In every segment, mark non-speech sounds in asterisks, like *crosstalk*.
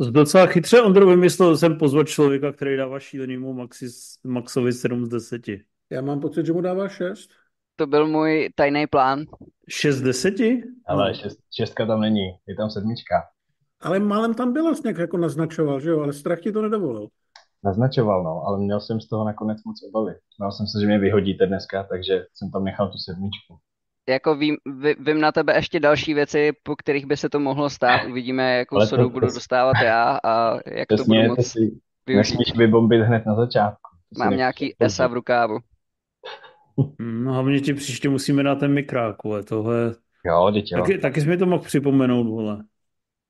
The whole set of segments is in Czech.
Docela chytře Ondro vymyslel, že jsem pozvat člověka, který dává šílenýmu Maxis, Maxovi 7 z 10. Já mám pocit, že mu dává 6. To byl můj tajný plán. 6 z 10? Ale šest, šestka tam není, je tam sedmička. Ale málem tam bylo nějak jako naznačoval, že jo, ale strach ti to nedovolil. Naznačoval, no, ale měl jsem z toho nakonec moc obavy. Měl jsem se, že mě vyhodíte dneska, takže jsem tam nechal tu sedmičku. Jako vím, vím na tebe ještě další věci, po kterých by se to mohlo stát. Uvidíme, jakou Ale to- sodu budu to- dostávat já a jak to budu to moc si využít. nesmíš vybombit hned na začátku. To Mám nějaký esa v rukávu. No, hlavně ti příště musíme dát ten mikrák, vole, tohle. Jo, děti, jo. Taky, taky jsi mi to mohl připomenout, vole.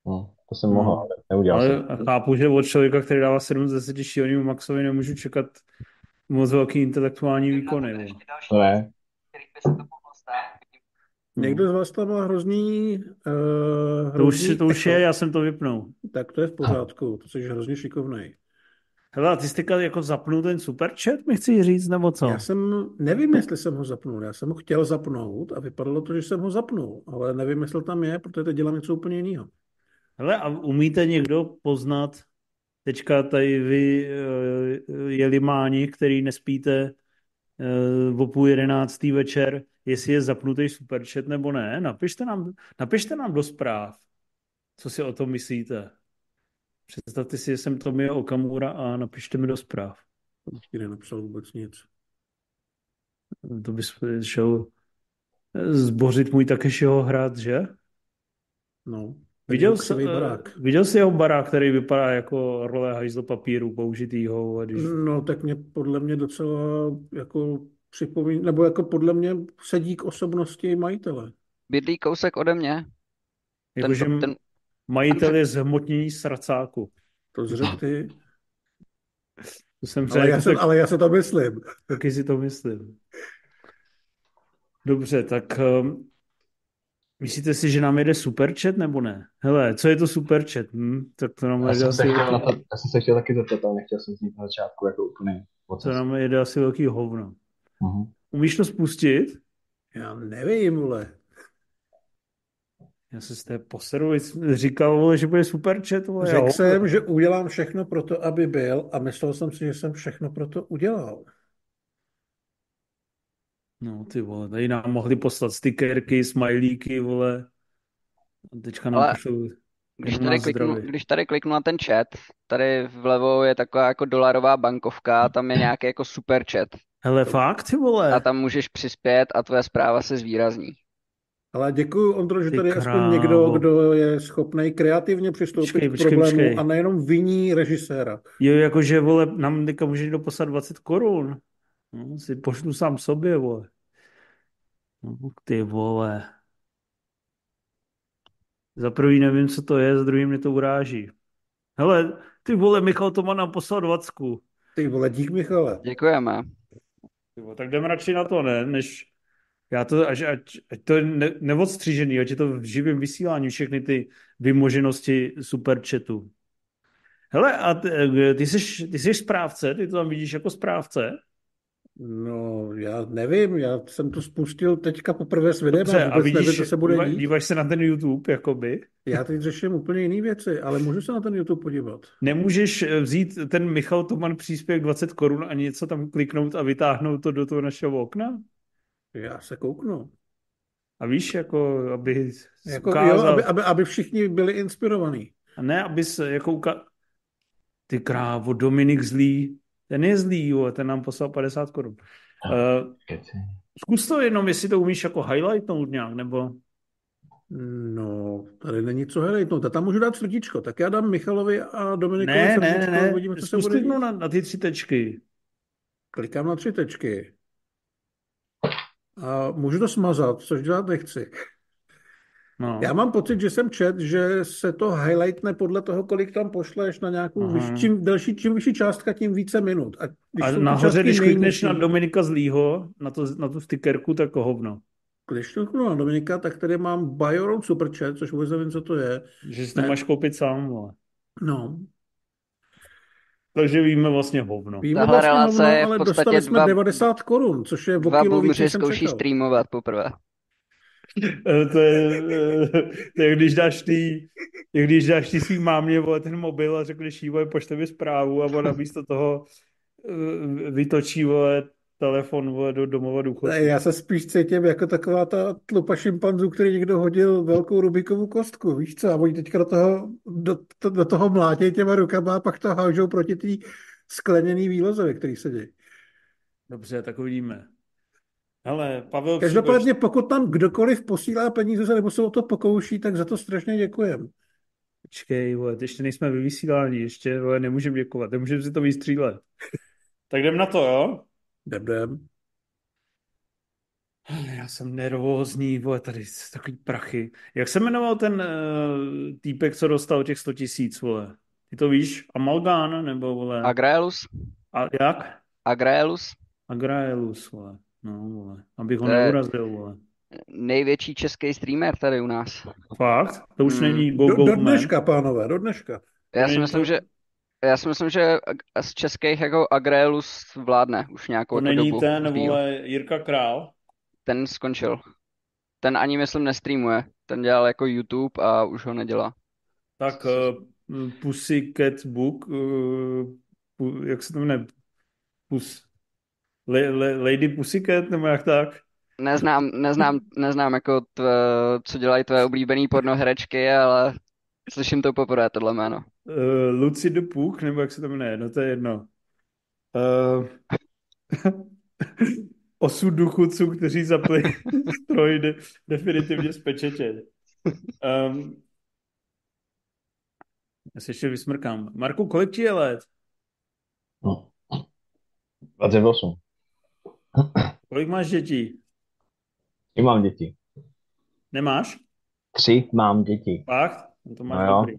No, to jsem mohl, ale neudělal Ale jsem. chápu, že od člověka, který dává 7 z 10 šílenýmu Maxovi, nemůžu čekat moc velký intelektuální výkony, ne, Někdo z vás tam má hrozný... Uh, To už, hrozný to už echo. je, já jsem to vypnul. Tak to je v pořádku, to jsi hrozně šikovnej. Hele, a ty jsi jako zapnul ten superchat, mi chci říct, nebo co? Já jsem, nevím, jestli jsem ho zapnul, já jsem ho chtěl zapnout a vypadalo to, že jsem ho zapnul, ale nevím, jestli tam je, protože teď dělám něco úplně jiného. Hele, a umíte někdo poznat, teďka tady vy eh, jelimáni, který nespíte eh, o půl jedenáctý večer, jestli je zapnutý superchat nebo ne, napište nám, napište nám do zpráv, co si o tom myslíte. Představte si, že jsem Tomio Okamura a napište mi do zpráv. Ti nenapsal vůbec nic. To bys šel zbořit můj Takeshiho hrad, že? No, Viděl, jsi, barák. viděl jsi jeho barák, který vypadá jako role hajzl papíru použitýho, když... No, tak mě podle mě docela jako připomíná, nebo jako podle mě sedí k osobnosti majitele. Bydlí kousek ode mě. Jakože ten, ten, majitel je zhmotnění srdcáku. To zřek ty. To jsem Ale já, řekl, se, tak, ale já se to myslím. taky si to myslím. Dobře, tak um, myslíte si, že nám jede superchat nebo ne? Hele, co je to superchat? Hm? Tak to nám Já jsem, se asi, chtěl na to, já jsem se chtěl taky zeptat, ale nechtěl jsem znít na začátku jako úplně to nám jede asi velký hovno. Mhm. Umíš to spustit? Já nevím, vole. Já se z té poseru říkal, vole, že bude superchat, vole. já Řekl ho- jsem, že udělám všechno pro to, aby byl a myslel jsem si, že jsem všechno pro to udělal. No ty vole, tady nám mohli poslat stickerky, smajlíky, vole. A teďka nám Ale pošlou když tady, kliknu, když tady kliknu na ten chat, tady vlevo je taková jako dolarová bankovka, a tam je nějaký jako super chat. Hele, fakt, ty A vole. tam můžeš přispět a tvoje zpráva se zvýrazní. Ale děkuji, Ondro, že Ty tady je aspoň někdo, kdo je schopný kreativně přistoupit Počkej, k problému počkej. a nejenom viní režiséra. Jo, jakože, vole, nám teďka může někdo poslat 20 korun. No, si pošlu sám sobě, vole. No, ty vole. Za prvý nevím, co to je, za druhý mě to uráží. Hele, ty vole, Michal Toman nám poslal 20. Ty vole, dík Michale. Děkujeme. Tak jdeme radši na to, ne? Než já to, až, ať, ať to je ne, neodstřížený, ať je to v živém vysílání, všechny ty vymoženosti superchatu. Hele, a ty, ty, jsi, ty jsi správce, ty to tam vidíš jako správce? No, já nevím, já jsem to spustil teďka poprvé s videem, Dobře, a vůbec nevím, vidíš, co se bude dívaj, dít. díváš se na ten YouTube, jakoby. Já teď řeším úplně jiné věci, ale můžu se na ten YouTube podívat. Nemůžeš eh, vzít ten Michal Toman příspěvek 20 korun a něco tam kliknout a vytáhnout to do toho našeho okna? Já se kouknu. A víš, jako, aby Jako, jo, ukázal, aby, aby, aby všichni byli inspirovaní. a ne, aby se jako uka... Ty krávo, Dominik Zlý, ten je zlý, jo, ten nám poslal 50 korun. Uh, zkus to jenom, jestli to umíš jako highlightnout nějak, nebo... No, tady není co hledejtnout. A tam můžu dát srdíčko. Tak já dám Michalovi a Dominikovi Ne, ne, srdíčko, ne, uvidíme, co se zkus bude dít. kliknout na, na ty tři tečky. Klikám na tři tečky. A můžu to smazat, což dělat nechci. No. Já mám pocit, že jsem čet, že se to highlightne podle toho, kolik tam pošleš na nějakou Aha. vyšší, čím delší, čím vyšší částka, tím více minut. A, když A nahoře, když klikneš na Dominika Zlýho, na, to, na tu stickerku, tak hovno. když kliknu na Dominika, tak tady mám Buy Your Own Super Chat, což vůbec nevím, co to je. Že si to máš koupit sám, vole. No, Takže víme vlastně hovno. víme Tahle vlastně relace hovno, je v ale podstatě dostali jsme dva- 90 korun, což je o Dva jsem zkouší čekal. streamovat poprvé. Eh, to je, eh, to je, když dáš ty, jak když dáš ty svý mámě vole, ten mobil a řekneš jí, vole, pošle mi zprávu a ona místo toho eh, vytočí vole, telefon vole, do domova důchodců. Ne, já se spíš cítím jako taková ta tlupa šimpanzů, který někdo hodil velkou Rubikovou kostku, víš co? A oni teďka do toho, do, to, do toho mlátí těma rukama a pak to hážou proti té skleněný výlozovi, který se dějí. Dobře, tak uvidíme. Hele, Pavel Každopádně, pokud tam kdokoliv posílá peníze nebo se o to pokouší, tak za to strašně děkujem. Počkej, vole, ještě nejsme vyvysíláni, ještě vole, nemůžeme děkovat, nemůžeme si to vystřílet. *laughs* tak jdem na to, jo? Jdem, jdem. Já jsem nervózní, vole, tady takový prachy. Jak se jmenoval ten uh, týpek, co dostal těch 100 tisíc, vole? Ty to víš? Amalgán, nebo vole? Agraelus? A jak? Agraelus? Agraelus, vole. No, vole. Abych ho neurazil, vole. Největší český streamer tady u nás. Fakt? To už Hmm. není Go Do, Go do Man. dneška, pánové, do dneška. Já To si myslím, to- že já si myslím, že z českých jako Agraelus vládne už nějakou To jako není dobu. ten, Zbýl. vole, Jirka Král. Ten skončil. Ten ani myslím nestreamuje. Ten dělal jako YouTube a už ho nedělá. Tak uh, Pussycat Book, uh, pu, jak se to jmenuje? Pus, Lady Pussycat, nebo jak tak? Neznám, neznám, neznám jako tvé, co dělají tvé oblíbený pornoherečky, ale slyším to poprvé, tohle jméno. Uh, Lucy de Puk, nebo jak se to jmenuje, no to je jedno. Uh, *laughs* osud důchodců, kteří zapli *laughs* stroj de, definitivně z pečetě. Um, já se ještě vysmrkám. Marku, kolik ti je let? No. 28. Kolik máš dětí? I mám děti. Nemáš? Tři mám děti. Fakt? No to máš No jo. dobrý.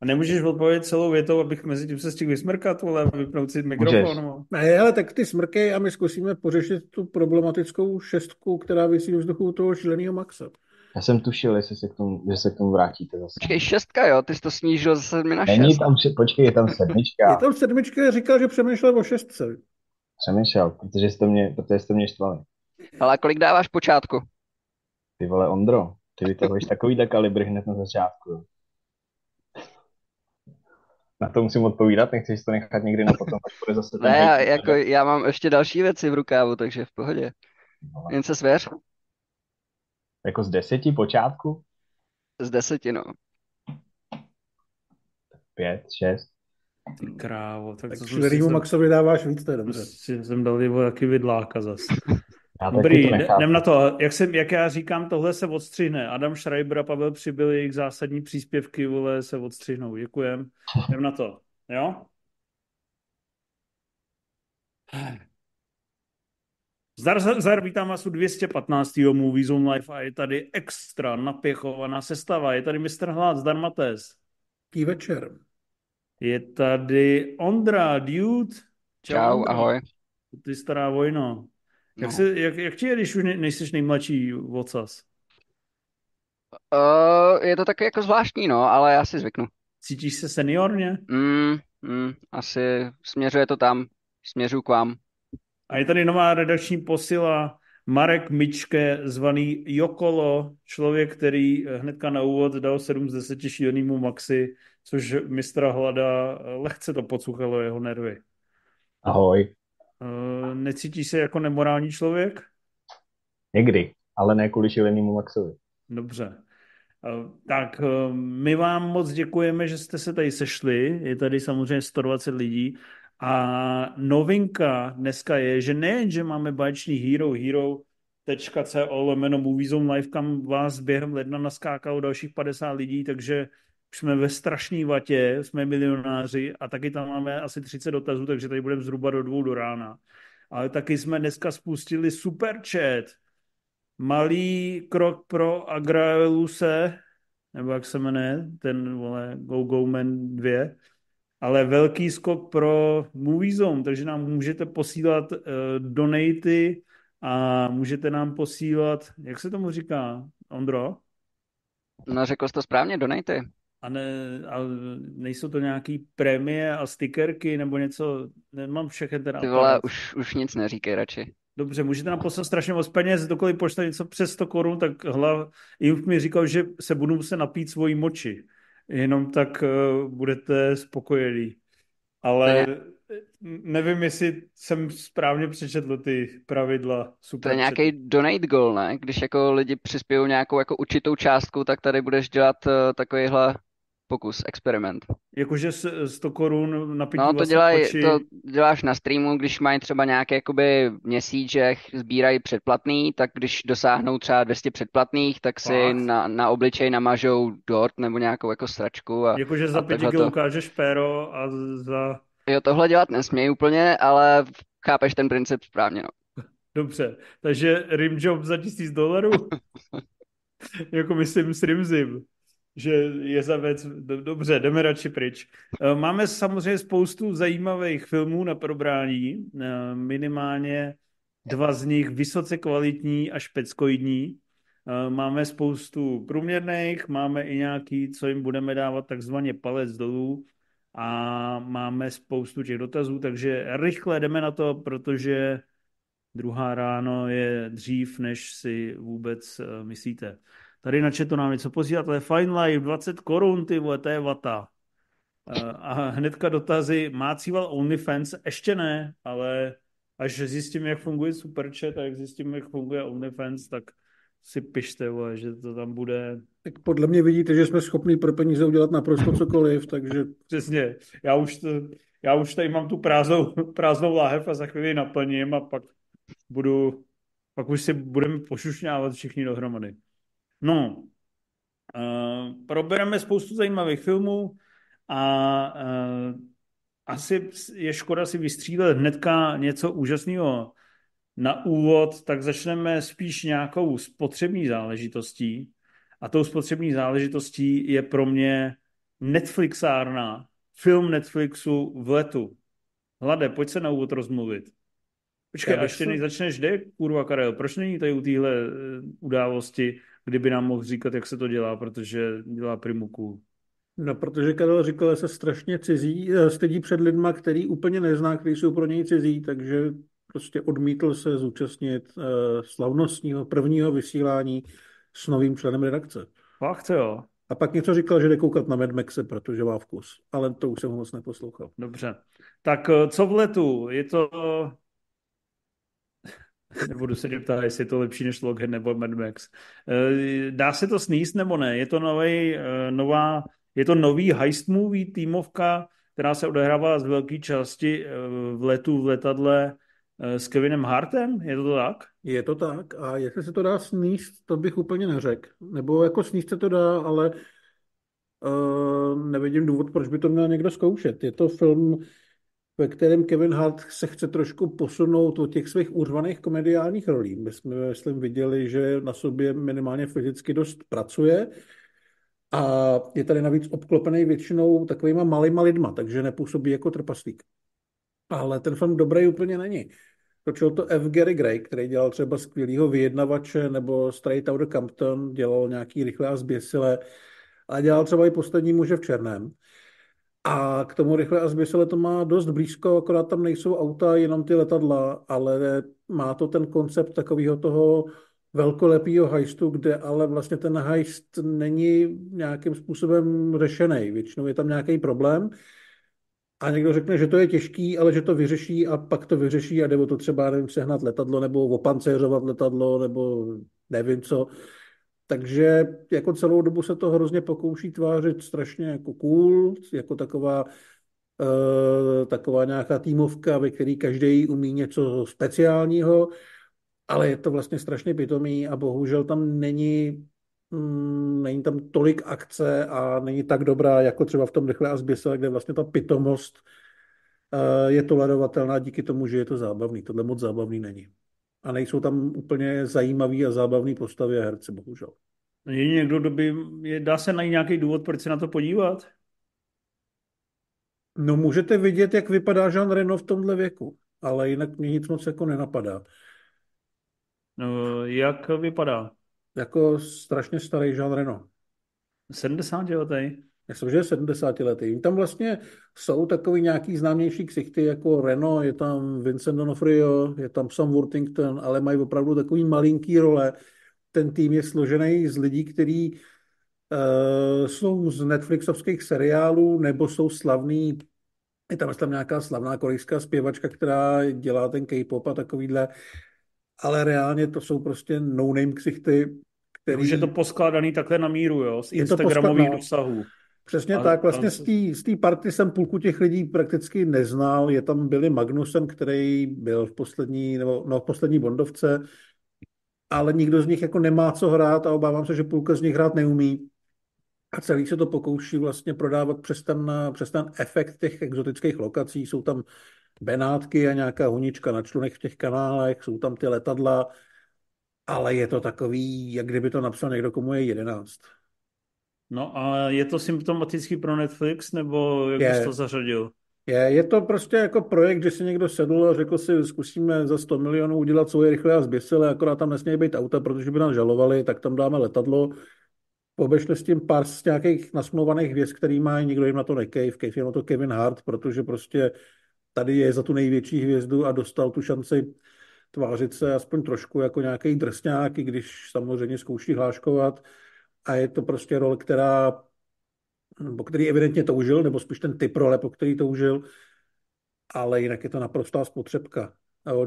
A nemůžeš odpovědět celou větou, abych mezi tím se stihl vysmrkat, vole, a vypnout si mikrofon. vole. Ne, ale tak ty smrkej a my zkusíme pořešit tu problematickou šestku, která vysí v vzduchu toho šíleného Maxa. Já jsem tušil, jestli se k tomu, že se k tomu vrátíte zase. Počkej, šestka, jo? Ty jsi to snížil ze sedmi na Není šest. tam, při- počkej, je tam sedmička. Je tam sedmička, říkal, že přemýšlel o šestce. Přemýšlel, protože jste mě, protože jste mě štvali. Ale kolik dáváš počátku? Ty vole, Ondro, ty vytahuješ takový kalibr hned na začátku. Na to musím odpovídat, nechceš to nechat někdy na potom, až bude zase ten Ne, já, jako, já mám ještě další věci v rukávu, takže v pohodě. Jen se svěř. Jako z deseti počátku? Z deseti, no. Pět, šest. Ty krávo, tak, Tak to jsem si šílenýmu sem, Maxovi dáváš víc, to je dobře. si jsem dal jeho *laughs* taky vidláka zas. Já taky Dobrý, jdem na to. Jak, jsem, jak já říkám, tohle se odstřihne. Adam Schreiber a Pavel Přibyl, jejich zásadní příspěvky, vole, se odstřihnou. Děkujem. Jdem na to. Jo? Zdar, zdar, vítám vás u 215. Movie Zone Live a je tady extra napěchovaná sestava. Je tady Mr. Hlad, zdar Mates. Ký večer. Je tady Ondra, Dude. Čau, Ondra. ahoj. Ty stará vojno. Jak, No. se, jak, jak ti je, když už ne, nejsiš nejmladší vocas? Uh, je to taky jako zvláštní, no, ale já si zvyknu. Cítíš se seniorně? Mm, mm, asi směřuje to tam. Směřuji k vám. A je tady nová redakční posila Marek Mičke, zvaný Jokolo, člověk, který hnedka na úvod dal 7 z 10 šílenýmu Maxi, což mistra Hlada lehce to pocuchalo jeho nervy. Ahoj. Eh, Necítíš se jako nemorální člověk? Někdy, ale ne kvůli šílenému Maxovi. Dobře. Eh, Tak eh, my vám moc děkujeme, že jste se tady sešli. Je tady samozřejmě 120 lidí. A novinka dneska je, že nejen, že máme báječný Hero, hero.co lomeno Moviezone Live, kam vás během ledna naskákalo dalších 50 lidí, takže už jsme ve strašný vatě, jsme milionáři a taky tam máme asi 30 dotazů, takže tady budeme zhruba do dvou do rána. Ale taky jsme dneska spustili super chat, malý krok pro Agraeluse, nebo jak se jmenuje, ten vole Go Go Man 2, ale velký skok pro Moviezone, takže nám můžete posílat uh, donaty a můžete nám posílat, jak se tomu říká, Ondro? No, řekl jsi to správně, donejty. A, ne, a nejsou to nějaký prémie a stickerky nebo něco, nemám všechny ten Ty vole, už, už nic neříkej radši. Dobře, můžete nám poslat strašně moc peněz, dokoliv pošle něco přes 100 korun, tak hlav, Jim mi říkal, že se budu muset napít svojí moči. Jenom tak uh, budete spokojení. Ale nevím, jestli jsem správně přečetl ty pravidla. Super to je nějaký donate goal, ne? Když jako lidi přispějí nějakou jako určitou částku, tak tady budeš dělat uh, takovýhle pokus, experiment. Jakože 100 korun na pití No to, dělaj, to děláš na streamu, když mají třeba nějaký jakoby měsíc, že sbírají předplatný, tak když dosáhnou třeba 200 předplatných, tak si na, na obličej namažou dort nebo nějakou jako sračku. A, Jakože za pěti to... ukážeš péro a za... Jo, tohle dělat nesmějí úplně, ale chápeš ten princip správně, no. Dobře, takže rimjob za tisíc dolarů? *laughs* jako myslím s rimzim že je zavec, dobře, jdeme radši pryč. Eh, máme samozřejmě spoustu zajímavých filmů na probrání, eh, minimálně dva z nich vysoce kvalitní a špeckoidní. Eh, máme spoustu průměrných, máme i nějaký, co jim budeme dávat takzvaně palec dolů a máme spoustu těch dotazů, takže rychle jdeme na to, protože druhá ráno je dřív, než si vůbec myslíte. Tady na to nám něco posílat, ale Fine Life, 20 korun, ty vole, to je vata. A hnedka dotazy, má cíval OnlyFans? Ještě ne, ale až zjistím, jak funguje Superchat a jak zjistím, jak funguje OnlyFans, tak si pište, vole, že to tam bude... Tak podle mě vidíte, že jsme schopni pro peníze udělat naprosto cokoliv, takže... *laughs* Přesně, já už, to, já už tady mám tu prázdnou, *laughs* prázdnou láhev a za chvíli naplním a pak budu, pak už si budeme pošušňávat všichni dohromady. No, uh, probereme spoustu zajímavých filmů a uh, asi je škoda si vystřílet hnedka něco úžasného na úvod, tak začneme spíš nějakou spotřební záležitostí. A tou spotřební záležitostí je pro mě Netflixárna, film Netflixu v letu. Hlade, pojď se na úvod rozmluvit. Počkej, až ještě než začneš, kde kurva Karel, proč není tady u téhle eh, události kdyby nám mohl říkat, jak se to dělá, protože dělá primuku. No, protože Karel říkal, že se strašně cizí, eh, stydí před lidma, který úplně nezná, kteří jsou pro něj cizí, takže prostě odmítl se zúčastnit uh, slavnostního prvního vysílání s novým členem redakce. Fakt jo. A pak něco říkal, že jde koukat na Mad Maxe, protože má vkus. Ale to už jsem ho moc neposlouchal. Dobře. Tak eh, co v letu? Je to Nebudu se tě ptát, jestli je to lepší než Loghead nebo Mad Max. Eh, dá se to sníst nebo ne? Je to nový, eh, nová, je to nový heist movie týmovka, která se odehrává z velké části eh, v letu v letadle s Kevinem Hartem? Je to tak? Je to tak. A jestli se to dá sníst, to bych úplně neřekl. Nebo jako sníst se to dá, ale uh, nevidím důvod, proč by to měl někdo zkoušet. Je to film, ve kterém Kevin Hart se chce trošku posunout od těch svých urvaných komediálních rolí. My jsme, myslím, viděli, že na sobě minimálně fyzicky dost pracuje a je tady navíc obklopený většinou takovýma malýma lidma, takže nepůsobí jako trpaslík. Ale ten film dobrý úplně není. Točil to F. Gary Gray, který dělal třeba skvělýho vyjednavače, nebo Straight Outta Compton, dělal nějaký rychlé a zběsilé, a dělal třeba i poslední muže v černém. A k tomu rychle a zběsile to má dost blízko, akorát tam nejsou auta, jenom ty letadla, ale má to ten koncept takového toho velkolepého hajstu, kde ale vlastně ten hajst není nějakým způsobem řešený. Většinou je tam nějaký problém a někdo řekne, že to je těžký, ale že to vyřeší a pak to vyřeší a nebo to třeba, nevím, sehnat letadlo nebo opancéřovat letadlo nebo nevím co. Takže jako celou dobu se to hrozně pokouší tvářit strašně jako cool, jako taková, uh, taková nějaká týmovka, ve které každý umí něco speciálního, ale je to vlastně strašně pitomý a bohužel tam není, mm, není tam tolik akce a není tak dobrá, jako třeba v tom Rychle a zběsile, kde vlastně ta pitomost uh, je tolerovatelná díky tomu, že je to zábavný. Tohle moc zábavný není a nejsou tam úplně zajímavý a zábavný postavy a herci, bohužel. Je někdo, kdo by, je, dá se najít nějaký důvod, proč se na to podívat? No můžete vidět, jak vypadá Jean Reno v tomhle věku, ale jinak mě nic moc jako nenapadá. No, jak vypadá? Jako strašně starý Jean Reno. 70 letý? Myslím, že je 70 letý. Tam vlastně jsou takový nějaký známější ksichty, jako Reno, je tam Vincent D'Onofrio, je tam Sam Worthington, ale mají opravdu takový malinký role. Ten tým je složený z lidí, kteří uh, jsou z Netflixovských seriálů, nebo jsou slavný je tam, tam nějaká slavná korejská zpěvačka, která dělá ten K-pop a takovýhle, ale reálně to jsou prostě no-name ksichty, který... Už je to poskládaný takhle na míru, jo, z Instagramových dosahů. Přesně a, tak, vlastně z té party jsem půlku těch lidí prakticky neznal. Je tam Billy Magnussen, který byl v poslední, nebo no, v poslední Bondovce, ale nikdo z nich jako nemá co hrát a obávám se, že půlka z nich hrát neumí. A celý se to pokouší vlastně prodávat přes ten, přes ten efekt těch exotických lokací. Jsou tam Benátky a nějaká honička na člunech v těch kanálech, jsou tam ty letadla, ale je to takový, jak kdyby to napsal někdo, komu je jedenáct. No a je to symptomatický pro Netflix, nebo jak je, bys to zařadil? Je, je to prostě jako projekt, že si někdo sedl a řekl si, zkusíme za 100 milionů udělat svoje rychle a zběsile, akorát tam nesmí být auta, protože by nás žalovali, tak tam dáme letadlo. Obešli s tím pár z nějakých nasmluvaných hvězd, který má, nikdo jim na to nekej, v je to Kevin Hart, protože prostě tady je za tu největší hvězdu a dostal tu šanci tvářit se aspoň trošku jako nějaký drsňák, i když samozřejmě zkouší hláškovat a je to prostě role, která, po který evidentně toužil, nebo spíš ten typ role, po který toužil, ale jinak je to naprostá spotřebka.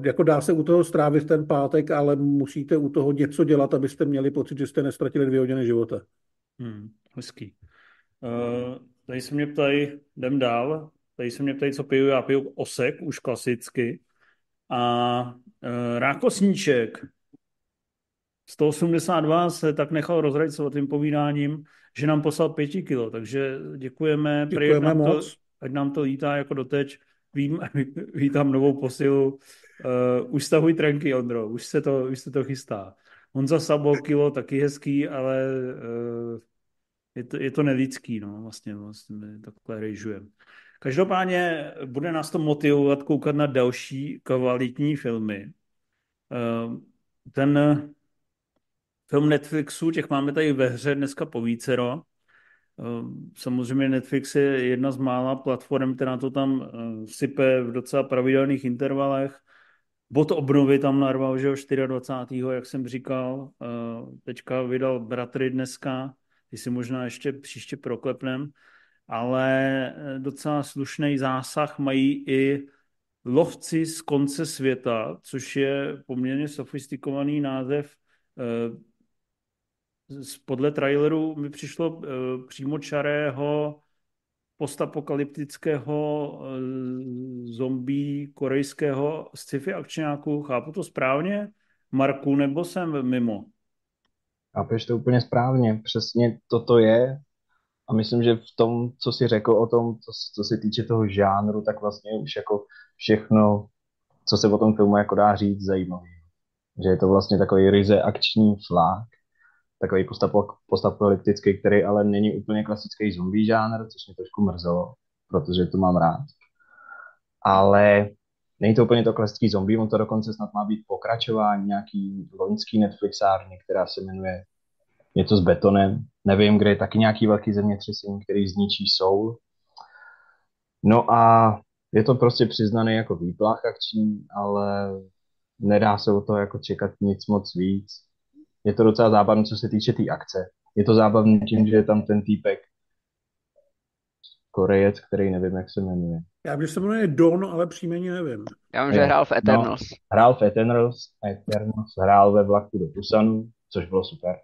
Jako dá se u toho strávit ten pátek, ale musíte u toho něco dělat, abyste měli pocit, že jste nestratili dvě hodiny života. Hmm, hezký. Uh, tady se mě ptají, jdem dál, tady se mě ptají, co piju, já piju osek, už klasicky. A uh, rákosníček 182 se tak nechal rozrajcovat tím povídáním, že nám poslal pěti kilo, takže děkujeme. Děkujeme nám moc. To, ať nám to lítá jako doteď. Vím, *laughs* vítám novou posilu. Uh, už stahuj trenky, Ondro, už se to, už se to chystá. Honza Sabo kilo taky hezký, ale uh, je, to, je to nelidský, no, vlastně, vlastně takhle rejžujeme. Každopádně bude nás to motivovat koukat na další kvalitní filmy. Uh, ten film Netflixu, těch máme tady ve hře dneska po vícero. Eh, samozřejmě Netflix je jedna z mála platform, která to tam eh, sype v docela pravidelných intervalech. Bod obnovy tam narval, že 24. jak jsem říkal. Eh, teďka vydal Bratry dneska, ty si možná ještě příště proklepnem, ale docela slušný zásah mají i Lovci z konce světa, což je poměrně sofistikovaný název podle traileru mi přišlo uh, přímo čarého postapokalyptického uh, zombie korejského sci-fi akčňáku. Chápu to správně? Marku, nebo jsem mimo? Chápeš to úplně správně. Přesně toto je. A myslím, že v tom, co jsi řekl o tom, co, co se týče toho žánru, tak vlastně už jako všechno, co se o tom filmu jako dá říct, zajímavý. Že je to vlastně takový ryze akční flák, takový postapokalyptický, který ale není úplně klasický zombie žánr, což mě trošku mrzelo, protože to mám rád. Ale není to úplně to klasický zombie, on to dokonce snad má být pokračování nějaký loňský Netflixárny, která se jmenuje něco s betonem. Nevím, kde je taky nějaký velký zemětřesení, který zničí soul. No a je to prostě přiznaný jako výplach akční, ale nedá se o to jako čekat nic moc víc je to docela zábavné, co se týče té tý akce. Je to zábavné tím, že je tam ten týpek, Korejec, který nevím, jak se jmenuje. Já vím, že se jmenuje Don, ale příjmení nevím. Já vím, že hrál v Eternals. No, hrál v Eternals, Eternals, hrál ve vlaku do Busanu, což bylo super.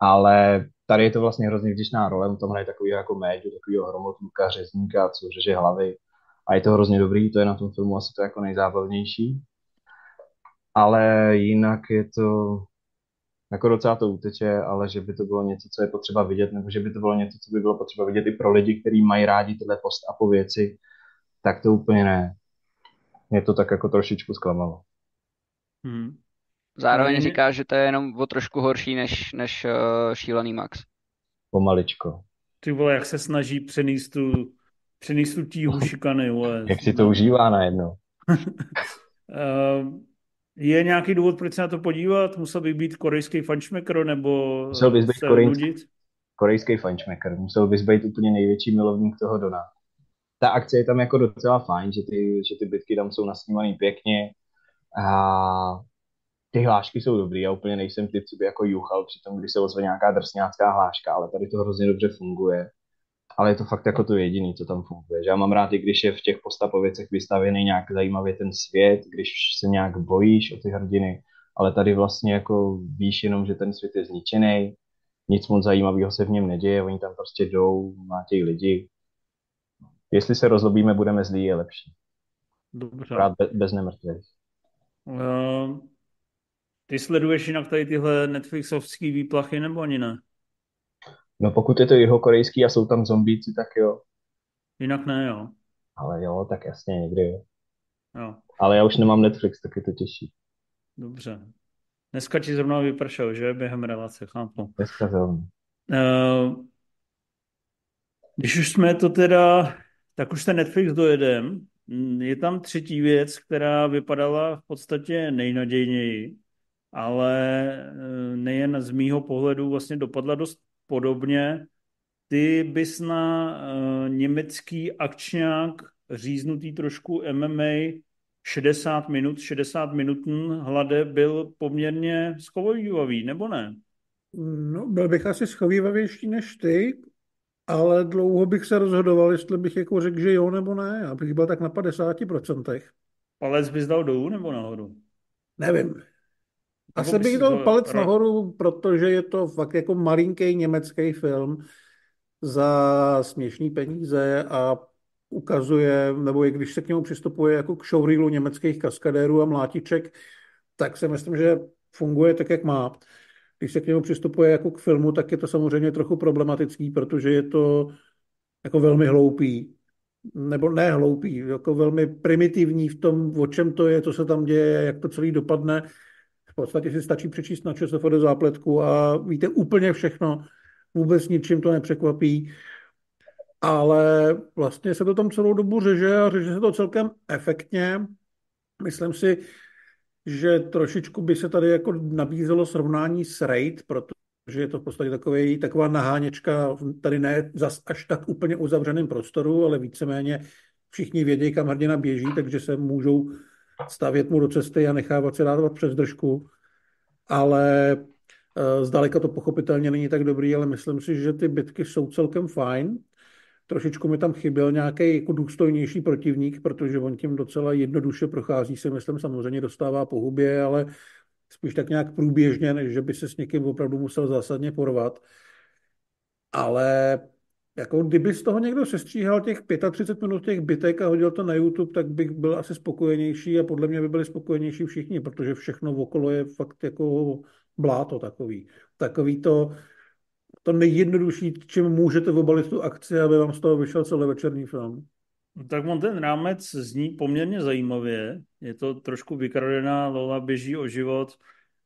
Ale tady je to vlastně hrozně vděčná role, on tam hraje takový jako médiu, takového hromotníka, řezníka, co řeže hlavy. A je to hrozně dobrý, to je na tom filmu asi to jako nejzábavnější. Ale jinak je to, jako docela to uteče, ale že by to bylo něco, co je potřeba vidět, nebo že by to bylo něco, co by bylo potřeba vidět i pro lidi, kteří mají rádi tyhle post a po věci, tak to úplně ne. Mě to tak jako trošičku zklamalo. Hmm. Zároveň hmm. říká, že to je jenom o trošku horší než, než uh, šílený Max. Pomaličko. Ty vole, jak se snaží přenést tu, přenést tu tíhu šikany, vole. jak si to užívá najednou. uh, *laughs* Je nějaký důvod, proč se na to podívat? Musel bych být korejský fanšmekr, nebo Musel bys být korejský, korejský fančmaker, musel bys být úplně největší milovník toho Dona. Ta akce je tam jako docela fajn, že ty, že ty bitky tam jsou nasnímaný pěkně a ty hlášky jsou dobrý, já úplně nejsem typ, co by jako juchal při tom, když se ozve nějaká drsňácká hláška, ale tady to hrozně dobře funguje. Ale je to fakt jako to jediný, co tam funguje. Že já mám rád, i když je v těch postapověcech vystavěný nějak zajímavě ten svět, když se nějak bojíš o ty hrdiny, ale tady vlastně jako víš jenom, že ten svět je zničený, nic moc zajímavého se v něm neděje, oni tam prostě jdou, mátějí lidi. Jestli se rozlobíme, budeme zlí, je lepší. Dobře. Rád bez, bez nemrtvých. Uh, ty sleduješ jinak tady tyhle Netflixovské výplachy nebo ani ne? No pokud je to jeho korejský a jsou tam zombíci, tak jo. Jinak ne, jo. Ale jo, tak jasně, někdy jo. jo. Ale já už nemám Netflix, tak je to těžší. Dobře. Dneska ti zrovna vypršel, že? Během relace, chápu. Dneska zrovna. Uh, když už jsme to teda, tak už ten Netflix dojedem. Je tam třetí věc, která vypadala v podstatě nejnadějněji, ale eh, nejen z mýho pohledu vlastně dopadla dost podobně. Ty bys na uh, německý akčňák říznutý trošku MMA 60 minut, 60 minut hlade byl poměrně schovývavý, nebo ne? No, byl bych asi schovývavější než ty, ale dlouho bych se rozhodoval, jestli bych jako řekl, že jo nebo ne. Abych byl tak na 50%. Palec bys dal dolů nebo nahoru? Nevím. Asi bych dal palec to... nahoru, protože je to fakt jako malinký německý film za směšný peníze a ukazuje, nebo i když se k němu přistupuje jako k showreelu německých kaskadérů a mlátiček, tak si myslím, že funguje tak, jak má. Když se k němu přistupuje jako k filmu, tak je to samozřejmě trochu problematický, protože je to jako velmi hloupý. Nebo ne hloupý, jako velmi primitivní v tom, o čem to je, co se tam děje, jak to celý dopadne. V podstatě si stačí přečíst na ČSFD zápletku a víte úplně všechno. Vůbec ničím to nepřekvapí ale vlastně se to tam celou dobu řeže a řeže se to celkem efektně. Myslím si, že trošičku by se tady jako nabízelo srovnání s Raid, protože je to v podstatě takový, taková naháněčka, tady ne zas až tak úplně uzavřeném prostoru, ale víceméně všichni vědí, kam hrdina běží, takže se můžou stavět mu do cesty a nechávat se dávat přes držku. Ale eh, zdaleka to pochopitelně není tak dobrý, ale myslím si, že ty bitky jsou celkem fajn. Trošičku mi tam chyběl nějaký jako důstojnější protivník, protože on tím docela jednoduše prochází, si myslím, samozřejmě dostává po hubě, ale spíš tak nějak průběžně, než že by se s někým opravdu musel zásadně porvat. Ale jako kdyby z toho někdo sestříhal těch 35 minut těch bytek a hodil to na YouTube, tak bych byl asi spokojenější a podle mě by byli spokojenější všichni, protože všechno okolo je fakt jako bláto takový. Takový to, to nejjednodušší, čím můžete obalit tu akci, aby vám z toho vyšel celý večerní film. No, tak on ten rámec zní poměrně zajímavě. Je to trošku vykradená, Lola běží o život,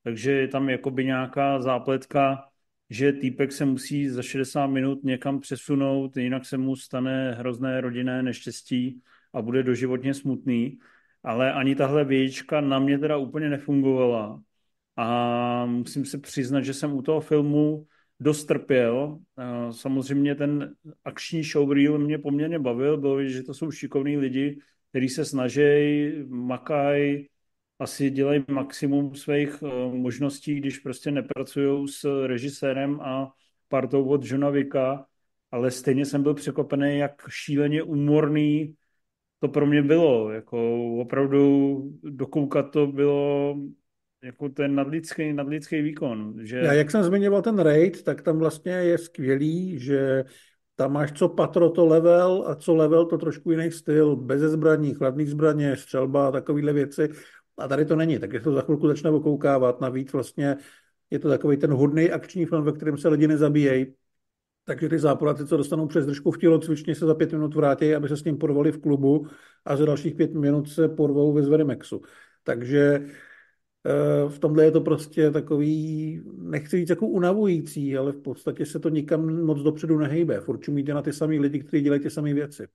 takže je tam jakoby nějaká zápletka, že týpek se musí za 60 minut někam přesunout, jinak se mu stane hrozné rodinné neštěstí a bude doživotně smutný. Ale ani tahle vějíčka na mě teda úplně nefungovala. A musím se přiznat, že jsem u toho filmu dost trpěl. Samozřejmě ten akční showreel mě poměrně bavil, bylo vidět, že to jsou šikovní lidi, kteří se snaží, makají, asi dělají maximum svých eh, možností, když prostě nepracují s režisérem a partou od Johna ale stejně jsem byl překvapený, jak šíleně umorný to pro mě bylo. Jako opravdu dokoukat to bylo jako ten nadlidský, nadlidský výkon. Že... Já, jak jsem zmiňoval ten raid, tak tam vlastně je skvělý, že tam máš co patro to level a co level to trošku jiný styl, bez zbraní, chladný zbraně, střelba a takovéhle věci. A tady to není, tak to za chvilku začne okoukávat. Navíc vlastně je to takový ten hodný akční film, ve kterém se lidi nezabíjejí. Takže ty záporáci, co dostanou přes držku v tělocvičně, se za pět minut vrátí, aby se s ním porvali v klubu a za dalších pět minut se porvou ve Zverimexu. Takže Eh, v tomhle je to prostě takový, nechci říct jako unavující, ale v podstatě se to nikam moc dopředu nehejbe. Furt čumíte na ty samé lidi, kteří dělají ty samé věci.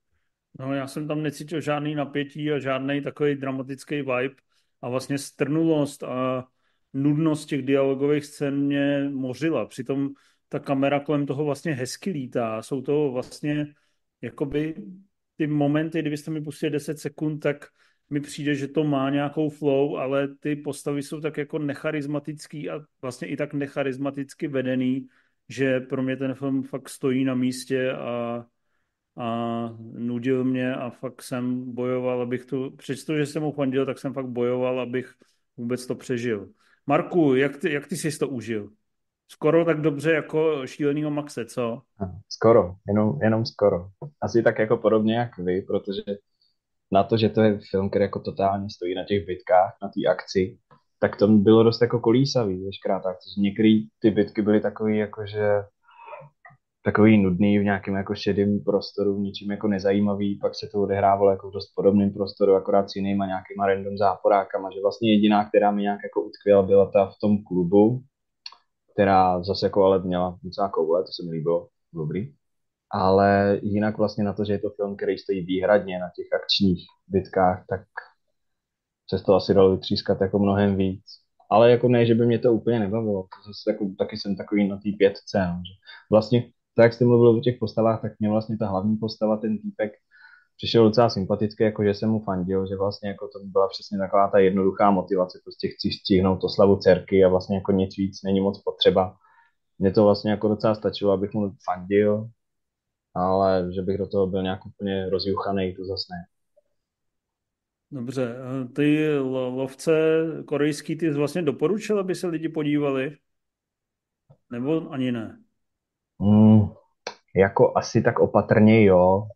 No já jsem tam necítil žádný napětí a žádný takový dramatický vibe a vlastně strnulost a nudnost těch dialogových scén mě mořila. Přitom ta kamera kolem toho vlastně hezky lítá. Jsou to vlastně jakoby ty momenty, kdybyste mi pustili 10 sekund, tak mi přijde, že to má nějakou flow, ale ty postavy jsou tak jako necharizmatický a vlastně i tak necharizmaticky vedený, že pro mě ten film fakt stojí na místě a, a nudil mě a fakt jsem bojoval, abych to, přesto, že jsem mu fandil, tak jsem fakt bojoval, abych vůbec to přežil. Marku, jak ty, jak ty jsi to užil? Skoro tak dobře jako šílenýho Maxe, co? Skoro, jenom, jenom skoro. Asi tak jako podobně jak vy, protože na to, že to je film, který jako totálně stojí na těch bitkách, na té akci, tak to bylo dost jako kolísavý, veškerá ta akce. Některé ty bitky byly takový jako, že takový nudný v nějakém jako šedém prostoru, ničím jako nezajímavý, pak se to odehrávalo jako v dost podobném prostoru, akorát s jinýma nějakýma random záporákama, že vlastně jediná, která mi nějak jako utkvěla, byla ta v tom klubu, která zase jako ale měla docela koule, to se mi líbilo, dobrý. Ale jinak vlastně na to, že je to film, který stojí výhradně na těch akčních bitkách, tak se to asi dalo vytřískat jako mnohem víc. Ale jako ne, že by mě to úplně nebavilo. Zase jako, taky jsem takový na té pětce. No, že vlastně, tak jak jste mluvil o těch postavách, tak mě vlastně ta hlavní postava, ten týpek, přišel docela sympatický, jako že jsem mu fandil, že vlastně jako to byla přesně taková ta jednoduchá motivace, prostě chci stihnout slavu dcerky a vlastně jako nic víc není moc potřeba. Mně to vlastně jako docela stačilo, abych mu fandil, ale že bych do toho byl nějak úplně rozjuchaný, to zase ne. Dobře, ty lovce korejský, ty vlastně doporučil, aby se lidi podívali? Nebo ani ne? Mm, jako asi tak opatrně jo,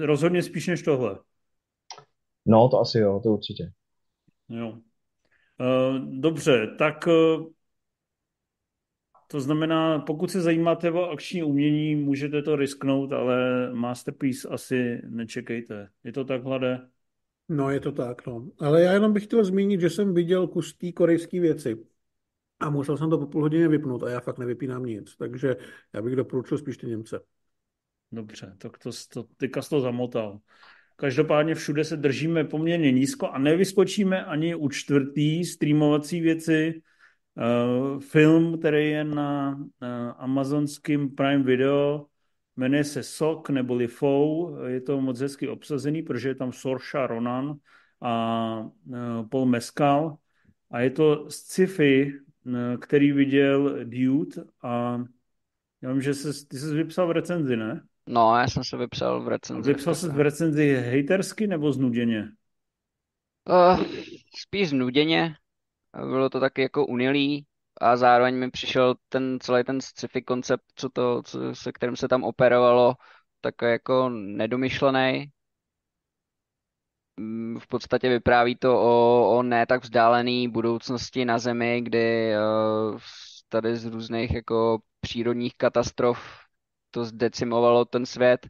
Rozhodně spíš než tohle. No, to asi jo, to určitě. Jo. Eh, dobře, tak eh, to znamená, pokud se zajímáte o akční umění, můžete to risknout, ale Masterpiece asi nečekejte. Je to tak, Hlade? No, je to tak, no. Ale já jenom bych chtěl zmínit, že jsem viděl kus té korejské věci. A musel jsem to po půl hodině vypnout a já fakt nevypínám nic. Takže já bych doporučil spíš ty Němce. Dobře, tak to, to teďka to zamotal. Každopádně všude se držíme poměrně nízko a nevyskočíme ani u čtvrtý streamovací věci. Uh, film, který je na, na amazonském Prime Video, jmenuje se Sok neboli Fou. Je to moc hezky obsazený, protože je tam Saoirse Ronan a uh, Paul Mescal. A je to sci-fi, který viděl Dude a já vím, že se, ty jsi vypsal v recenzi, ne? No, já jsem se vypsal v recenzi. Vypsal jsi v recenzi hejtersky nebo znuděně? Uh, spíš znuděně. Bylo to taky jako unilý a zároveň mi přišel ten celý ten sci-fi koncept, co to, co, se kterým se tam operovalo, tak jako nedomyšlený. Mm, v podstatě vypráví to o, o ne tak vzdálené budoucnosti na Zemi, kdy uh, tady z různých jako přírodních katastrof to zdecimovalo ten svět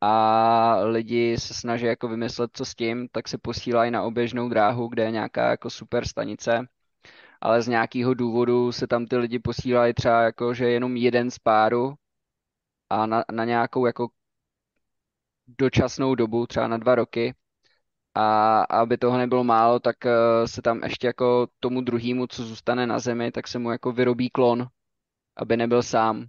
a lidi se snaží jako vymyslet, co s tím, tak se posílají na oběžnou dráhu, kde je nějaká jako super stanice, ale z nějakého důvodu se tam ty lidi posílají třeba jako, že jenom jeden z páru a na, na nějakou jako dočasnou dobu, třeba na dva roky. A aby toho nebylo málo, tak eh, se tam ještě jako tomu druhému, co zůstane na zemi, tak se mu jako vyrobí klon, aby nebyl sám.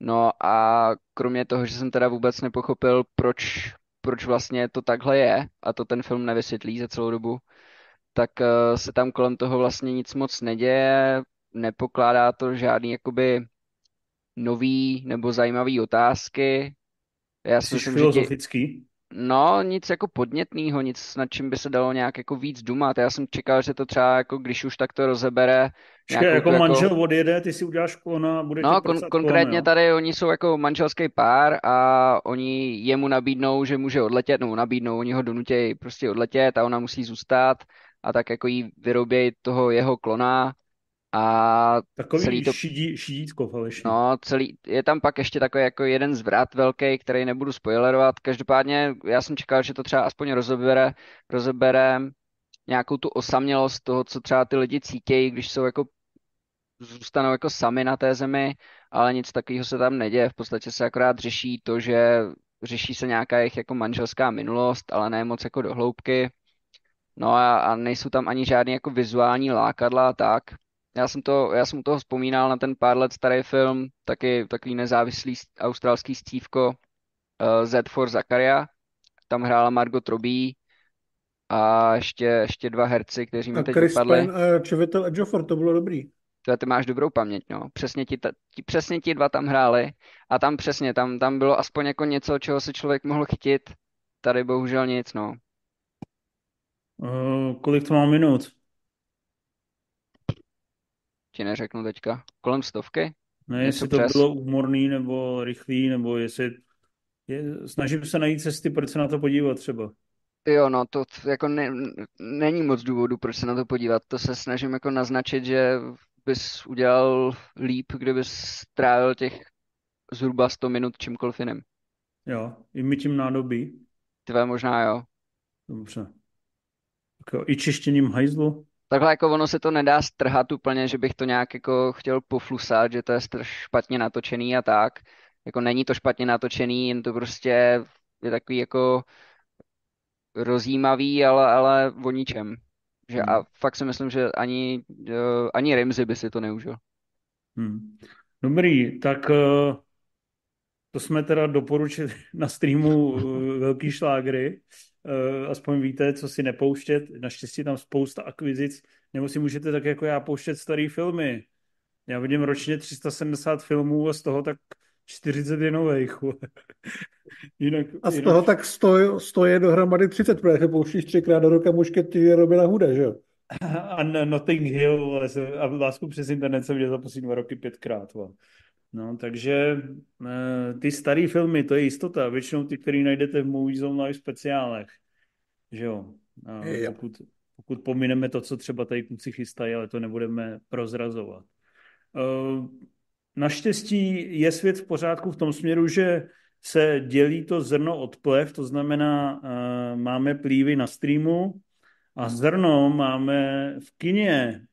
No a kromě toho, že jsem teda vůbec nepochopil, proč, proč vlastně to takhle je, a to ten film nevysvětlí za celou dobu, tak uh, se tam kolem toho vlastně nic moc neděje, nepokládá to žádný jakoby nový nebo zajímavý otázky. Já si myslím, filozofický? Že tě... No, nic jako podnětného, nic nad čím by se dalo nějak jako víc dumat. Já jsem čekal, že to třeba jako když už tak to rozebere. Počkej, jako, jako manžel odjede, ty si uděláš klona a bude No, kon- konkrétně klon, tady oni jsou jako manželský pár a oni jemu nabídnou, že může odletět, nebo nabídnou, oni ho donutějí prostě odletět a ona musí zůstat a tak jako jí vyrobějí toho jeho klona a Takový celý to... šidí, šidítko falešný. No, celý, je tam pak ještě takový jako jeden zvrat velký, který nebudu spoilerovat. Každopádně já jsem čekal, že to třeba aspoň rozebere, rozebere nějakou tu osamělost toho, co třeba ty lidi cítějí, když jsou jako zůstanou jako sami na té zemi, ale nic takového se tam neděje. V podstatě se akorát řeší to, že řeší se nějaká jejich jako manželská minulost, ale ne moc jako do hloubky. No a, a nejsou tam ani žádné jako vizuální lákadla a tak. Já jsem to, já jsem u toho vzpomínal na ten pár let starý film, taky takový nezávislý australský stívko uh, Z for Zakaria. Tam hrála Margot Robbie a ještě, ještě dva herci, kteří mi A teď Chris. Pine a Chiwetel Ejiofor, to bylo dobrý. To ty máš dobrou paměť, no. Přesně ti, ta, ti, přesně ti dva tam hráli a tam přesně, tam, tam bylo aspoň jako něco, čeho se člověk mohl chytit. Tady bohužel nic, no. Uh, kolik to má minut? Ti neřeknu teďka. Kolem stovky? Ne, jestli to přes. bylo úmorný nebo rychlý, nebo jestli... Je, snažím se najít cesty, proč se na to podívat třeba. Jo, no to jako ne, není moc důvodu, proč se na to podívat. To se snažím jako naznačit, že bys udělal líp, kdybys trávil těch zhruba 100 minut čímkoliv jiným. Jo, i my tím nádobí. Tvé možná jo. Dobře. Tak jo, i čištěním hajzlu. Takhle jako ono se to nedá strhat úplně, že bych to nějak jako chtěl poflusat, že to je straš špatně natočený a tak. Jako není to špatně natočený, jen to prostě je takový jako rozjímavý, ale, ale o ničem. Že Hmm. a fakt si myslím, že ani, uh, ani Rimzy by si to neužil. Hmm. Dobrý, tak eh, to jsme teda doporučili *laughs* na streamu eh, velký šlágry. Eh, Aspoň víte, co si nepouštět. Naštěstí tam spousta akvizic. Nebo si můžete tak jako já pouštět staré filmy. Já vidím ročně 370 filmů a z toho tak 40 je nových. *laughs* jinak, A z jinak, toho tak stojí, stojí dohromady 30, protože pouštíš třikrát do roka muškety Robina Hooda, že jo? *laughs* a Notting Hill jsem- a lásku přes internet jsem viděl za poslední dva roky pětkrát. vole. No, takže eh, ty staré filmy, to je jistota. Většinou ty, které najdete v Movie Zone speciálech. Že jo? A pokud, pokud pomineme to, co třeba tady kluci chystají, ale to nebudeme prozrazovat. Eh, Naštěstí je svět v pořádku v tom směru, že se dělí to zrno od plev, to znamená, eh, máme plívy na streamu a zrno máme v kině.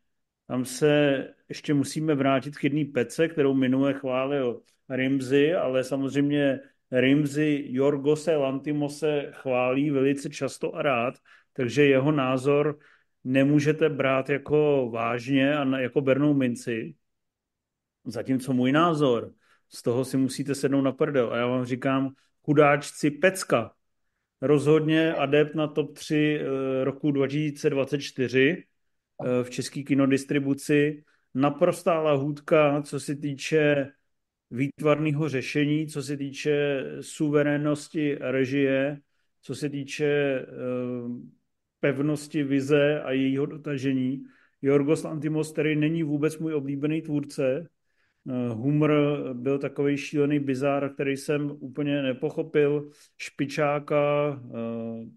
Tam se ještě musíme vrátit k jedné pece, kterou minule chválil Rimzy, ale samozřejmě Rimzy Jorgose Lantimose chválí velice často a rád, takže jeho názor nemůžete brát jako vážně a jako bernou minci. Zatímco můj názor, z toho si musíte sednout na prdel. A já vám říkám, chudáčci pecka. Rozhodně adept na top 3 eh, roku 2024 eh, v české kinodistribuci. Naprostá lahůdka, co se týče výtvarného řešení, co se týče suverénnosti režie, co se týče eh, pevnosti vize a jejího dotažení. Jorgos Lantimos, který není vůbec můj oblíbený tvůrce, Eh, Humor byl takový šílený bizár, který jsem úplně nepochopil. Špičáka, eh,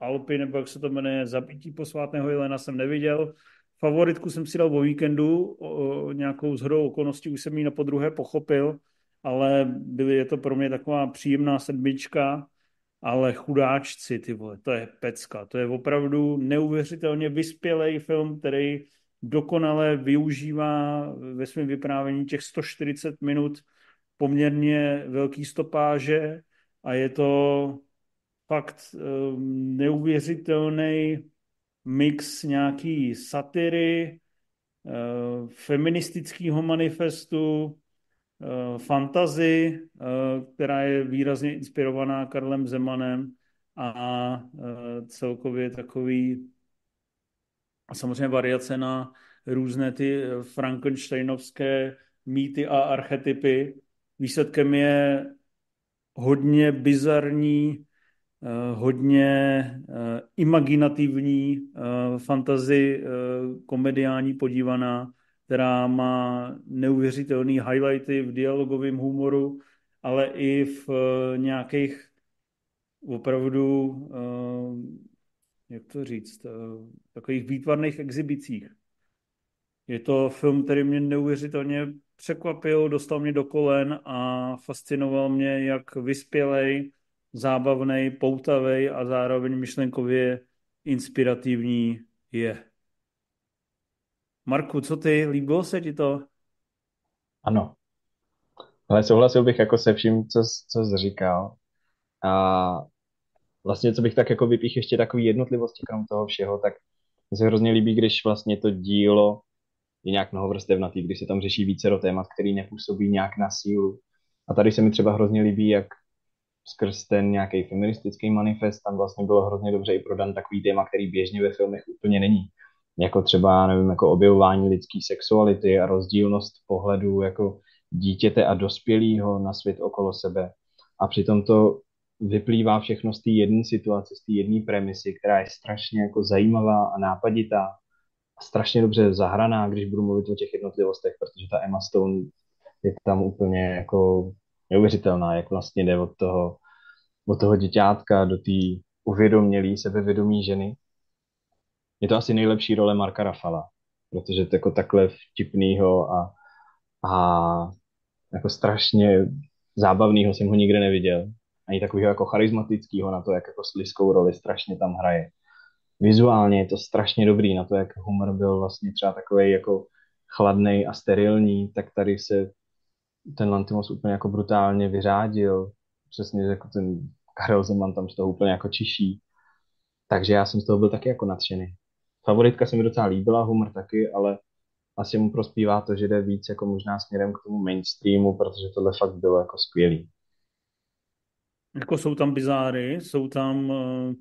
Alpy, nebo jak se to jmenuje, Zabití posvátného Jelena jsem neviděl. Favoritku jsem si dal o víkendu, o, nějakou zhodou okolností, už jsem ji na podruhé pochopil, ale byly, je to pro mě taková příjemná sedmička, ale chudáčci, ty vole, to je pecka. To je opravdu neuvěřitelně vyspělý film, který dokonale využívá ve svém vyprávění těch 140 minut poměrně velký stopáže a je to fakt um, neuvěřitelný mix nějaký satiry, uh, feministického manifestu, uh, fantazy, uh, která je výrazně inspirovaná Karlem Zemanem a celkově takový a samozřejmě variace na různé ty frankensteinovské mýty a archetypy. Výsledkem je hodně bizarní, eh, hodně eh, imaginativní eh, fantazy komediální podívaná, která má neuvěřitelné highlighty v dialogovém humoru, ale i v nějakých opravdu jak to říct, takových výtvarných exhibicích. Je to film, který mě neuvěřitelně překvapil, dostal mě do kolen a fascinoval mě, jak vyspělej, zábavný, poutavý a zároveň myšlenkově inspirativní je. Marku, co ty? Líbilo se ti to? Ano. Ale souhlasil bych jako se vším, co, co jsi říkal. A vlastně, co bych tak jako vypích ještě takový jednotlivosti krom toho všeho, tak mi se hrozně líbí, když vlastně to dílo je nějak mnohovrstevnatý, když se tam řeší více do témat, který nepůsobí nějak na sílu. A tady se mi třeba hrozně líbí, jak skrz ten nějaký feministický manifest tam vlastně bylo hrozně dobře i prodan takový téma, který běžně ve filmech úplně není. Jako třeba, nevím, jako objevování lidské sexuality a rozdílnost pohledu jako dítěte a dospělého na svět okolo sebe. A přitom to vyplývá všechno z té jedné situace, z té jedné premisy, která je strašně jako zajímavá a nápaditá a strašně dobře zahraná, když budu mluvit o těch jednotlivostech, protože ta Emma Stone je tam úplně jako neuvěřitelná, jak vlastně jde od toho, od toho děťátka do té uvědomělý, sebevědomí ženy. Je to asi nejlepší role Marka Rafala, protože jako takhle vtipnýho a, a jako strašně zábavného jsem ho nikde neviděl. Ani takového jako charismatického na to, jak jako sliskou roli strašně tam hraje. Vizuálně je to strašně dobrý na to, jak humor byl vlastně třeba takový jako chladný a sterilní, tak tady se ten Lantimos úplně jako brutálně vyřádil. Přesně jako ten Karel Zeman tam z toho úplně jako čiší. Takže já jsem z toho byl taky jako nadšený. Favoritka se mi docela líbila, humor taky, ale asi mu prospívá to, že jde víc jako možná směrem k tomu mainstreamu, protože tohle fakt bylo jako skvělý. Jako jsou tam bizáry, jsou tam, eh,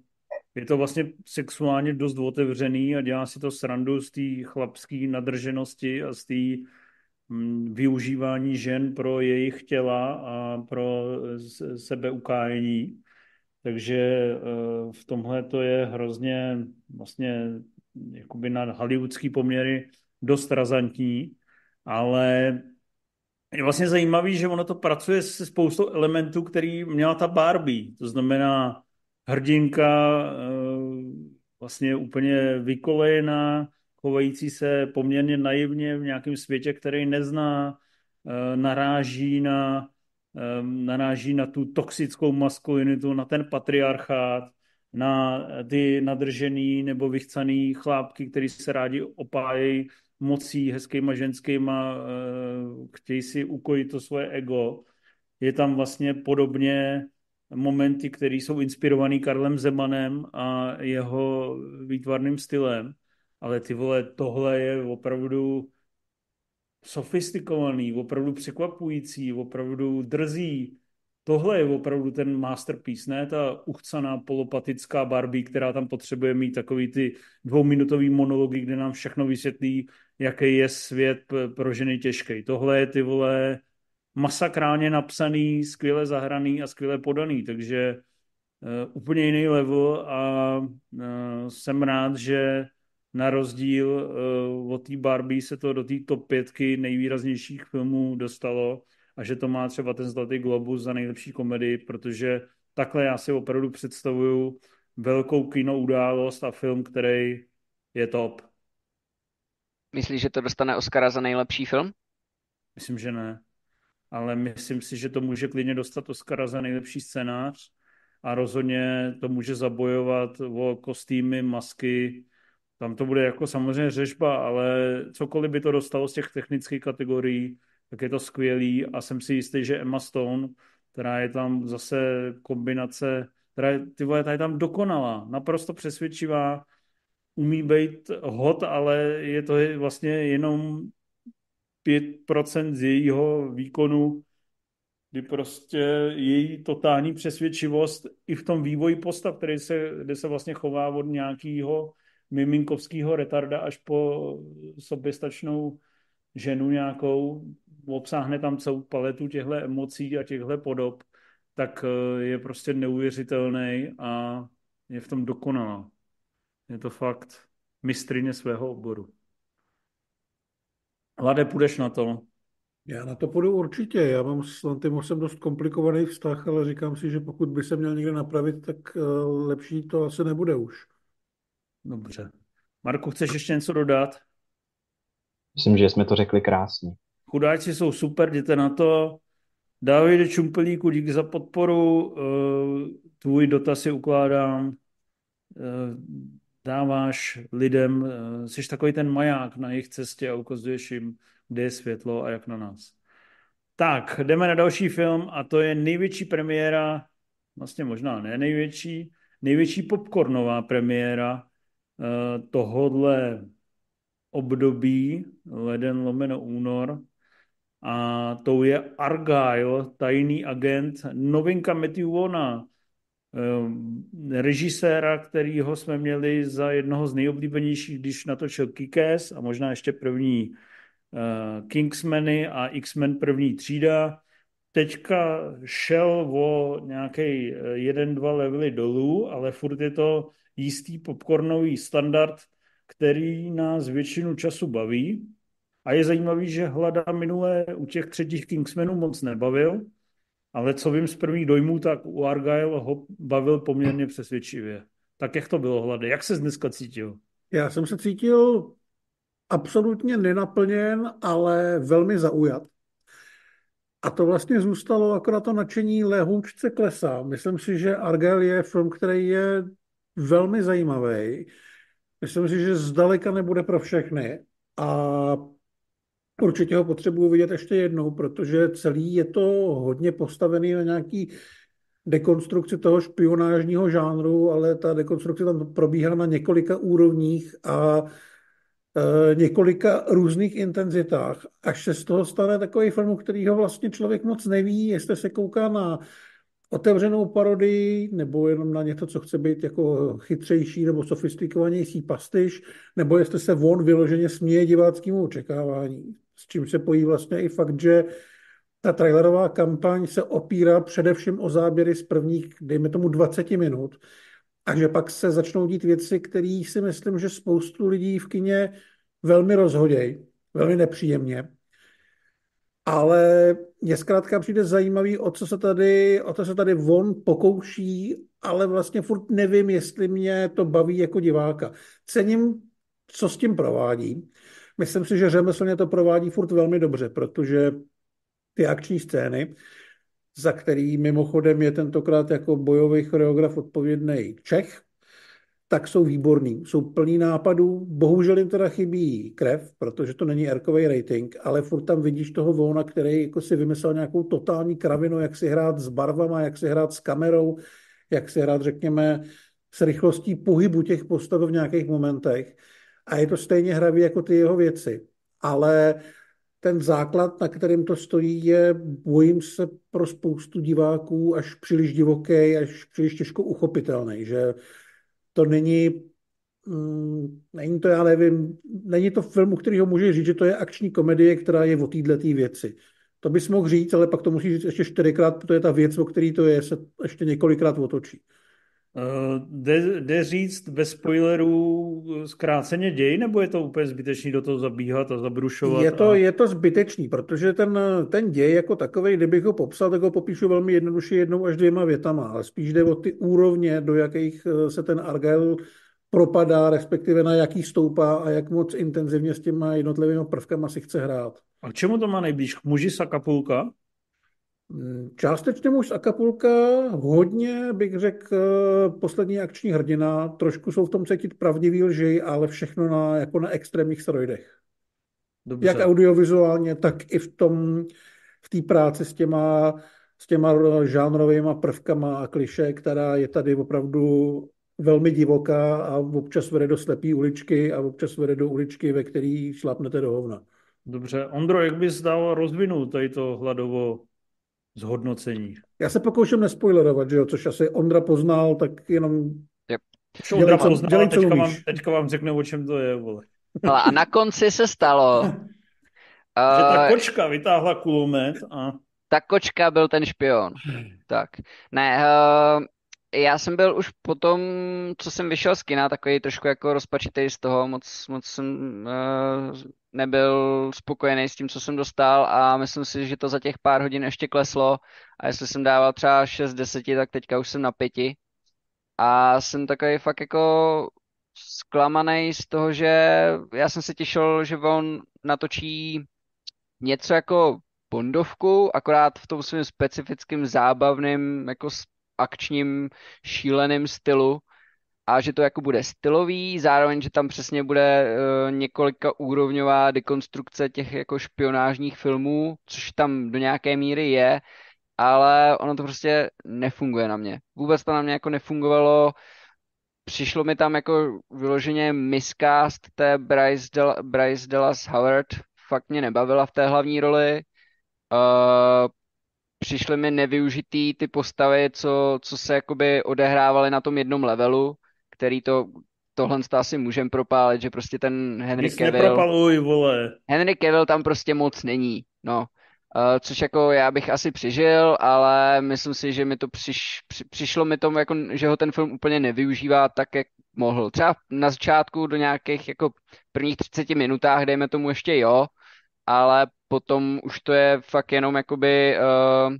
je to vlastně sexuálně dost otevřený a dělá si to srandu z té chlapské nadrženosti a z té využívání žen pro jejich těla a pro sebeukájení. Takže eh, v tomhle to je hrozně vlastně jakoby na hollywoodský poměry dost razantní, ale je vlastně zajímavý, že ono to pracuje se spoustou elementů, který měla ta Barbie. To znamená hrdinka eh, vlastně úplně vykolejená, chovající se poměrně naivně v nějakém světě, který nezná, eh, naráží na, eh, naráží na tu toxickou maskulinitu, na ten patriarchát, na ty nadržený nebo vychcaný chlápky, který se rádi opájejí mocí hezkýma ženskýma, eh, chtějí si ukojit to svoje ego. Je tam vlastně podobně momenty, které jsou inspirovaný Karlem Zemanem a jeho výtvarným stylem. Ale ty vole, tohle je opravdu sofistikovaný, opravdu překvapující, opravdu drzí, tohle je opravdu ten masterpiece, ne ta uchcaná polopatická Barbie, která tam potřebuje mít takový ty dvouminutový monology, kde nám všechno vysvětlí, jaký je svět pro ženy těžký. Tohle je ty vole masakrálně napsaný, skvěle zahraný a skvěle podaný, takže uh, úplně jiný level a uh, jsem rád, že na rozdíl uh, od té Barbie se to do té top pětky nejvýraznějších filmů dostalo a že to má třeba ten Zlatý globus za nejlepší komedii, protože takhle já si opravdu představuju velkou kino událost a film, který je top. Myslíš, že to dostane Oscara za nejlepší film? Myslím, že ne. Ale myslím si, že to může klidně dostat Oscara za nejlepší scénář a rozhodně to může zabojovat o kostýmy, masky. Tam to bude jako samozřejmě řežba, ale cokoliv by to dostalo z těch technických kategorií, tak je to skvělý a jsem si jistý, že Emma Stone, která je tam zase kombinace, která je, ty vole, ta je tam dokonalá, naprosto přesvědčivá, umí být hot, ale je to vlastně jenom 5% z jejího výkonu, kdy prostě její totální přesvědčivost i v tom vývoji postav, který se, kde se vlastně chová od nějakého miminkovského retarda až po soběstačnou ženu nějakou, obsáhne tam celou paletu těchto emocí a těchto podob, tak eh, je prostě neuvěřitelný a je v tom dokonalá. Je to fakt mistrině svého oboru. Lade, půjdeš na to? Já na to půjdu určitě. Já mám s Lantimosem dost komplikovaný vztah, ale říkám si, že pokud by se měl někde napravit, tak eh, lepší to asi nebude už. Dobře. Marku, chceš ještě něco dodat? Myslím, že jsme to řekli krásně. Chudáci jsou super, jděte na to. Davide Čumpelíku, díky za podporu. Eh, tvůj dotaz si ukládám. Eh, dáváš lidem, eh, jsi takový ten maják na jejich cestě a ukazuješ jim, kde je světlo a jak na nás. Tak, jdeme na další film a to je největší premiéra, vlastně možná ne největší, největší popcornová premiéra tohodle období, leden lomeno únor, a tou je Argyle, tajný agent, novinka Matthew Vona, eh, režiséra, kterýho jsme měli za jednoho z nejoblíbenějších, když natočil Kikes a možná ještě první uh, Kingsmany a X-Men první třída. Teďka šel o nějaký jeden, dva levely dolů, ale furt je to jistý popcornový standard, který nás většinu času baví. A je zajímavý, že Hlada minulé u těch třetích Kingsmenů moc nebavil, ale co vím z prvních dojmů, tak u Argyle ho bavil poměrně přesvědčivě. Tak jak to bylo, Hlade? Jak se dneska cítil? Já jsem se cítil absolutně nenaplněn, ale velmi zaujat. A to vlastně zůstalo, akorát to nadšení lehoučce klesá. Myslím si, že Argyle je film, který je velmi zajímavý. Myslím si, že zdaleka nebude pro všechny. A určitě ho potřebuji vidět ještě jednou, protože celý je to hodně postavený na nějaký dekonstrukci toho špionážního žánru, ale ta dekonstrukce tam probíhá na několika úrovních a e, několika různých intenzitách, až se z toho stane takový film, kterýho vlastně člověk moc neví, jestli se kouká na otevřenou parodii, nebo jenom na něco, co chce být jako chytřejší nebo sofistikovanější pastyš, nebo jestli se von vyloženě směje diváckému očekávání. S čím se pojí vlastně i fakt, že ta trailerová kampaň se opírá především o záběry z prvních, dejme tomu, 20 minut, a že pak se začnou dít věci, které si myslím, že spoustu lidí v kině velmi rozhodějí, velmi nepříjemně ale mě zkrátka přijde zajímavý, o co se tady, o co se tady on pokouší, ale vlastně furt nevím, jestli mě to baví jako diváka. Cením, co s tím provádí. Myslím si, že řemeslně to provádí furt velmi dobře, protože ty akční scény, za který mimochodem je tentokrát jako bojový choreograf odpovědný Čech, tak jsou výborný, jsou plný nápadů. Bohužel jim teda chybí krev, protože to není erkový rating, ale furt tam vidíš toho Vona, který jako si vymyslel nějakou totální kravinu, jak si hrát s barvama, jak si hrát s kamerou, jak si hrát, řekněme, s rychlostí pohybu těch postav v nějakých momentech. A je to stejně hravý jako ty jeho věci. Ale ten základ, na kterým to stojí, je, bojím se pro spoustu diváků, až příliš divoký, až příliš těžko uchopitelný, že to není, mm, není to, já nevím, není to film, u kterého můžeš říct, že to je akční komedie, která je o této věci. To bys mohl říct, ale pak to musíš říct ještě čtyřikrát, protože ta věc, o který to je, se ještě několikrát otočí. Uh, jde, jde říct bez spoilerů zkráceně děj, nebo je to úplně zbytečný do toho zabíhat a zabrušovat? Je to, a... je to zbytečný, protože ten, ten děj jako takový, kdybych ho popsal, tak ho popíšu velmi jednoduše jednou až dvěma větama, ale spíš jde o ty úrovně, do jakých eh, se ten Argyle propadá, respektive na jaký stoupá a jak moc intenzivně s těma jednotlivými prvkama si chce hrát. A k čemu to má nejblíž? K muži? Mm, částečně muž z Acapulka, hodně bych řekl poslední akční hrdina, trošku jsou v tom cítit pravdivý lži, ale všechno na, jako na extrémních steroidech. Dobře. Jak audiovizuálně, tak i v tom, v té práci s těma, s těma žánrovými prvkama a kliše, která je tady opravdu velmi divoká a občas vede do slepý uličky a občas vede do uličky, ve který šlapnete do hovna. Dobře. Ondro, jak bys dal rozvinout tady to hladovo zhodnocení. Já se pokouším nespoilerovat, že jo, což asi Ondra poznal, tak jenom... Yep. Ondra co, poznal, dělej, co teďka, vám, teďka vám řeknu, o čem to je, vole. Ale a na konci se stalo... uh, *laughs* že ta kočka vytáhla kulomet a... Ta kočka byl ten špion. Tak. Ne, uh, já jsem byl už po tom, co jsem vyšel z kina, takový trošku jako rozpačitý z toho, moc, moc jsem uh, nebyl spokojený s tím, co jsem dostal a myslím si, že to za těch pár hodin ještě kleslo. A jestli jsem dával třeba 6 10, tak teďka už jsem na pěti. A jsem takový fakt jako zklamaný z toho, že já jsem se těšil, že on natočí něco jako Bondovku, akorát v tom svým specifickým zábavným jako akčním šíleným stylu a že to jako bude stylový, zároveň, že tam přesně bude uh, několika úrovňová dekonstrukce těch jako špionážních filmů, což tam do nějaké míry je, ale ono to prostě nefunguje na mě. Vůbec to na mě jako nefungovalo. přišlo mi tam jako vyloženě miscast té Bryce, Del- Bryce Dallas Howard, fakt mě nebavila v té hlavní roli. Uh, přišly mi nevyužitý ty postavy, co, co se jakoby odehrávaly na tom jednom levelu, který to, tohle to asi můžem propálit, že prostě ten Henry Nic Cavill... nepropaluj, vole. Henry Cavill tam prostě moc není, no. Uh, což jako já bych asi přežil, ale myslím si, že mi to přiš, při, přišlo mi tomu, jako, že ho ten film úplně nevyužívá tak, jak mohl. Třeba na začátku do nějakých jako prvních 30 minutách, dejme tomu ještě jo, ale potom už to je fakt jenom jakoby uh,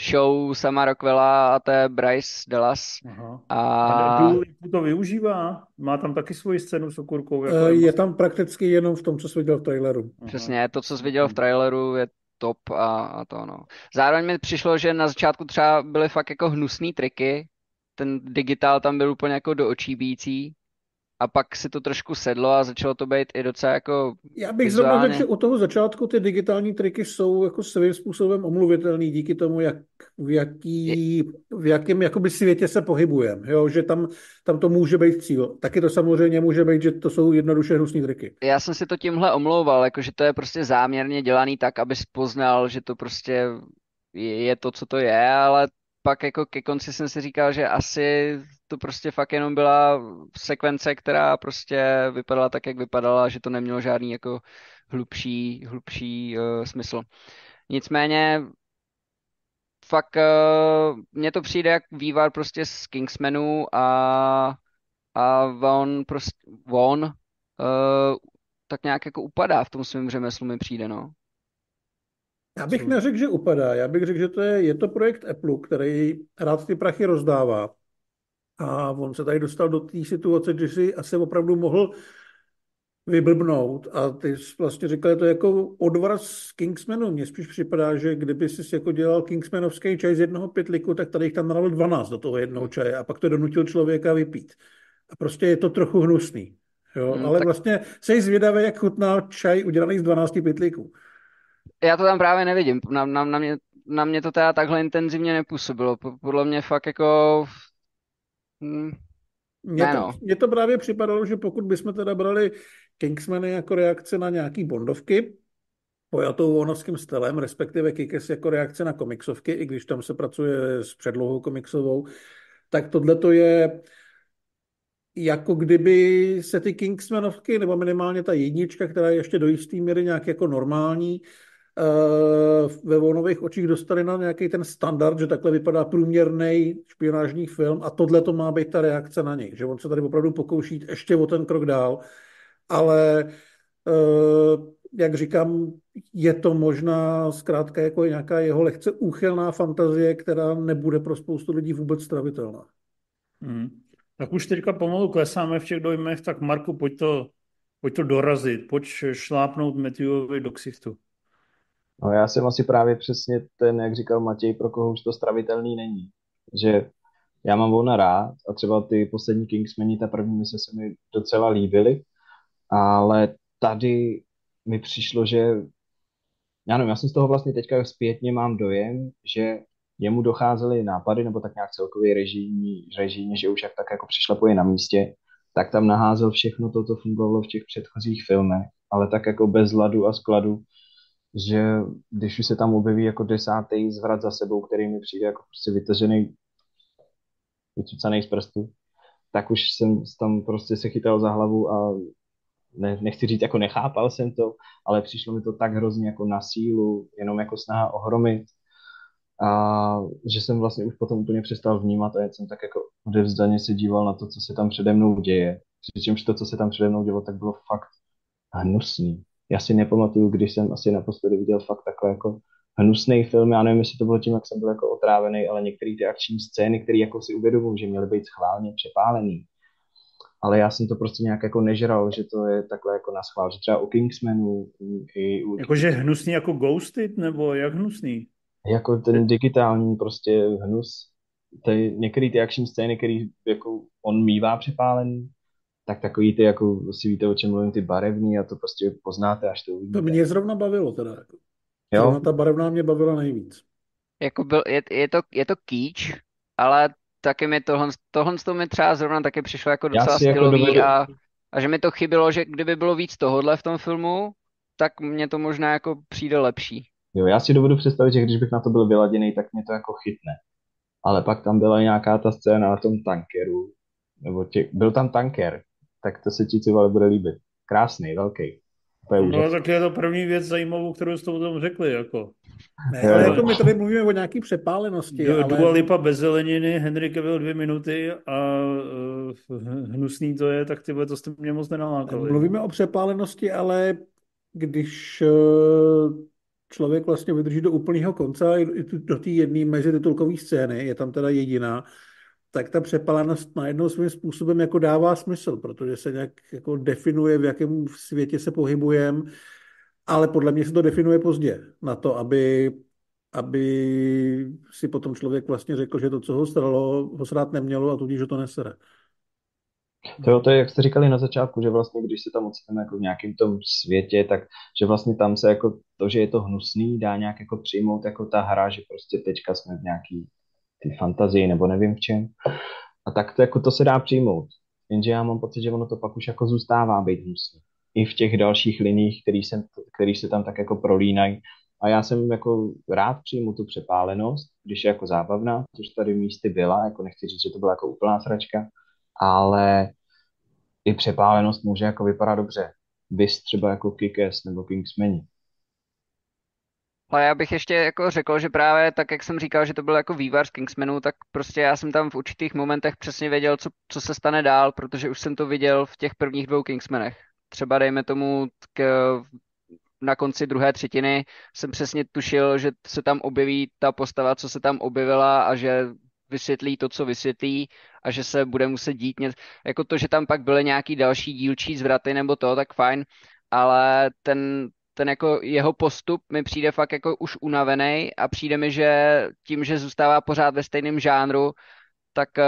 show sama Rockwella a té Bryce Dallas. Aha. A A Dua Lipa to využívá? Má tam taky svoji scénu s okurkou? Jako Eh, Je tam prakticky jenom v tom, co jsi viděl v traileru. Aha. přesně to, co jsi viděl v traileru, je top a, a to no. Zároveň mi přišlo, že na začátku třeba byly fakt jako hnusný triky, ten digitál tam byl úplně jako do očí bíjící a pak si to trošku sedlo a začalo to být i docela jako Já bych zrovna vizuálně. řekl, že u toho začátku ty digitální triky jsou jako svým způsobem omluvitelný díky tomu, jak, v, jaký, v jakém jakoby světě se pohybujeme. Jo? Že tam, tam to může být cíl. Taky to samozřejmě může být, že to jsou jednoduše hnusný triky. Já jsem si to tímhle omlouval, jako že to je prostě záměrně dělaný tak, abys poznal, že to prostě je to, co to je, ale pak jako ke konci jsem si říkal, že asi to prostě fakt jenom byla sekvence, která prostě vypadala tak, jak vypadala, že to nemělo žádný jako hlubší, hlubší uh, smysl. Nicméně fakt uh, mně to přijde jak vývar prostě z Kingsmanu a, a on prostě, on uh, tak nějak jako upadá v tom svém řemeslu mi přijde, no. Já bych neřekl, že upadá. Já bych řekl, že to je, je to projekt Apple, který rád ty prachy rozdává. A on se tady dostal do té situace, že si asi opravdu mohl vyblbnout. A ty jsi vlastně říkal, je to jako odvar z Kingsmanu. Mně spíš připadá, že kdyby jsi jako dělal Kingsmanovský čaj z jednoho pytliku, tak tady jich tam nalil 12 do toho jednoho čaje a pak to donutil člověka vypít. A prostě je to trochu hnusný. Jo? Hmm, Ale tak- vlastně jsi zvědavý, jak chutná čaj udělaný z 12 pytlíků. Já to tam právě nevidím. Na, na, na, mě, na mě to teda takhle intenzivně nepůsobilo. Po- Podle mě fakt jako... hm, Mně Ne, to, no. mně to právě připadalo, že pokud bychom teda brali Kingsmany jako reakce na nějaký bondovky, pojatou vonovským stylem, respektive Kikes jako reakce na komiksovky, i když tam se pracuje s předlohou komiksovou, tak tohle to je jako kdyby se ty Kingsmanovky, nebo minimálně ta jednička, která je ještě do jistý míry nějak jako normální, ve vonových očích dostali na nějaký ten standard, že takhle vypadá průměrný špionážní film a tohle to má být ta reakce na něj, že on se tady opravdu pokouší ještě o ten krok dál, ale eh, jak říkám, je to možná zkrátka jako nějaká jeho lehce úchylná fantazie, která nebude pro spoustu lidí vůbec stravitelná. Mhm. Tak už teďka pomalu klesáme v těch dojmech, tak Marku, pojď to, pojď to dorazit, pojď šlápnout Matthewovi do ksichtu. No já jsem asi právě přesně ten, jak říkal Matěj, pro koho už to stravitelný není. Že já mám Vona rád a třeba ty poslední Kingsmeni, ta první mise se mi docela líbily, ale tady mi přišlo, že já nevím, já jsem z toho vlastně teďka zpětně mám dojem, že jemu docházely nápady, nebo tak nějak celkově režijní, režijně, že už jak tak jako přišlapuje na místě, tak tam naházel všechno to, co fungovalo v těch předchozích filmech, ale tak jako bez ladu a skladu, že když už se tam objeví jako desátý zvrat za sebou, který mi přijde jako prostě vytažený, vycucaný z prstu, tak už jsem tam prostě se chytal za hlavu a ne, nechci říct, jako nechápal jsem to, ale přišlo mi to tak hrozně jako na sílu, jenom jako snaha ohromit. A že jsem vlastně už potom úplně přestal vnímat a jen jsem tak jako odevzdaně se díval na to, co se tam přede mnou děje. Přičemž to, co se tam přede mnou dělo, tak bylo fakt hnusný. Já si nepamatuju, když jsem asi naposledy viděl fakt takhle jako hnusný film. Já nevím, jestli to bylo tím, jak jsem byl jako otrávený, ale některé ty akční scény, které jako si uvědomuji, že měly být schválně přepálený, ale já jsem to prostě nějak jako nežral, že to je takhle jako na schvál, že třeba u Kingsmanu i u, Jakože hnusný jako Ghosted, nebo jak hnusný? jako ten digitální prostě hnus, ty, některé ty akční scény, které jako on mývá přepálený, tak takový ty, jako si víte, o čem mluvím, ty barevný a to prostě poznáte, až to uvidíte. To mě zrovna bavilo teda. Jako. Zrovna Jo, ta barevná mě bavila nejvíc. Jako byl, je, je, to, je to kýč, ale taky mi tohle, tohle to mi třeba zrovna taky přišlo jako docela jako stylový dovedu, a, a že mi to chybilo, že kdyby bylo víc tohohle v tom filmu, tak mně to možná jako přijde lepší. jo, já si dovedu představit, že když bych na to byl vyladěný, tak mě to jako chytne. Ale pak tam byla nějaká ta scéna na tom tankeru, nebo tě, byl tam tanker, tak to se ti ty vole bude líbit. Krásný, velký. To je No, úžasný. tak je to první věc zajímavou, kterou jste o tom řekli, jako. Ne, ale jako my tady mluvíme o nějaký přepálenosti, Dua ale Lipa bez zeleniny, Henry Cavill dvě minuty a uh, hnusný to je, tak ty to jste mě moc nenalákali. mluvíme o přepálenosti, ale když eh, člověk vlastně vydrží do úplného konce, do té jedné mezititulkové scény, je tam teda jediná, tak ta přepálenost najednou svým způsobem jako dává smysl, protože se nějak jako definuje, v jakém světě se pohybujeme, ale podle mě se to definuje pozdě na to, aby, aby si potom člověk vlastně řekl, že to, co ho stralo, ho srát nemělo a tudíž ho to nesere. To, jo, to je, jak jste říkali na začátku, že vlastně, když se tam ocitneme jako v nějakém tom světě, tak že vlastně tam se jako to, že je to hnusný, dá nějak jako přijmout jako ta hra, že prostě teďka jsme v nějaký ty fantazii nebo nevím v čem. A tak to, jako to se dá přijmout. Jenže já mám pocit, že ono to pak už jako zůstává být hnusný. I v těch dalších liních, který se, který se tam tak jako prolínají. A já jsem jako rád přijmu tu přepálenost, když je jako zábavná, což tady místy byla, jako nechci říct, že to byla jako úplná sračka, ale i přepálenost může jako vypadat dobře. Vys třeba jako Kick-Ass nebo Kingsmani. Ale já bych ještě jako řekl, že právě tak, jak jsem říkal, že to byl jako vývar z Kingsmanu, tak prostě já jsem tam v určitých momentech přesně věděl, co, co se stane dál, protože už jsem to viděl v těch prvních dvou Kingsmanech. Třeba dejme tomu k, na konci druhé třetiny jsem přesně tušil, že se tam objeví ta postava, co se tam objevila a že vysvětlí to, co vysvětlí a že se bude muset dít něco. Jako to, že tam pak byly nějaký další dílčí zvraty nebo to, tak fajn, ale ten, ten jako jeho postup mi přijde fakt jako už unavený a přijde mi, že tím, že zůstává pořád ve stejném žánru, tak uh,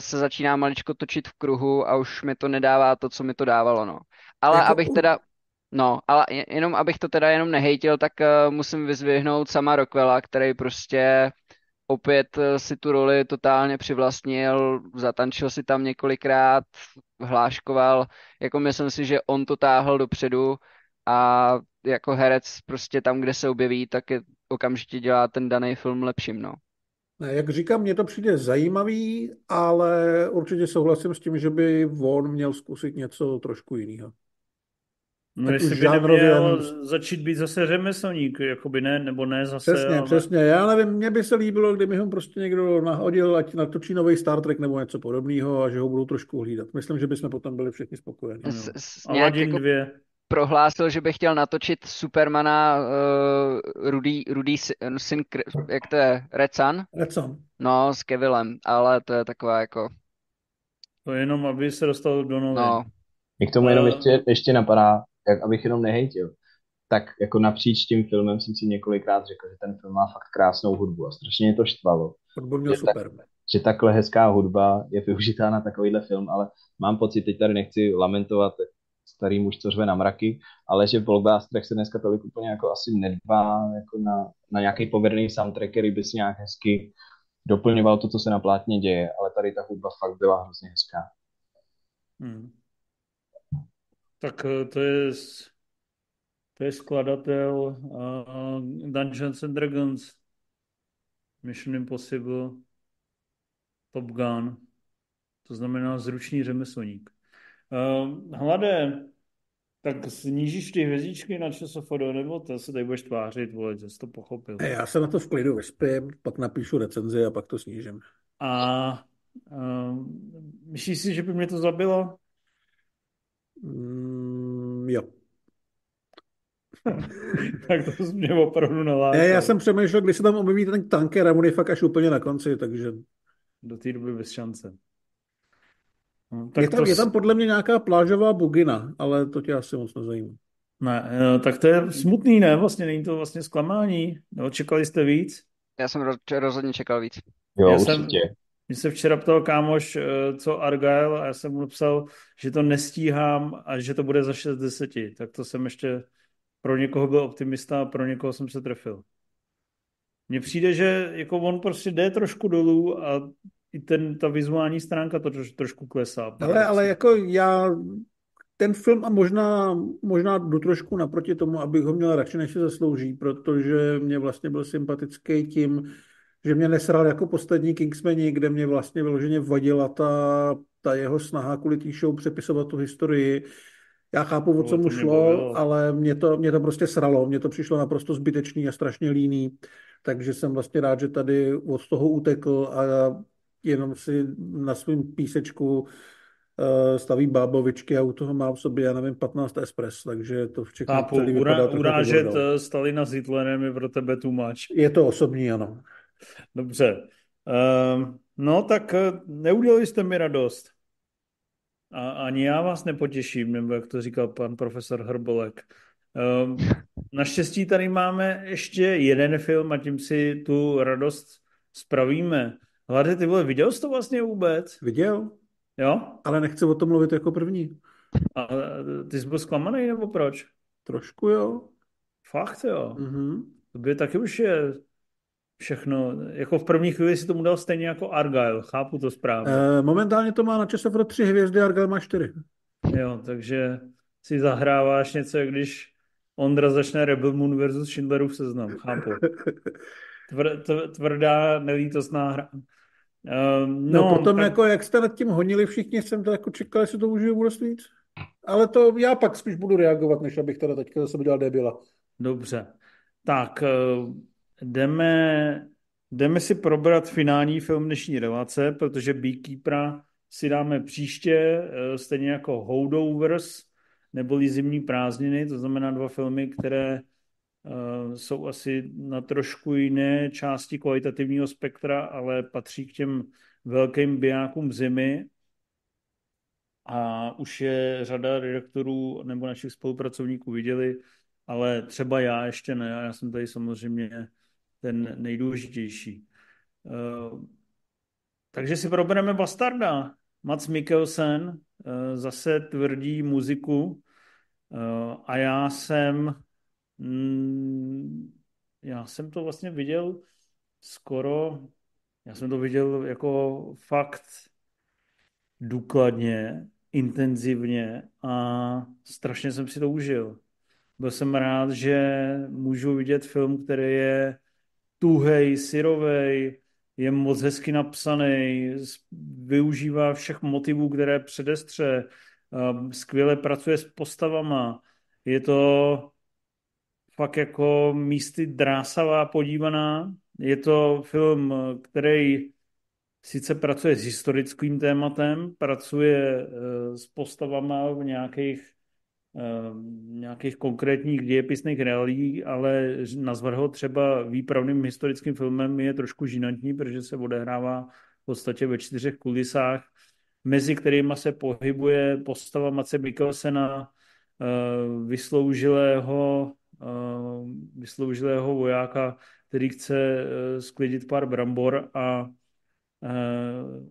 se začíná maličko točit v kruhu a už mi to nedává to, co mi to dávalo, no. Ale Jako abych teda, no, ale je- jenom abych to teda jenom nehejtil, tak uh, musím vyzvihnout sama Rockwella, který prostě opět eh, si tu roli totálně přivlastnil, zatančil si tam několikrát, hláškoval, jako myslím si, že on to táhl dopředu a jako herec prostě tam, kde se objeví, tak je, okamžitě dělá ten daný film lepším, no. Ne, jak říkám, mně to přijde zajímavý, ale určitě souhlasím s tím, že by on měl zkusit něco trošku jiného. No Tak jestli už by žánrově neměl začít být zase řemeslník, jakoby ne, nebo ne zase, Přesně, ale... přesně. Já nevím, mně by se líbilo, kdyby ho prostě někdo nahodil, ať natočí nový Star Trek nebo něco podobného a že ho budou trošku hlídat. Myslím, že bychom potom byli všichni spokojení. No. S, s, nějak jako 2. prohlásil, že by chtěl natočit Supermana uh, Rudy, Rudy Sy- syn, jak to je, Red Sun? Recon. No, s Kevillem, ale to je taková jako, To je jenom, aby se dostal do novin. no, Mě k tomu jenom Eh. ještě, ještě napadá, jak abych jenom nehejtil. Tak jako napříč tím filmem jsem si několikrát řekl, že ten film má fakt krásnou hudbu a strašně mě to štvalo, Fotbal měl Je tak- super. že takhle hezká hudba je využitá na takovýhle film, ale mám pocit, teď tady nechci lamentovat starý muž, co řve na mraky, ale že v blockbusterech se dneska tolik úplně jako asi nedbá jako na, na nějaký povedený soundtrack, který by si nějak hezky doplňoval to, co se na plátně děje, ale tady ta hudba fakt byla hrozně hezká. Hmm. Tak eh, to je, to je skladatel uh, Dungeons and Dragons, Mission Impossible, Top Gun, to znamená zručný řemeslník. Uh, hlade, tak snížíš ty hvězdičky na ČSFD, nebo to se tady budeš tvářit, vole, že jsi to pochopil. Já se na to v klidu vyspím, pak napíšu recenzi a pak to snížím. A uh, myslíš si, že by mě to zabilo? Mm, jo. *laughs* tak to jsi mě opravdu nalákal. Ne, já jsem přemýšlel, když se tam objeví ten tanker a on je fakt až úplně na konci, takže Do té doby bez šance. No, je to tam, je s- tam podle mě nějaká plážová bugina, ale to tě asi moc nezajímá. Ne, eh, tak to je smutný, ne? Vlastně není to vlastně zklamání. No, čekali jste víc? já jsem roz, rozhodně čekal víc. Jo, Já jsem- určitě. Mě se včera ptal kámoš, eh, co Argyle, a já jsem mu napsal, že to nestíhám a že to bude za 6 z 10. Tak to jsem ještě pro někoho byl optimista a pro někoho jsem se trefil. Mně přijde, že jako on prostě jde trošku dolů a i ten, ta vizuální stránka to troš, trošku klesá. Ale, ale jako já ten film a možná, možná jdu trošku naproti tomu, abych ho měl radši, než se zaslouží, protože mě vlastně byl sympatický tím, že mě nesral jako poslední Kingsmani, kde mě vlastně vyloženě vadila ta, ta jeho snaha kvůli té show přepisovat tu historii. Já chápu, o co mu šlo, ale mě to, mě to prostě sralo. Mně to přišlo naprosto zbytečný a strašně líný. Takže jsem vlastně rád, že tady od toho utekl a jenom si na svém písečku eh, staví bábovičky a u toho má v sobě, já nevím, 15 espres, takže to všechno Chápu, celý vypadá urážet eh, Stalina s Hitlerem je pro tebe much. Je to osobní, ano. Dobře. Um, no tak eh, neudělali jste mi radost. A ani já vás nepotěším, nebo jak to říkal pan profesor Hrbolek. Um, naštěstí tady máme ještě jeden film a tím si tu radost spravíme. Hlade, ty vole, viděl jsi to vlastně vůbec? Viděl. Jo? Ale nechci o tom mluvit jako první. A ty jsi byl zklamaný, nebo proč? Trošku jo. Fakt jo? Mm-hmm. To by taky už je všechno, jako v první chvíli si tomu dal stejně jako Argyle, chápu to správně. E, momentálně to má na pro tři hvězdy, Argyle má čtyři. Jo, takže si zahráváš něco, když Ondra začne Rebel Moon versus Schindlerův seznam, chápu. *laughs* Tvr, tvrdá, nelítostná hra. Um, no, no, potom tak... jako, jak jste nad tím honili všichni, jsem to jako čekal, jestli to užiju bude víc. Ale to já pak spíš budu reagovat, než abych teda teďka zase udělal debila. Dobře. Tak, uh jdeme, jdeme si probrat finální film dnešní relace, protože Beekeepera si dáme příště, eh, stejně jako Holdovers, neboli Zimní prázdniny, to znamená dva filmy, které uh, jsou asi na trošku jiné části kvalitativního spektra, ale patří k těm velkým bijákům zimy. A už je řada redaktorů nebo našich spolupracovníků viděli, ale třeba já ještě ne. Já jsem tady samozřejmě ten nejdůležitější. Uh, takže si probereme Bastarda. Mats Mikkelsen uh, zase tvrdí muziku a já jsem mm, já jsem to vlastně viděl skoro, já jsem to viděl jako fakt důkladně, intenzivně a strašně jsem si to užil. Byl jsem rád, že můžu vidět film, který je tuhej, syrovej, je moc hezky napsaný, využívá všech motivů, které předestře, skvěle pracuje s postavama. Je to fakt jako místy drásavá podívaná. Je to film, který sice pracuje s historickým tématem, pracuje uh, s postavama v nějakých Eh, nějakých konkrétních dějepisných reálí, ale nazvat ho třeba výpravným historickým filmem je trošku žinantní, protože se odehrává v podstatě ve čtyřech kulisách, mezi kterými se pohybuje postava Mace Mikkelsena, eh, vysloužilého, eh, vysloužilého vojáka, který chce sklidit pár brambor a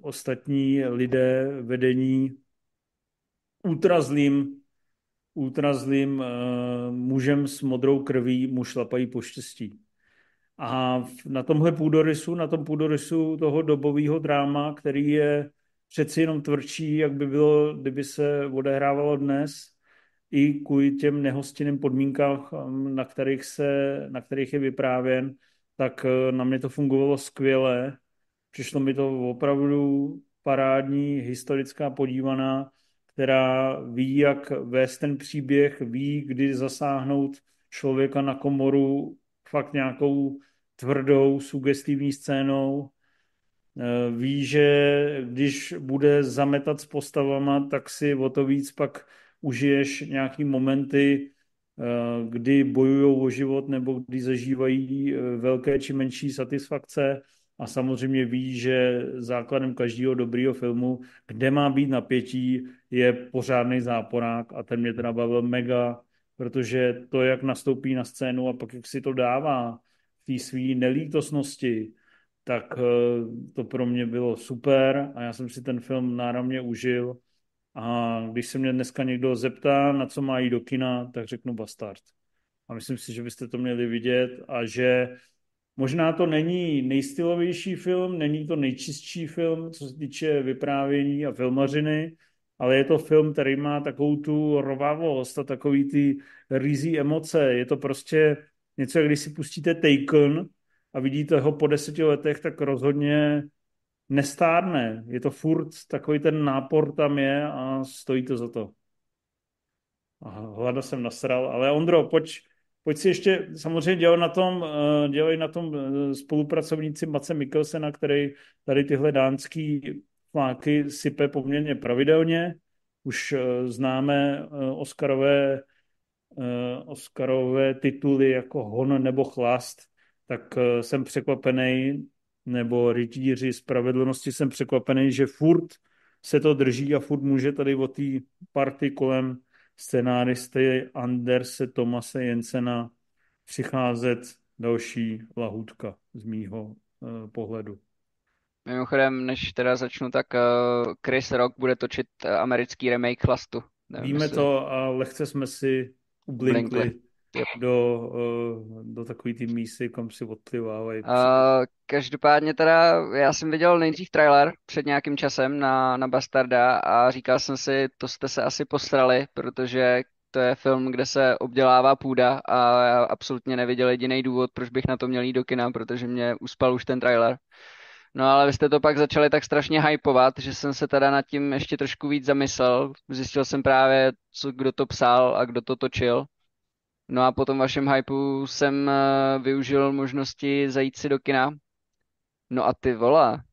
ostatní lidé vedení ultrazlým ultrazlým uh, mužem s modrou krví mu šlapají po štěstí. A na tomhle půdorysu, na tom půdorysu toho dobového dráma, který je přeci jenom tvrdší, jak by bylo, kdyby se odehrávalo dnes, i kvůli těm nehostinným podmínkách, na kterých, se, na kterých je vyprávěn, tak eh, na mě to fungovalo skvěle. Přišlo mi to opravdu parádní, historická podívaná která ví, jak vést ten příběh, ví, kdy zasáhnout člověka na komoru fakt nějakou tvrdou, sugestivní scénou. Eh, ví, že když bude zametat s postavama, tak si o to víc pak užiješ nějaký momenty, eh, kdy bojují o život nebo kdy zažívají eh, velké či menší satisfakce. A samozřejmě ví, že základem každého dobrého filmu, kde má být napětí, je pořádný záporák. A ten mě teda bavil mega, protože to, jak nastoupí na scénu a pak jak si to dává v té své nelítosnosti, tak eh, to pro mě bylo super. A já jsem si ten film náramně užil a když se mě dneska někdo zeptá, na co má jít do kina, tak řeknu Bastard. A myslím si, že byste to měli vidět a že Možná to není nejstylovější film, není to nejčistší film, co se týče vyprávění a filmařiny, ale je to film, který má takovou tu rovavost a takový ty rýzí emoce. Je to prostě něco, když si pustíte Taken a vidíte ho po deseti letech, tak rozhodně nestárne. Je to furt, takový ten nápor tam je a stojí to za to. A hlada jsem nasral, ale Ondro, pojď, pojď si ještě, samozřejmě dělají na tom, eh, dělají na tom eh, spolupracovníci Mace Mikkelsena, který tady tyhle dánský fláky sype poměrně pravidelně. Už eh, známe Oscarové, Oscarové tituly jako Hon nebo Chlast, tak jsem překvapený, nebo rytíři spravedlnosti jsem překvapený, že furt se to drží a furt může tady o té party kolem scenáristy Anderse Tomase Jensena přicházet další lahůdka z mýho uh, pohledu. Mimochodem, než teda začnu, tak uh, Chris Rock bude točit uh, americký remake Chlastu. Nevím, Víme jestli... to a lehce jsme si ublinkli. Blinkli yep. Do, uh, do takový ty mísy, kam si odplivávají. Uh, každopádně teda, já jsem viděl nejdřív trailer před nějakým časem na, na Bastarda a říkal jsem si, to jste se asi posrali, protože to je film, kde se obdělává půda a já absolutně neviděl jediný důvod, proč bych na to měl jít do kina, protože mě uspal už ten trailer. No ale vy jste to pak začali tak strašně hypovat, že jsem se teda nad tím ještě trošku víc zamyslel. Zjistil jsem právě, co, kdo to psal a kdo to točil. No a po tom vašem hypeu jsem uh, využil možnosti zajít si do kina. No a ty vola,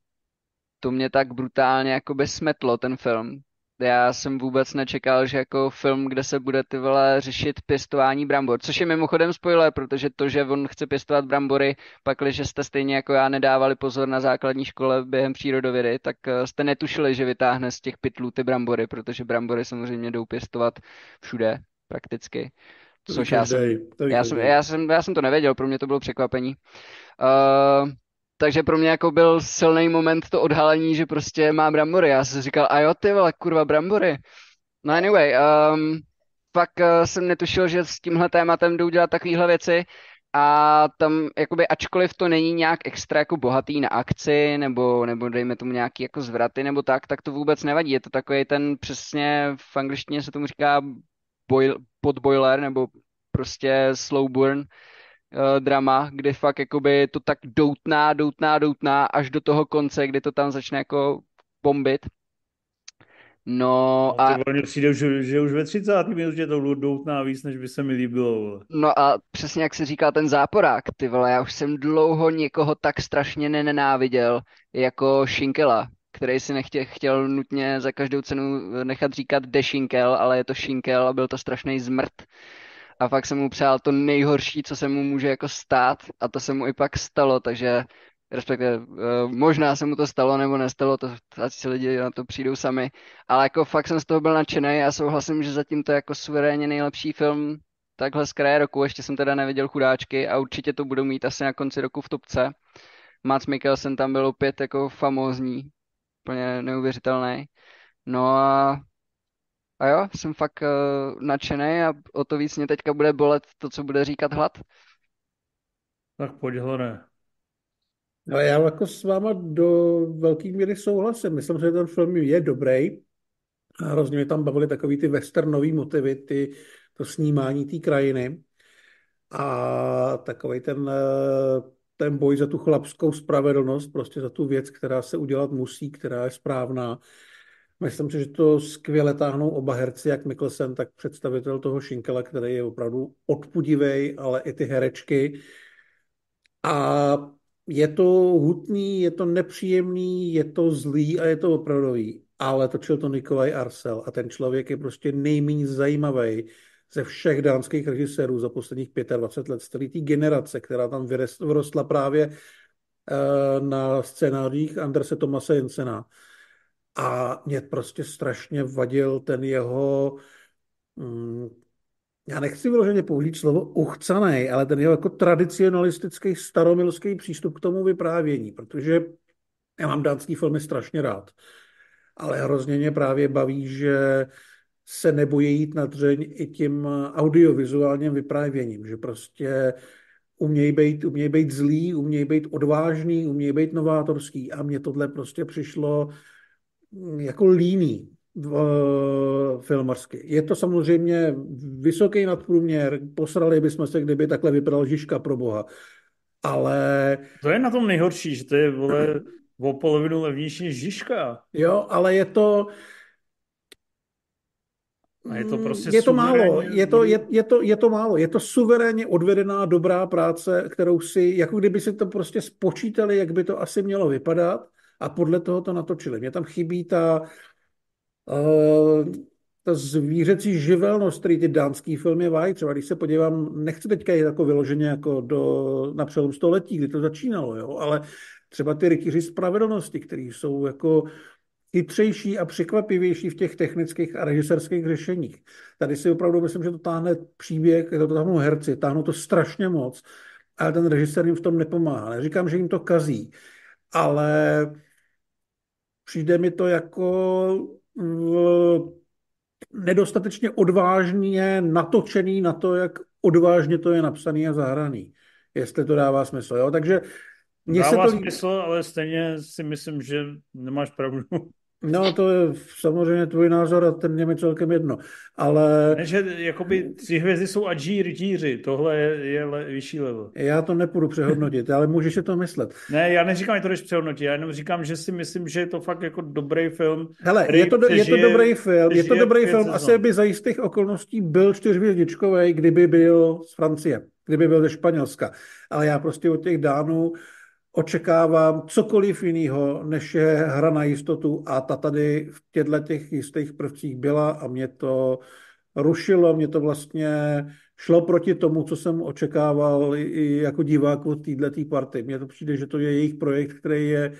to mě tak brutálně jako smetlo ten film. Já jsem vůbec nečekal, že jako film, kde se bude ty vole řešit pěstování brambor, což je mimochodem spoiler, protože to, že on chce pěstovat brambory, pak, že jste stejně jako já nedávali pozor na základní škole během přírodovědy, tak eh, jste netušili, že vytáhne z těch pytlů ty brambory, protože brambory samozřejmě jdou pěstovat všude prakticky. Což já jsem, já, jsem, já, jsem, já jsem to nevěděl, pro mě to bylo překvapení. Uh, takže pro mě jako byl silný moment to odhalení, že prostě má brambory. Já jsem říkal, a jo ty vole, kurva brambory. No anyway, um, pak uh, jsem netušil, že s tímhle tématem jdou dělat takovéhle věci a tam, jakoby, ačkoliv to není nějak extra jako bohatý na akci, nebo, nebo dejme tomu nějaký jako zvraty nebo tak, tak to vůbec nevadí. Je to takový ten přesně, v angličtině se tomu říká boil, podboiler nebo prostě slow burn uh, drama, kdy fakt jakoby to tak doutná, doutná, doutná až do toho konce, kdy to tam začne jako bombit. No a... a... Mně přijde, že, že už ve 30. minutě to doutná víc, než by se mi líbilo. No a přesně jak se říká ten záporák, ty vole, já už jsem dlouho někoho tak strašně nenáviděl jako Šinkela, který si nechtěl chtěl nutně za každou cenu nechat říkat dešinkel, ale je to šinkel a byl to strašný zmrt. A fakt jsem mu přál to nejhorší, co se mu může jako stát a to se mu i pak stalo, takže respektive uh, možná se mu to stalo nebo nestalo, to ať si lidi na to přijdou sami, ale jako fakt jsem z toho byl nadšený a souhlasím, že zatím to je jako suverénně nejlepší film takhle z kraje roku, ještě jsem teda neviděl chudáčky a určitě to budu mít asi na konci roku v topce. Mats Mikkelsen tam byl opět jako famózní, úplně neuvěřitelný. No a, a jo, jsem fakt uh, nadšený a o to víc mě teďka bude bolet to, co bude říkat hlad. Tak pojď, Hlore. Ale já jako s váma do velké míry souhlasím. Myslím, že ten film je dobrý. A hrozně mě tam bavily takový ty westernový motivy, ty, to snímání té krajiny. A takový ten eh, ten boj za tu chlapskou spravedlnost, prostě za tu věc, která se udělat musí, která je správná. Myslím si, že to skvěle táhnou oba herci, jak Mikkelsen, tak představitel toho Šinkela, který je opravdu odpudivý, ale i ty herečky. A je to hutný, je to nepříjemný, je to zlý a je to opravdový. Ale točil to Nikolaj Arcel a ten člověk je prostě nejméně zajímavý ze všech dánských režisérů za posledních 25 let, z té generace, která tam vyrostla právě eh, na scénářích Anderse Tomase Jensena. A mě prostě strašně vadil ten jeho, mm, já nechci vyloženě použít slovo uchcanej, ale ten jeho jako tradicionalistický staromilský přístup k tomu vyprávění, protože já mám dánský filmy strašně rád. Ale hrozně mě právě baví, že se nebojí jít na dřeň i tím audiovizuálním vyprávěním, že prostě umějí být, umějí být zlý, umějí být odvážný, umějí být novátorský a mně tohle prostě přišlo mm, jako líný v, filmarsky. Je to samozřejmě vysoký nadprůměr, posrali bychom se, kdyby takhle vypadal Žižka pro boha. Ale... To je na tom nejhorší, že to je vole, o polovinu levnější než Žižka. Jo, ale je to, a je to prostě je to málo, je to, je, je, to, je to málo, je to suverénně odvedená dobrá práce, kterou si, jako kdyby si to prostě spočítali, jak by to asi mělo vypadat a podle toho to natočili. Mně tam chybí ta, uh, ta zvířecí živelnost, který ty dánský filmy mají. Třeba když se podívám, nechci teďka jít jako vyloženě jako do, na přelom století, kdy to začínalo, jo, ale třeba ty rytíři spravedlnosti, které jsou jako chytřejší a překvapivější v těch technických a režiserských řešeních. Tady si opravdu myslím, že to táhne příběh, to táhnou herci, táhnou to strašně moc, ale ten režisér jim v tom nepomáhá. Neříkám, že jim to kazí, ale přijde mi to jako nedostatečně odvážně natočený na to, jak odvážně to je napsaný a zahraný. Jestli to dává smysl. Jo? Takže mně Dává se to... smysl, ale stejně si myslím, že nemáš pravdu. No, to je samozřejmě tvůj názor a ten mě mi celkem jedno. Ale... Ne, že jakoby tři hvězdy jsou adží rytíři, tohle je, je le, vyšší level. Já to nepůjdu přehodnotit, ale můžeš si to myslet. Ne, já neříkám, že to jdeš přehodnotit, já jenom říkám, že si myslím, že je to fakt jako dobrý film. Hele, je to, je to dobrý film, je to dobrý film, asi by za jistých okolností byl čtyřhvězdičkový, kdyby byl z Francie, kdyby byl ze Španělska. Ale já prostě od těch Dánů očekávám cokoliv jiného, než je hra na jistotu a ta tady v těchto těch jistých prvcích byla a mě to rušilo, mě to vlastně šlo proti tomu, co jsem očekával i jako divák od této party. Mně to přijde, že to je jejich projekt, který je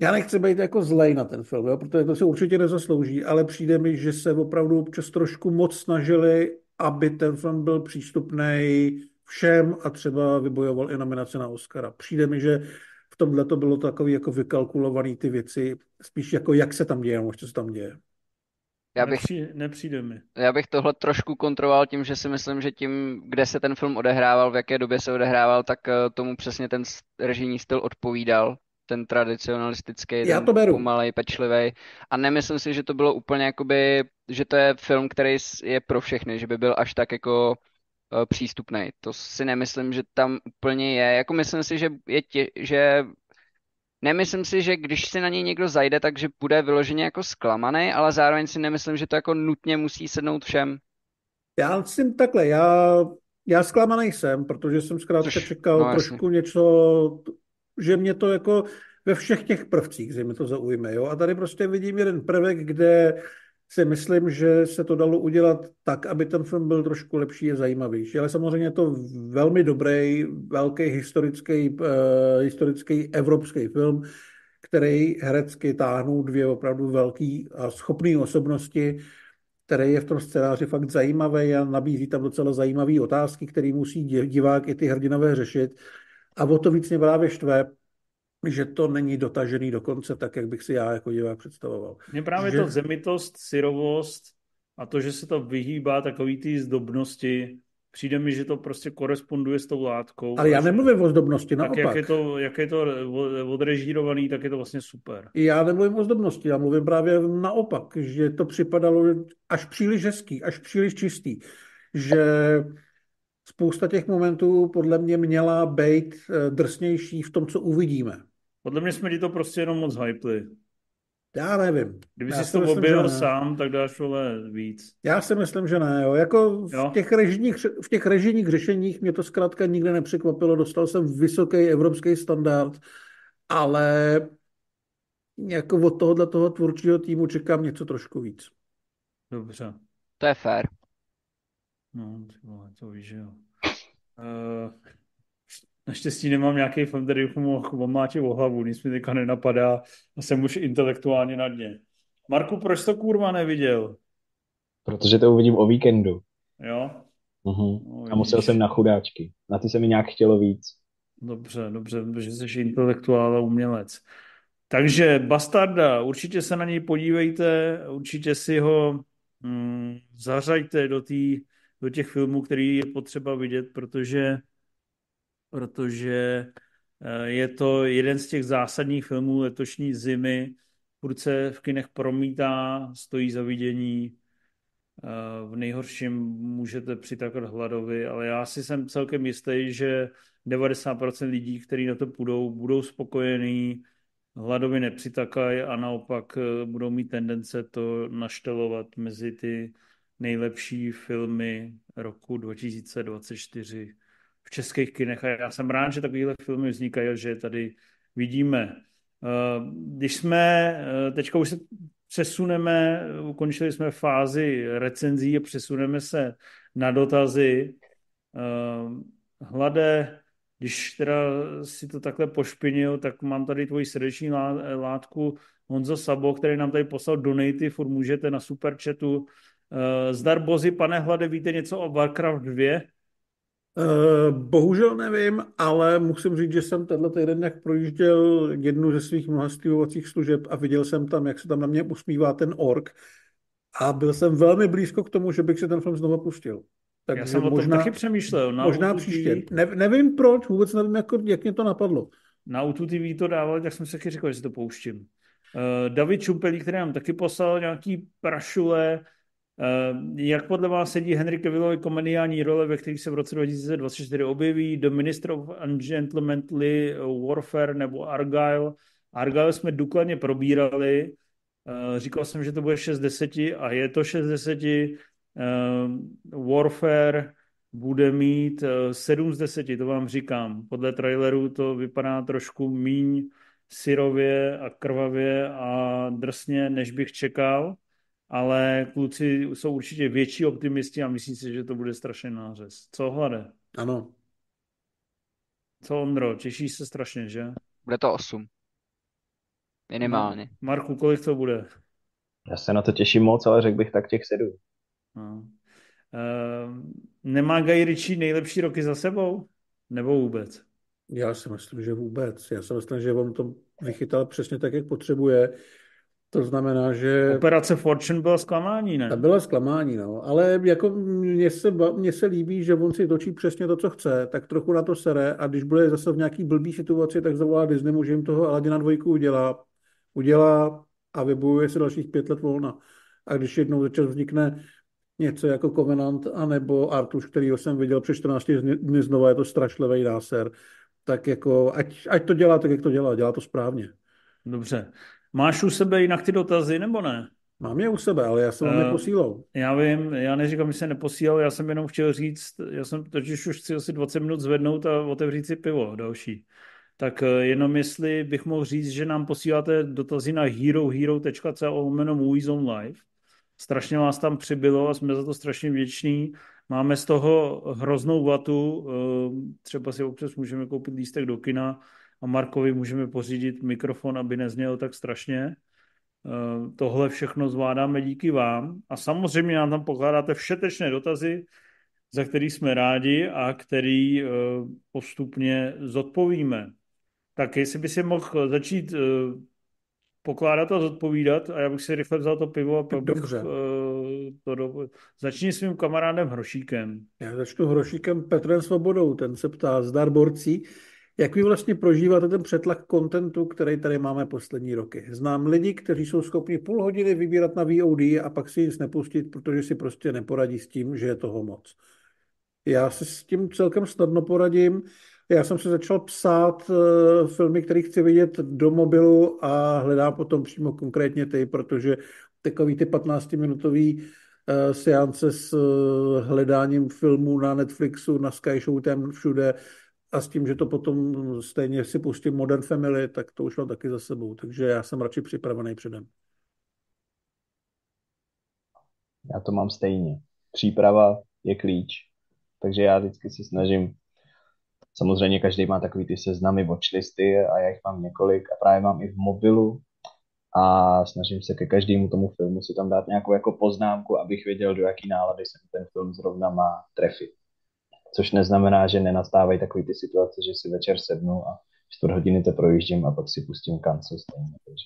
já nechci být jako zlej na ten film, jo, protože to se určitě nezaslouží, ale přijde mi, že se opravdu občas trošku moc snažili, aby ten film byl přístupný všem a třeba vybojoval i nominace na Oscara. Přijde mi, že v tomhle to bylo takový jako vykalkulovaný ty věci, spíš jako jak se tam děje, nebo co se tam děje. Já bych, nepřijde, nepřijde mi. Já bych tohle trošku kontroloval tím, že si myslím, že tím, kde se ten film odehrával, v jaké době se odehrával, tak eh, tomu přesně ten režijní styl odpovídal ten tradicionalistický, Já to beru. pomalej, pečlivý. A nemyslím si, že to bylo úplně jakoby, že to je film, který je pro všechny, že by byl až tak jako uh, přístupný. To si nemyslím, že tam úplně je. Jako myslím si, že je tě, že Nemyslím si, že když si na něj někdo zajde, takže bude vyloženě jako zklamaný, ale zároveň si nemyslím, že to jako nutně musí sednout všem. Já si takhle, já, já zklamaný jsem, protože jsem zkrátka čekal no, trošku něco, že mě to jako ve všech těch prvcích, že mi to zaujme. Jo? A tady prostě vidím jeden prvek, kde si myslím, že se to dalo udělat tak, aby ten film byl trošku lepší a zajímavější. Ale samozřejmě je to velmi dobrý, velký historický, uh, historický evropský film, který herecky táhnou dvě opravdu velký a schopné osobnosti, který je v tom scénáři fakt zajímavý a nabízí tam docela zajímavé otázky, které musí divák i ty hrdinové řešit. A o to víc mě právě štve, že to není dotažený do konce tak, jak bych si já jako divák představoval. Mně právě že... to zemitost, syrovost a to, že se to vyhýbá takový ty zdobnosti, přijde mi, že to prostě koresponduje s tou látkou. Ale já nemluvím o zdobnosti, naopak. Tak jak je, to, jak je to odrežírovaný, tak je to vlastně super. Já nemluvím o zdobnosti, já mluvím právě naopak, že to připadalo až příliš hezký, až příliš čistý. Že spousta těch momentů podle mě měla být eh, drsnější v tom, co uvidíme. Podle mě jsme ti to prostě jenom moc hypli. Já nevím. Kdyby jsi to objevil sám, tak dáš vole víc. Já si myslím, že ne. Jo. Jako v, jo? Těch režijních, v těch režijních řešeních mě to zkrátka nikdy nepřekvapilo. Dostal jsem vysoký evropský standard, ale jako od tohohle toho tvůrčího týmu čekám něco trošku víc. Dobře. To je fér. No, to víš, jo. Uh, Naštěstí nemám nějaký film, který bych mohl omlátit o hlavu, nic mi teďka nenapadá a jsem už intelektuálně na dně. Marku, proč to kurva neviděl? Protože to uvidím o víkendu. Jo? Uh-huh. No, a musel jsem na chudáčky. Na ty se mi nějak chtělo víc. Dobře, dobře, protože jsi intelektuál a umělec. Takže Bastarda, určitě se na něj podívejte, určitě si ho mm, zařaďte do, tý, do těch filmů, který je potřeba vidět, protože protože eh, je to jeden z těch zásadních filmů letošní zimy. Furt se v kinech promítá, stojí za vidění. Eh, v nejhorším můžete přitakat hladovi, ale já si jsem celkem jistý, že 90% lidí, kteří na to půjdou, budou spokojení, hladovi nepřitakají a naopak eh, budou mít tendence to naštelovat mezi ty nejlepší filmy roku 2024 v českých kinech. A já jsem rád, že takovéhle filmy vznikají že tady vidíme. Eh, když jsme, eh, teďka už se přesuneme, ukončili jsme fázi recenzí a přesuneme se na dotazy. Hlade, když teda si to takhle pošpinil, tak mám tady tvoji srdeční látku Honzo Sabo, který nám tady poslal donaty, furt můžete na superchatu. Eh, zdar Bozy, pane Hlade, víte něco o Warcraft 2? Uh, eh, bohužel nevím, ale musím říct, že jsem tenhle týden jak projížděl jednu ze svých mnoha streamovacích služeb a viděl jsem tam, jak se tam na mě usmívá ten ork a byl jsem velmi blízko k tomu, že bych si ten film znovu pustil. Takže Já jsem o tom možná, taky přemýšlel. Na možná příště. Ne, nevím proč, vůbec nevím, jako, jak mě to napadlo. Na TV to dávali, tak jsem si taky řekl, že si to pouštím. Uh, David Čumpelí, který nám taky poslal nějaký prašule, jak podle vás sedí Henry Cavillovi komediální role, ve kterých se v roce 2024 objeví The Minister of Ungentlemanly Warfare nebo Argyle. Argyle jsme důkladně probírali, uh, říkal jsem, že to bude 6 10 a je to 6 10. Ehm, Warfare bude mít 7 eh, z 10, to vám říkám. Podle traileru to vypadá trošku míň syrově a krvavě a drsně, než bych čekal, ale kluci jsou určitě větší optimisti a myslím si, že to bude strašně nářez. Co hlade? Ano. Co Ondro, těšíš se strašně, že? Bude to 8. Minimálně. Marku, kolik to bude? Já se na to těším moc, ale řekl bych tak těch 7. No. Uh, nemá Guy Ritchie nejlepší roky za sebou? Nebo vůbec? Já si myslím, že vůbec. Já si myslím, že on to vychytal přesně tak, jak potřebuje. To znamená, že... Operace Fortune byla zklamání, ne? Ta byla zklamání, no. Ale jako mně se, mně se líbí, že on si točí přesně to, co chce, tak trochu na to sere a když bude zase v nějaký blbý situaci, tak zavolá Disney, že jim toho Aladina dvojku udělá, udělá a vybojuje se dalších pět let volna. A když jednou začas vznikne něco jako Covenant, anebo Artuš, který jsem viděl před 14 dny znova, je to strašlivý náser, tak jako, ať, ať to dělá tak, jak to dělá, dělá to správně. Dobře. Máš u sebe jinak ty dotazy, nebo ne? Mám je u sebe, ale já jsem vám uh, neposílal. Já vím, já neříkám, že se neposílal, já jsem jenom chtěl říct, já jsem totiž už chci asi 20 minut zvednout a otevřít si pivo další. Tak eh, jenom jestli bych mohl říct, že nám posíláte dotazy na herohero.co lomeno Movies on Live, strašně vás tam přibylo a jsme za to strašně vděční. Máme z toho hroznou vatu, ehm, třeba si občas můžeme koupit lístek do kina a Markovi můžeme pořídit mikrofon, aby nezněl tak strašně. Ehm, tohle všechno zvládáme díky vám a samozřejmě nám tam pokládáte všetečné dotazy, za který jsme rádi a který ehm, postupně zodpovíme. Tak jestli by si mohl začít pokládat a zodpovídat a já bych si rychle vzal to pivo a pak bych uh, to do... Začni svým kamarádem Hrošíkem. Já začnu Hrošíkem Petrem Svobodou. Ten se ptá, zdar borcí, jak vy vlastně prožíváte ten přetlak kontentu, který tady máme poslední roky? Znám lidi, kteří jsou schopni půl hodiny vybírat na VOD a pak si nic nepustit, protože si prostě neporadí s tím, že je toho moc. Já se s tím celkem snadno poradím. Já jsem se začal psát uh, filmy, které chci vidět do mobilu a hledám potom přímo konkrétně ty, protože takový ty 15-minutový uh, seance s uh, hledáním filmů na Netflixu, na Sky tam všude a s tím, že to potom stejně si pustím Modern Family, tak to už mám taky za sebou. Takže já jsem radši připravený předem. Já to mám stejně. Příprava je klíč. Takže já vždycky se snažím Samozřejmě každý má takový ty seznamy watchlisty a já jich mám několik a právě mám i v mobilu a snažím se ke každému tomu filmu si tam dát nějakou jako poznámku, abych věděl, do jaký nálady se ten film zrovna má trefit. Což neznamená, že nenastávají takové ty situace, že si večer sednu a čtvrt hodiny to projíždím a pak si pustím kancel stejně. Takže.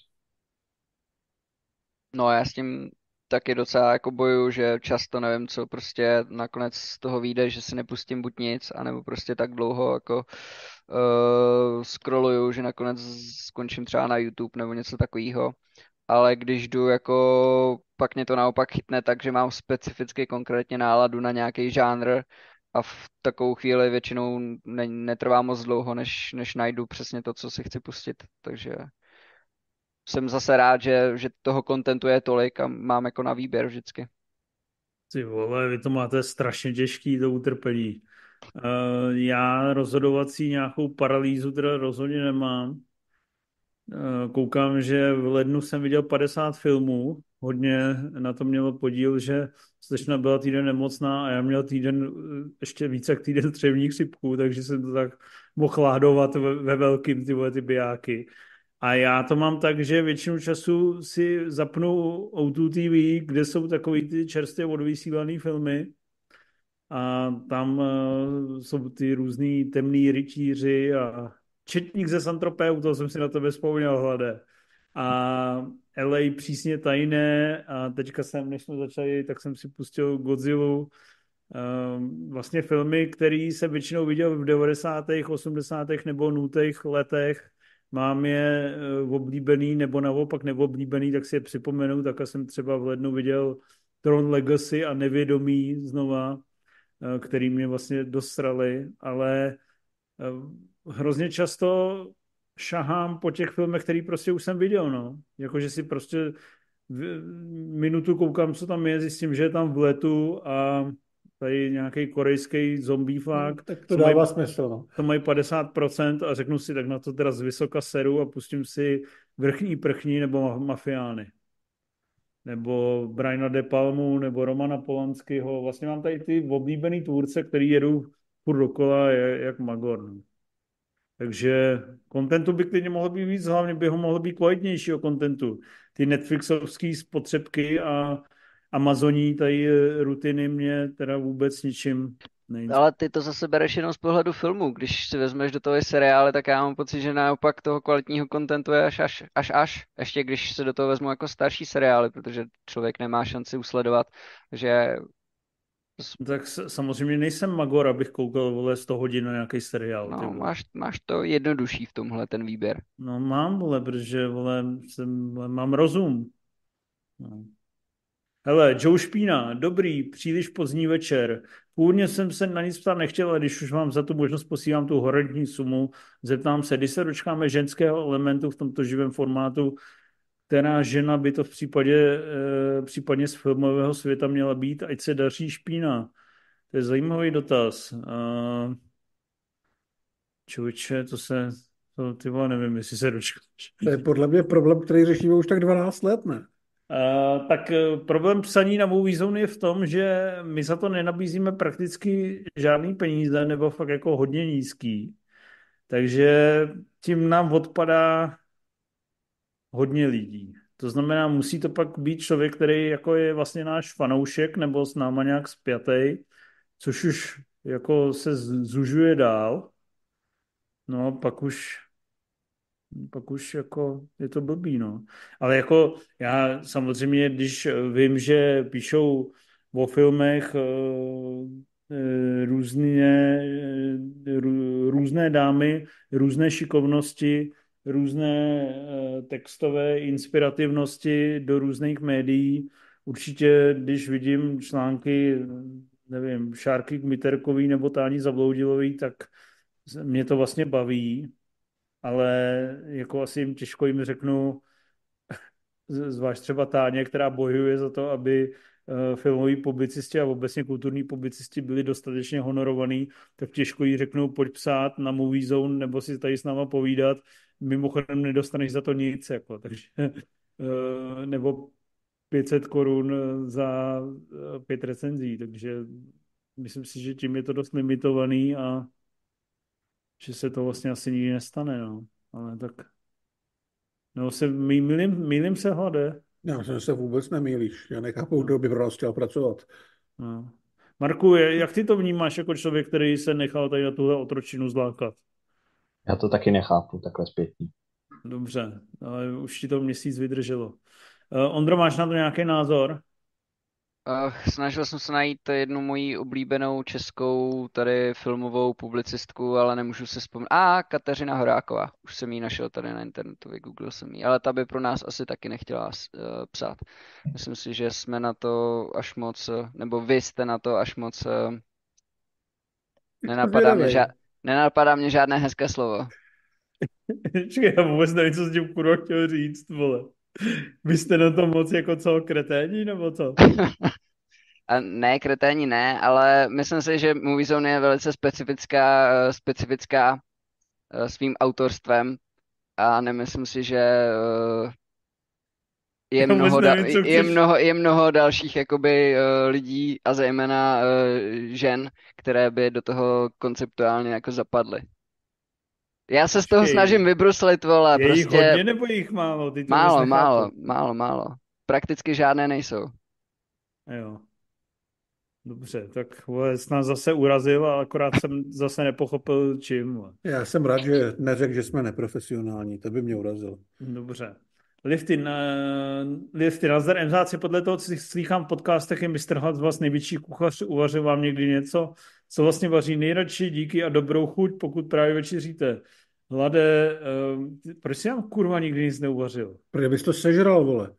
No já s tím taky docela jako bojuju, že často nevím, co prostě nakonec z toho vyjde, že si nepustím buď nic, anebo prostě tak dlouho jako uh, scrolluju, že nakonec skončím třeba na YouTube nebo něco takového. Ale když jdu jako, pak mě to naopak chytne tak, že mám specificky konkrétně náladu na nějaký žánr a v takovou chvíli většinou ne, netrvá moc dlouho, než, než najdu přesně to, co si chci pustit. Takže jsem zase rád, že, že toho kontentu je tolik a mám jako na výběr vždycky. Ty vole, vy to máte strašně těžký, to utrpení. Uh, já rozhodovací nějakou paralýzu teda rozhodně nemám. Uh, koukám, že v lednu jsem viděl 50 filmů, hodně na to mělo podíl, že slečna byla týden nemocná a já měl týden, ještě více jak týden třevní chřipku, takže jsem to tak mohl ládovat ve, ve velkým ty, ty bijáky. A já to mám tak, že většinu času si zapnu O2 TV, kde jsou takový ty čerstvě odvysílané filmy a tam uh, jsou ty různý temný rytíři a Četník ze Santropeu, to jsem si na tebe vzpomněl, hlade. A LA přísně tajné a teďka jsem, než jsme začali, tak jsem si pustil Godzilla, Um, vlastně filmy, které jsem většinou viděl v 90., 80. nebo 0. letech mám je eh, oblíbený nebo naopak neoblíbený, tak si je připomenu, tak jsem třeba v lednu viděl Tron Legacy a Nevědomí znova, eh, který mě vlastně dosrali, ale eh, hrozně často šahám po těch filmech, který prostě už jsem viděl, no. Jakože si prostě minutu koukám, co tam je, zjistím, že je tam v letu a tady nějaký korejský zombie flag. No, tak to dává mají, smysl. No. To mají 50% a řeknu si, tak na to teda z vysoka seru a pustím si vrchní prchní nebo mafiány. Nebo Briana De Palmu, nebo Romana Polanského. Vlastně mám tady ty oblíbený tvůrce, který jedou furt dokola jak Magor. No. Takže kontentu by klidně mohlo být víc, hlavně by ho mohlo být kvalitnějšího kontentu. Ty Netflixovské spotřebky a Amazoní tady eh, rutiny mě teda vůbec ničím nejde. Ale ty to zase bereš jenom z pohledu filmu. Když si vezmeš do toho seriály, tak já mám pocit, že naopak toho kvalitního kontentu je až až, až až. Ještě když se do toho vezmu jako starší seriály, protože člověk nemá šanci usledovat, že tak samozřejmě nejsem magor, abych koukal vole 100 hodin na nějaký seriál. No, máš, máš to jednodušší v tomhle ten výběr. No mám, vole, protože vole, jsem, mám rozum. No. Hele, Joe Špína, dobrý, příliš pozdní večer. Původně jsem se na nic ptát nechtěl, ale když už mám za tu možnost, posílám tu horentní sumu. Zeptám se, kdy se dočkáme ženského elementu v tomto živém formátu, která žena by to v případě, e, případně z filmového světa měla být, ať se daří Špína. To je zajímavý dotaz. E, člověče, to se, to ty vole, nevím, jestli se dočkáš. To je podle mě problém, který řešíme už tak 12 let, ne? Uh, tak uh, problém psaní na Movie Zone je v tom, že my za to nenabízíme prakticky žádný peníze nebo fakt jako hodně nízký. Takže tím nám odpadá hodně lidí. To znamená, musí to pak být člověk, který jako je vlastně náš fanoušek nebo s náma nějak spjatý, což už jako se zužuje dál. No, pak už pak už jako je to blbý, no. Ale jako já samozřejmě, když vím, že píšou o filmech eh, eh, různé, eh, různé dámy, různé šikovnosti, různé textové inspirativnosti do různých médií. Určitě, když vidím články, nevím, Šárky Kmiterkový nebo Tání Zabloudilový, tak mě to vlastně baví ale jako asi jim těžko jim řeknu, *laughs* zvlášť třeba Táně, která bojuje za to, aby eh, filmoví publicisti a obecně kulturní publicisti byli dostatečně honorovaní, tak těžko jí řeknu, pojď psát na Movie Zone nebo si tady s náma povídat, mimochodem nedostaneš za to nic, jako, takže *laughs* eh, nebo 500 korun za eh, pět recenzí, takže myslím si, že tím je to dost limitovaný a že se to vlastně asi nikdy nestane, no. Ale tak... No se mýlím, mýlím se hlade. Já že se vůbec nemýlíš. Já nechápu, kdo by pro nás chtěl pracovat. No. Marku, jak ty to vnímáš jako člověk, který se nechal tady na tuhle otročinu zlákat? Já to taky nechápu, takhle zpětně. Dobře, ale už ti to měsíc vydrželo. Uh, Ondro, máš na to nějaký názor? Uh, snažil jsem se najít jednu moji oblíbenou českou tady filmovou publicistku, ale nemůžu se vzpomenout. A, Kateřina Horáková. Už jsem ji našel tady na internetu, vygooglil jsem ji. Ale ta by pro nás asi taky nechtěla uh, psát. Myslím si, že jsme na to až moc, nebo vy jste na to až moc... Uh, nenapadá, mě ža- nenapadá mě žádné hezké slovo. *laughs* Čekaj, já vůbec nevím, co s tím kurva chtěl říct, vole. Vy jste na tom moc jako co, kreténi, nebo co? *laughs* A ne, kreténi ne, ale myslím si, že Movie Zone je velice specifická, eh, specifická eh, svým autorstvem a nemyslím si, že eh, je *laughs* mnoho, da, je, mnoho, je mnoho dalších jakoby lidí a zejména žen, které by do toho konceptuálně jako zapadly. Já se z toho snažím vybruslit, vole, je prostě... jich hodně nebo jich málo? Ty to málo, málo, málo, málo. Prakticky žádné nejsou. Jo. Dobře, tak vole, jsi nás zase urazil, ale akorát jsem zase nepochopil čím. Vole. Já jsem rád, že neřekl, že jsme neprofesionální, to by mě urazilo. Dobře. Lifty, na, Lifty, nazdar MZáci, podle toho, co slychám v podcastech, je Mr. Hud vás největší kuchař, uvařil vám někdy něco, co vlastně vaří nejradši, díky a dobrou chuť, pokud právě večeříte. Hlade, um, proč jsi nám kurva nikdy nic neuvařil? Protože bys to sežral, vole.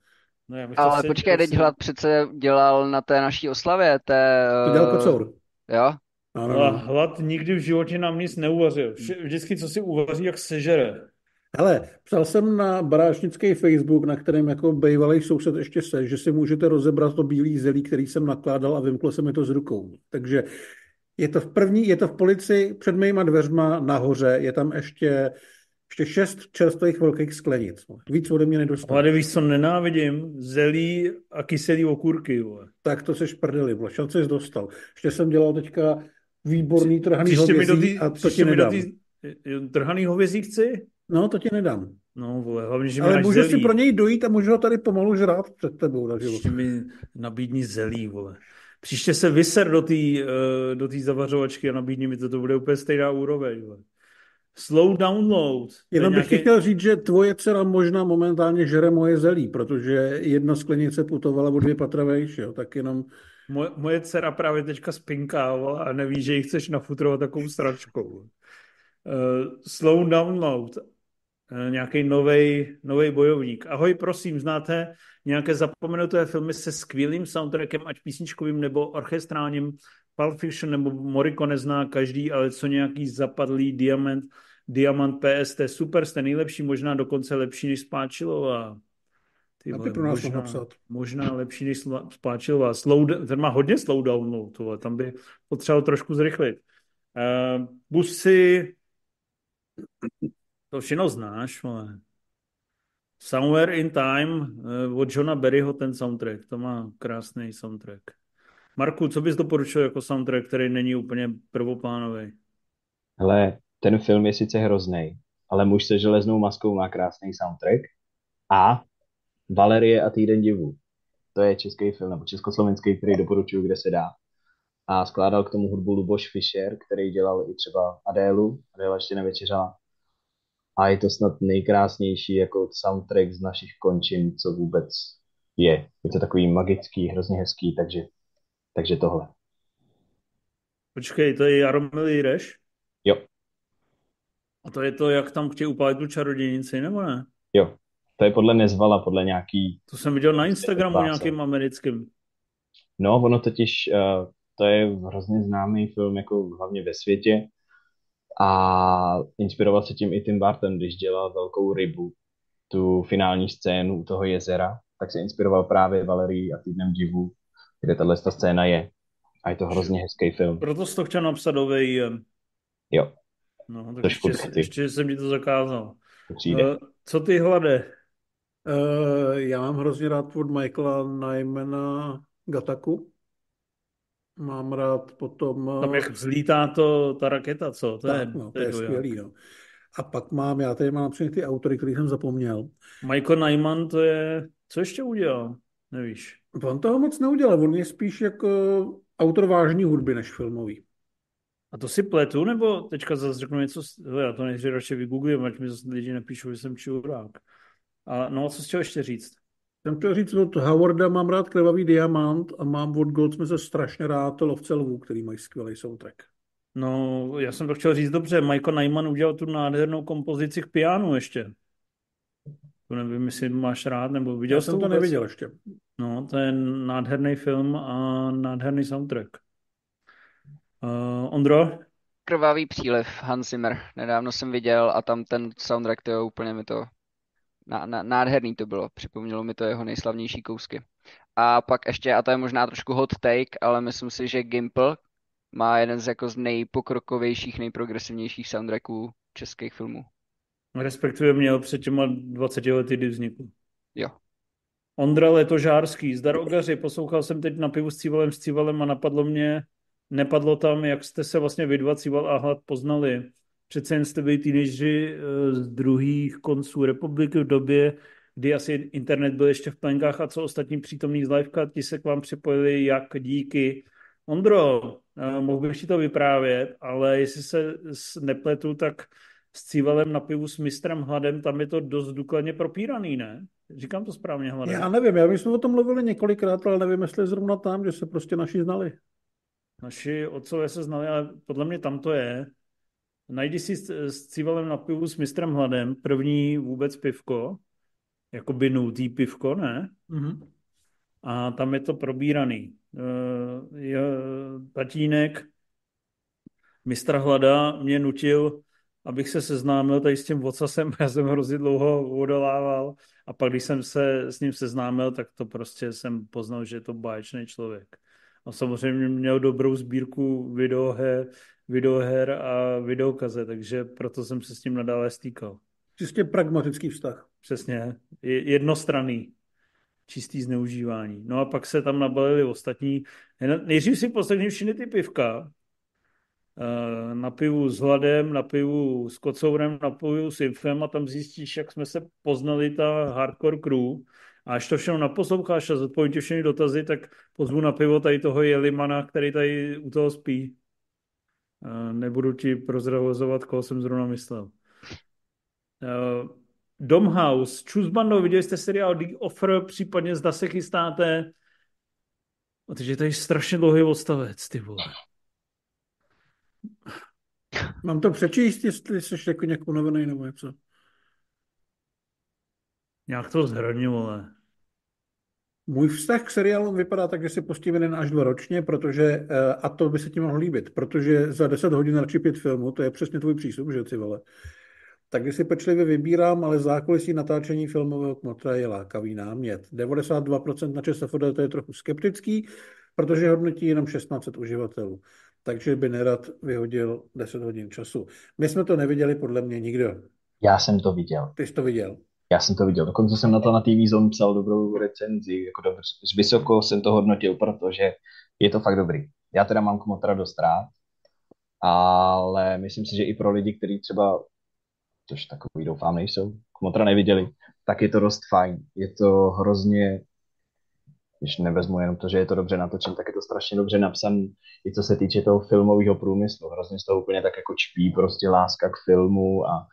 No, já bych Ale to počkej, teď Hlad přece dělal na té naší oslavě, té... To dělal kocour. Jo? Ano. A Hlad nikdy v životě nám nic neuvařil. Vždycky, co si uvaří, jak sežere. Hele, psal jsem na baráčnický Facebook, na kterém jako bývalý soused ještě se, že si můžete rozebrat to bílý zelí, který jsem nakládal a vymklo se mi to z rukou. Takže je to v první, je to v policii před mýma dveřma nahoře, je tam ještě, ještě šest čerstvých velkých sklenic. Víc ode mě nedostane. Ale víš, co nenávidím? Zelí a kyselý okurky. Vole. Tak to seš prdeli, vole. Šance jsi dostal. Ještě jsem dělal teďka výborný trhaný hovězí tý, a to ti nedám. Tý, trhaný hovězí chci? No, to ti nedám. No, vole, hlavně, že Ale můžeš si pro něj dojít a můžu ho tady pomalu žrát před tebou. Takže Ještě mi nabídni zelí, vole. Příště se vyser do té uh, do zavařovačky a nabídni mi to, to bude úplně stejná úroveň. Vole. Slow download. Jenom bych nějaký... chtěl říct, že tvoje dcera možná momentálně žere moje zelí, protože jedna sklenice putovala o dvě patra vejš, jo, tak jenom... Moje, moje dcera právě teďka spinkávala a neví, že ji chceš nafutrovat takovou stračkou. Uh, slow download. Uh, nějaký nový bojovník. Ahoj, prosím, znáte nějaké zapomenuté filmy se skvělým soundtrackem, ať písničkovým nebo orchestrálním, Pulp Fiction nebo Morricone zná každý, ale co nějaký zapadlý diamant, Diamant PST, super, jste nejlepší, možná dokonce lepší než Spáčilová. Ty vole, pro nás možná, možná lepší než Spáčilová. Slow, ten má hodně slow download, tohle, tam by potřeboval trošku zrychlit. Uh, busy, to všechno znáš, ale Somewhere in Time eh, od Johna Berryho ten soundtrack. To má krásný soundtrack. Marku, co bys doporučil jako soundtrack, který není úplně prvoplánový? Hele, ten film je sice hrozný, ale muž se železnou maskou má krásný soundtrack. A Valerie a týden divu. To je český film, nebo československý, který doporučuji, kde se dá. A skládal k tomu hudbu Luboš Fischer, který dělal i třeba Adélu. Adéla ještě nevečeřala a je to snad nejkrásnější jako soundtrack z našich končin, co vůbec je. Je to takový magický, hrozně hezký, takže, takže tohle. Počkej, to je Jaromil Jireš? Jo. A to je to, jak tam chtějí upálit tu čarodějnici, nebo ne? Jo, to je podle Nezvala, podle nějaký... To jsem viděl na Instagramu nějakým americkým. No, ono totiž, uh, to je hrozně známý film, jako hlavně ve světě. A inspiroval se tím i Tim Burton, když dělal velkou rybu, tu finální scénu u toho jezera, tak se inspiroval právě Valerii a Týdnem divu, kde tahle ta scéna je. A je to hrozně hezký film. Proto jsi to chtěl napsat novej... Jo. No, tak ještě, ještě jsem ti to zakázal. Přijde. Uh, co ty hlade? Uh, já mám hrozně rád od Michaela Nymana Gataku. Mám rád potom... Tam jak vzlítá to, ta raketa, co? To tak, je, no, to, to je, je skvělý, no. A pak mám, já tady mám všechny ty autory, který jsem zapomněl. Michael Nyman, to je, co ještě udělal? Nevíš. On toho moc neudělal, on je spíš jako autor vážní hudby než filmový. A to si pletu, nebo teďka zase řeknu něco, já to nejdřív radši vygooglím, ať mi zase lidi nepíšou, že jsem čurák. A no, co chtěl ještě říct? Jsem chtěl říct, od Howarda mám rád Krvavý diamant a mám od Goldsmithe strašně rád Lovce lvů, který mají skvělý soundtrack. No, já jsem to chtěl říct dobře. Michael Nyman udělal tu nádhernou kompozici k pianu ještě. To nevím, jestli máš rád, nebo viděl Já jsem to vůbec? neviděl ještě. No, to je nádherný film a nádherný soundtrack. Uh, Ondro? Krvavý příliv, Hans Zimmer. Nedávno jsem viděl a tam ten soundtrack, to je úplně mi to nádherný to bylo. Připomnělo mi to jeho nejslavnější kousky. A pak ještě, a to je možná trošku hot take, ale myslím si, že Gimple má jeden z jako z nejpokrokovějších, nejprogresivnějších soundtracků českých filmů. Respektive měl před těma 20 lety, kdy vznikl. Jo. Ondra Letožárský, zdar ogaři, poslouchal jsem teď na pivu s Cívalem s Cívalem a napadlo mě, nepadlo tam, jak jste se vlastně vy dva Cíval a Hlad poznali. Přece jen jste byli teenageři eh, z druhých konců republiky v době, kdy asi internet byl ještě v plenkách a co ostatní přítomní z liveka, ti se k vám připojili jak díky. Ondro, eh, mohl bych ti to vyprávět, ale jestli se nepletu, tak s Cívalem na pivu s mistrem Hladem, tam je to dost důkladně propíraný, ne? Říkám to správně, Hladem. Já nevím, já my jsme o tom mluvili několikrát, ale nevím, jestli zrovna tam, že se prostě naši znali. Naši otcové se znali, ale podle mě tam to je. Najdi si s, s Cívalem na pivu s mistrem Hladem první vůbec pivko, jako by nutý pivko, ne? Mm-hmm. A tam je to probíraný. Uh, je, tatínek mistra Hlada mě nutil, abych se seznámil tady s tím vocasem, *laughs* já jsem hrozně dlouho odolával a pak, když jsem se s ním seznámil, tak to prostě jsem poznal, že je to báječný člověk. A samozřejmě měl dobrou sbírku videoher, videoher a videokaze, takže proto jsem se s tím nadále stýkal. Čistě pragmatický vztah. Přesně, jednostranný, čistý zneužívání. No a pak se tam nabalili ostatní. Nejdřív si poslechni všechny ty pivka, na pivu s Hladem, na pivu s Kocourem, na pivu s Infem a tam zjistíš, jak jsme se poznali ta hardcore crew. A až to všechno naposloucháš a zodpovím ti všechny dotazy, tak pozvu na pivo tady toho Jelimana, který tady u toho spí. Nebudu ti prozrazovat, koho jsem zrovna myslel. Domhouse, Čuzbando, viděli jste seriál The Offer, případně zda se chystáte. Takže tady je strašně dlouhý odstavec, ty vole. Mám to přečíst, jestli jsi jako nějak unavený nebo něco. Nějak to zhrni, vole. Můj vztah k seriálům vypadá tak, že si pustím jeden až dva ročně, protože, eh, a to by se ti mohlo líbit, protože za 10 hodin radši pět filmů, to je přesně tvůj přístup, že si vole. Tak když si pečlivě vybírám, ale zákulisí natáčení filmového kmotra je lákavý námět. 92% na ČSFD to je trochu skeptický, protože hodnotí jenom 16 uživatelů. Takže by nerad vyhodil 10 hodin času. My jsme to neviděli podle mě nikdo. Já jsem to viděl. Ty jsi to viděl? Já jsem to viděl. Dokonce jsem na to na TV Zone psal dobrou recenzi. Jako dobře, vysoko jsem to hodnotil, protože je to fakt dobrý. Já teda mám kmotra dost rád, ale myslím si, že i pro lidi, kteří třeba, což takový doufám nejsou, kmotra neviděli, tak je to dost fajn. Je to hrozně, když nevezmu jenom to, že je to dobře natočen, tak je to strašně dobře napsaný. I co se týče toho filmového průmyslu, hrozně z toho úplně tak jako čpí prostě láska k filmu a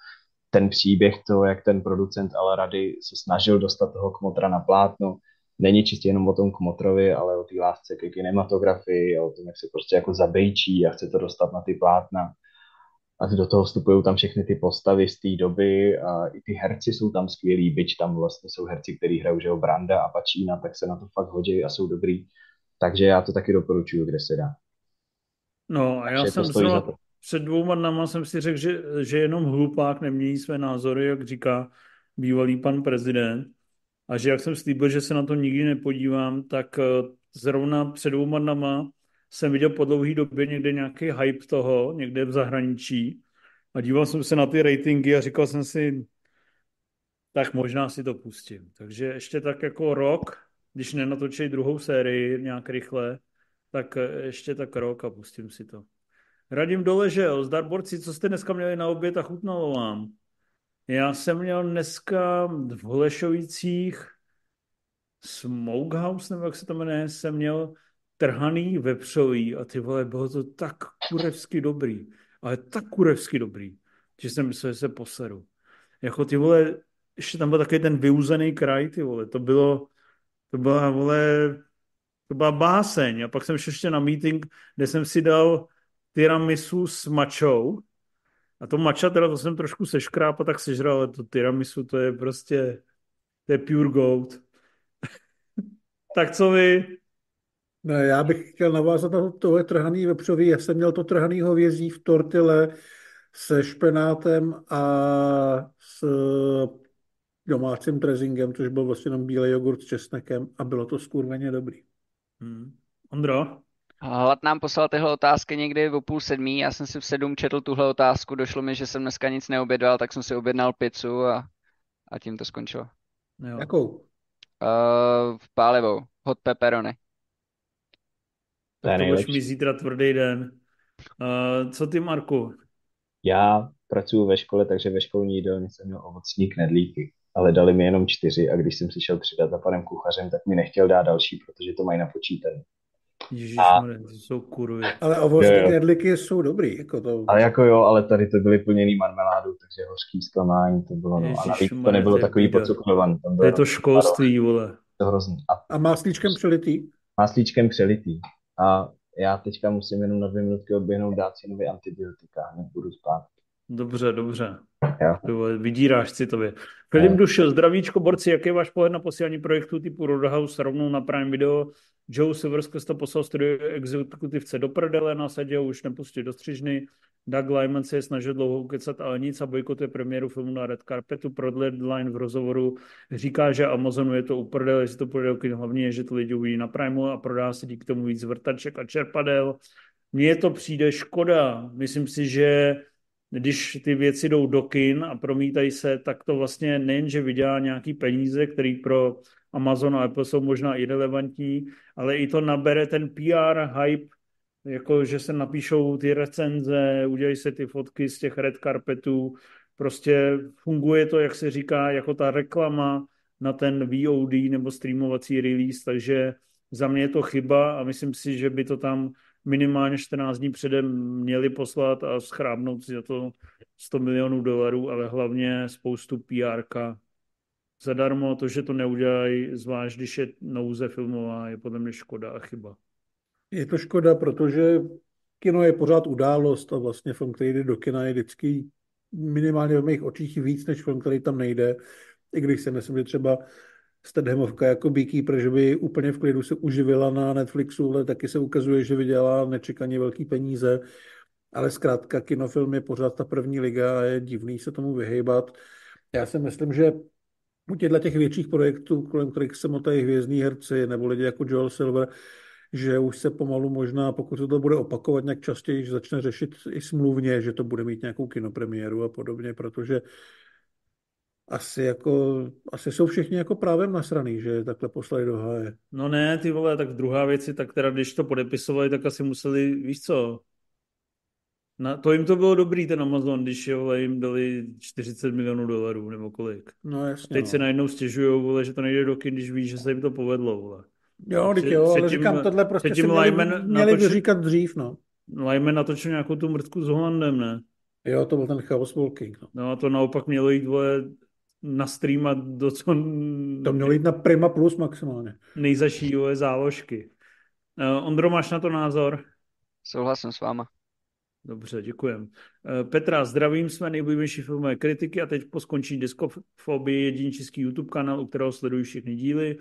ten příběh, to, jak ten producent ale rady se snažil dostat toho kmotra na plátno, není čistě jenom o tom kmotrovi, ale o té lásce ke kinematografii a o tom, jak se prostě jako zabejčí a chce to dostat na ty plátna. A do toho vstupují tam všechny ty postavy z té doby a i ty herci jsou tam skvělí, byť tam vlastně jsou herci, kteří hrajou, že jo, Branda a Pačína, tak se na to fakt hodí a jsou dobrý. Takže já to taky doporučuju, kde se dá. No a já Takže jsem zrovna, před dvouma dnama jsem si řekl, že, že jenom hlupák nemění své názory, jak říká bývalý pan prezident. A že jak jsem slíbil, že se na to nikdy nepodívám, tak eh, zrovna před dvouma dnama jsem viděl po dlouhé době někde nějaký hype toho, někde v zahraničí. A díval jsem se na ty ratingy a říkal jsem si, tak možná si to pustím. Takže ještě tak jako rok, když nenatočí druhou sérii nějak rychle, tak eh, ještě tak rok a pustím si to. Radim doležel, zdar borci, co jste dneska měli na oběd a chutnalo vám? Já jsem měl dneska v Holešovicích Smokehouse, nebo jak se to jmenuje, jsem měl trhaný vepřový a ty vole, bylo to tak kurevsky dobrý, ale tak kurevsky dobrý, že jsem myslel, že se poseru. Jako ty vole, ještě tam byl takový ten vyuzený kraj, ty vole, to bylo, To byla, vole, to byla báseň. A pak jsem šel ještě na meeting, kde jsem si dal tiramisu s mačou. A to mača teda to jsem trošku seškráp a tak sežral, ale to tiramisu to je prostě, to je pure gold. *laughs* tak co vy? No, já bych chtěl navázat na tohle trhaný vepřový. Já jsem měl to trhaný hovězí v tortile se špenátem a s domácím dressingem, což byl vlastně jenom bílý jogurt s česnekem a bylo to skurveně dobrý. Hmm. Ondro? Hlad nám poslal tyhle otázky někdy o půl sedmí, já jsem si v sedm četl tuhle otázku, došlo mi, že jsem dneska nic neobědval, tak jsem si objednal pizzu a, a tím to skončilo. Jo. Jakou? Uh, pálivou, hot pepperoni. Tak to budeš mi zítra tvrdý den. Uh, co ty, Marku? Já pracuji ve škole, takže ve školní jídelně jsem měl ovocní knedlíky, ale dali mi jenom čtyři a když jsem si šel přidat za panem kuchařem, tak mi nechtěl dát další, protože to mají napočítané. Ježíš, a... to jsou kurvy. Ale ovocní knedlíky jsou dobrý. Jako to... Ale jako jo, ale tady to byly plněný marmeládou, takže hořký zklamání to bylo. No. a navíc to nebylo takový pocukrovaný. To je to školství, vole. To hrozný. A, a máslíčkem přelitý? Máslíčkem přelitý. A já teďka musím jenom na dvě minutky odběhnout dát si nový antibiotika, hned budu spát. Dobře, dobře. Jo. Vydíráš citově. Filip Dušil, zdravíčko, borci, jaký je váš pohled na posílání projektu typu Roadhouse rovnou na Prime Video? Joe Silverskis to poslal studio exekutivce do prdele, nasadil už nepustit do střižny. Doug Lyman se je snažil dlouho ukecat, ale nic a bojkotuje premiéru filmu na Red Carpetu. Pro Deadline v rozhovoru říká, že Amazonu je to uprdel, jestli to půjde do hlavně je, že to lidi uvidí na Primeu a prodá se díky tomu víc vrtaček a čerpadel. Mně to přijde škoda. Myslím si, že když ty věci jdou do kin a promítají se, tak to vlastně nejen, že vydělá nějaký peníze, který pro Amazon a Apple jsou možná irrelevantní, ale i to nabere ten PR hype, jako že se napíšou ty recenze, udělají se ty fotky z těch red carpetů, prostě funguje to, jak se říká, jako ta reklama na ten VOD nebo streamovací release, takže za mě je to chyba a myslím si, že by to tam minimálně 14 dní předem měli poslat a schrábnout si za to 100 milionů dolarů, ale hlavně spoustu PR zadarmo. To, že to neudělají, zvlášť když je nouze filmová, je podle mě škoda a chyba. Je to škoda, protože kino je pořád událost a vlastně film, který jde do kina, je vždycky minimálně v mých očích víc, než film, který tam nejde. I když se myslím, že třeba Stedhamovka jako Beekeeper, že by úplně v klidu se uživila na Netflixu, ale taky se ukazuje, že vydělá nečekaně velký peníze. Ale zkrátka kinofilm je pořád ta první liga a je divný se tomu vyhejbat. Já si myslím, že u těchto těch větších projektů, kolem kterých se motají hvězdní herci nebo lidi jako Joel Silver, že už se pomalu možná, pokud se to bude opakovat nějak častěji, že začne řešit i smluvně, že to bude mít nějakou kinopremiéru a podobně, protože asi jako, asi jsou všichni jako právem nasraný, že takhle poslali do háje. No ne, ty vole, tak druhá věc je, tak teda když to podepisovali, tak asi museli, víš co, na, to jim to bylo dobrý, ten Amazon, když jo, vole, jim dali 40 milionů dolarů, nebo kolik. No jasně. Teď no. se najednou stěžují, vole, že to nejde do kin, když víš, že se jim to povedlo, vole. Jo, teď jo, ale říkám, tohle prostě si měli, měli natočil, vyříkat dřív, no. Lyman natočil nějakou tu mrtku s Holandem, ne? Jo, to byl ten Chaos Walking, no. No a to naopak mělo jít, vole, na streama do co... To mělo jít na Prima Plus maximálně. Nejzaší záložky. Uh, Ondro, máš na to názor? Souhlasím s váma. Dobře, děkujem. Petra, zdravím, jsme nejoblíbenější filmové kritiky a teď po skončení Diskofobii jediný český YouTube kanál, u kterého sledují všechny díly.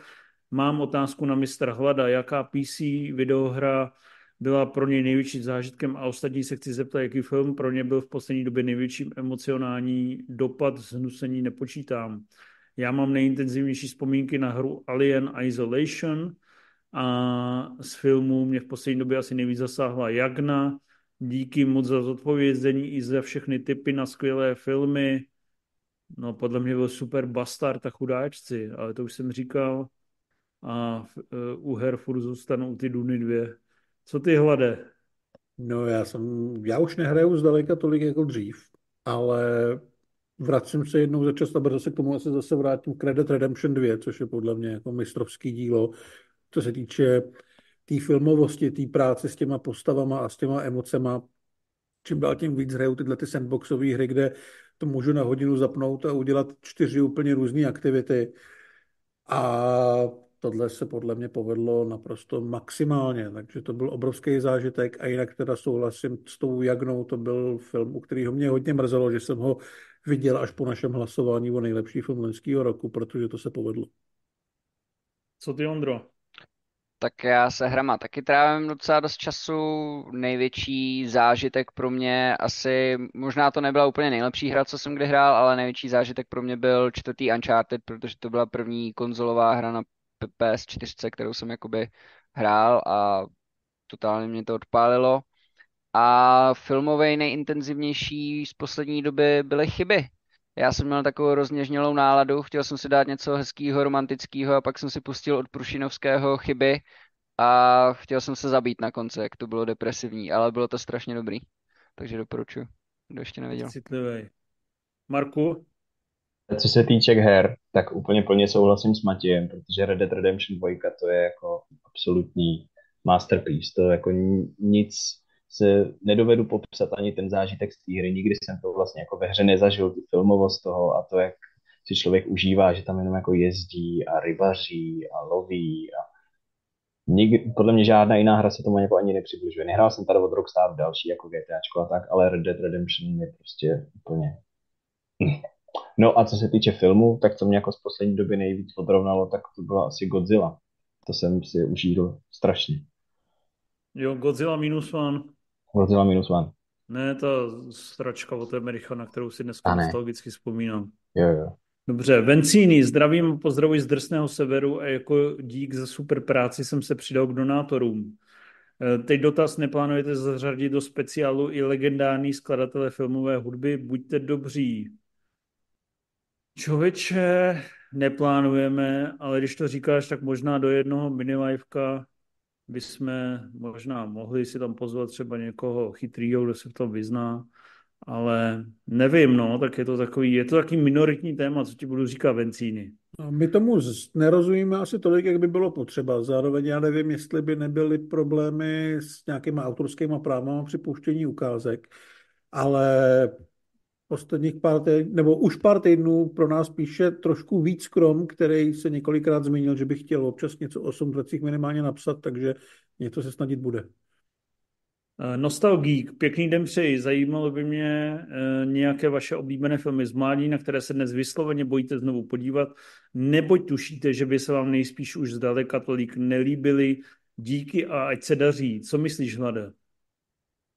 Mám otázku na mistra Hlada. Jaká PC videohra byla pro něj největším zážitkem a ostatní se chci zeptat, jaký film pro ně byl v poslední době největším emocionální dopad zhnusení nepočítám. Já mám nejintenzivnější vzpomínky na hru Alien Isolation a z filmu mě v poslední době asi nejvíc zasáhla Jagna. Díky moc za zodpovězení i za všechny typy na skvělé filmy. No podle mě byl super Bastard a chudáčci, ale to už jsem říkal. A uh, u her furt zůstanou ty Duny dvě. Co ty hlade? No já jsem, já už nehraju zdaleka tolik jako dřív, ale vracím se jednou za čas a se k tomu asi zase vrátím Dead Redemption 2, což je podle mě jako mistrovský dílo, co se týče té tý filmovosti, té práce s těma postavama a s těma emocema. Čím dál tím víc hraju tyhle ty sandboxové hry, kde to můžu na hodinu zapnout a udělat čtyři úplně různé aktivity. A tohle se podle mě povedlo naprosto maximálně, takže to byl obrovský zážitek a jinak teda souhlasím s tou Jagnou, to byl film, u kterého mě hodně mrzelo, že jsem ho viděl až po našem hlasování o nejlepší film loňského roku, protože to se povedlo. Co ty, Ondro? Tak já se hrama taky trávím docela dost času. Největší zážitek pro mě asi, možná to nebyla úplně nejlepší hra, co jsem kdy hrál, ale největší zážitek pro mě byl čtvrtý Uncharted, protože to byla první konzolová hra na PS4, kterou jsem jakoby hrál a totálně mě to odpálilo. A filmový nejintenzivnější z poslední doby byly chyby. Já jsem měl takovou rozněžnělou náladu, chtěl jsem si dát něco hezkého, romantického a pak jsem si pustil od Prušinovského chyby a chtěl jsem se zabít na konci, jak to bylo depresivní, ale bylo to strašně dobrý. Takže doporučuji, kdo ještě neviděl. Citlivý. Marku? Co se týče her, tak úplně plně souhlasím s Matějem, protože Red Dead Redemption 2 to je jako absolutní masterpiece. To jako nic se nedovedu popsat ani ten zážitek z té hry. Nikdy jsem to vlastně jako ve hře nezažil, tu filmovost toho a to, jak si člověk užívá, že tam jenom jako jezdí a rybaří a loví a Nikdy, podle mě žádná jiná hra se tomu jako ani nepřibližuje. Nehrál jsem tady od Rockstar další jako GTAčko a tak, ale Red Dead Redemption je prostě úplně No a co se týče filmu, tak co mě jako z poslední doby nejvíc odrovnalo, tak to byla asi Godzilla. To jsem si užil strašně. Jo, Godzilla minus one. Godzilla minus one. Ne, ta stračka od Americha, na kterou si dneska nostalgicky vzpomínám. Jo, jo. Dobře, Vencíny, zdravím a pozdravuji z drsného severu a jako dík za super práci jsem se přidal k donátorům. E, teď dotaz, neplánujete zařadit do speciálu i legendární skladatele filmové hudby? Buďte dobří. Čověče, neplánujeme, ale když to říkáš, tak možná do jednoho miniliveka bychom možná mohli si tam pozvat třeba někoho chytrýho, kdo se v tom vyzná, ale nevím, no, tak je to takový, je to takový minoritní téma, co ti budu říkat vencíny. No, my tomu nerozumíme asi tolik, jak by bylo potřeba. Zároveň já nevím, jestli by nebyly problémy s nějakými autorskými právama při pouštění ukázek, ale posledních pár týdnů, nebo už pár týdnů pro nás píše trošku víc Krom, který se několikrát zmínil, že by chtěl občas něco o somdlecích minimálně napsat, takže něco se snadit bude. Eh, Nostalgík, pěkný den přeji. Zajímalo by mě e, nějaké vaše oblíbené filmy z mládí, na které se dnes vysloveně bojíte znovu podívat, neboť tušíte, že by se vám nejspíš už zdaleka tolik nelíbily. Díky a ať se daří. Co myslíš, Hlada?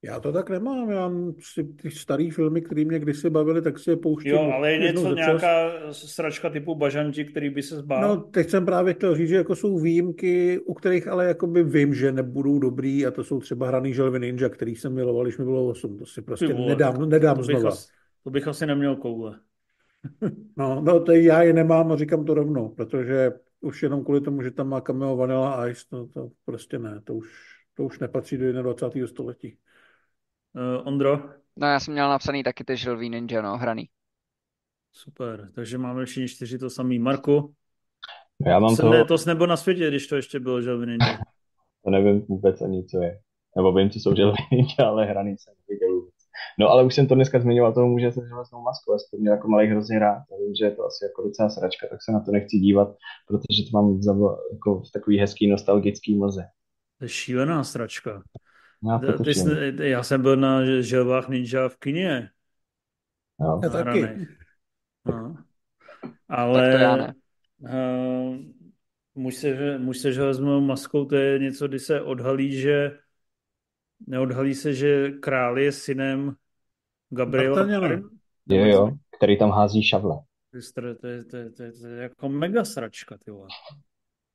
Já to tak nemám, já si ty staré filmy, které mě kdysi bavily, tak si je pouštím. Jo, ale je něco, nějaká sračka typu Bažanti, který by se zbál? No, teď jsem právě chtěl říct, že jako jsou výjimky, u kterých ale jakoby vím, že nebudou dobrý a to jsou třeba hraný želvy ninja, který jsem miloval, když mi bylo 8. To si prostě vole, nedám, nedám to znova. Asi, to bych asi neměl koule. *laughs* no, no, to já je nemám a říkám to rovnou, protože už jenom kvůli tomu, že tam má cameo Vanilla Ice, to, to prostě ne, to už, to už nepatří do 21. století. Uh, Ondro? No já jsem měl napsaný taky ty želví ninja, no, hraný. Super, takže máme všichni čtyři to samý. Marku? Já mám to... to nebo na světě, když to ještě bylo želví ninja. *laughs* to nevím vůbec ani, co je. Nebo vím, co jsou želví ninja, ale hraný jsem neviděl vůbec. No ale už jsem to dneska zmiňoval, toho může se železnou masku, já jsem to měl jako malý hrozně rád. Já vím, že je to asi jako docela sračka, tak se na to nechci dívat, protože to mám jako v takový hezký nostalgický mlze. To je šílená sračka. Já, Ty jsi, já jsem byl na želvách ninja v kině. Jo. Já taky. No. Ale tak to já ne. Uh, muž se, muž se železnou maskou, to je něco, kdy se odhalí, že neodhalí se, že král je synem Gabriela. Jo, jo, který tam hází šavle. To je, to je, to je, to je, to je jako mega sračka, ty vole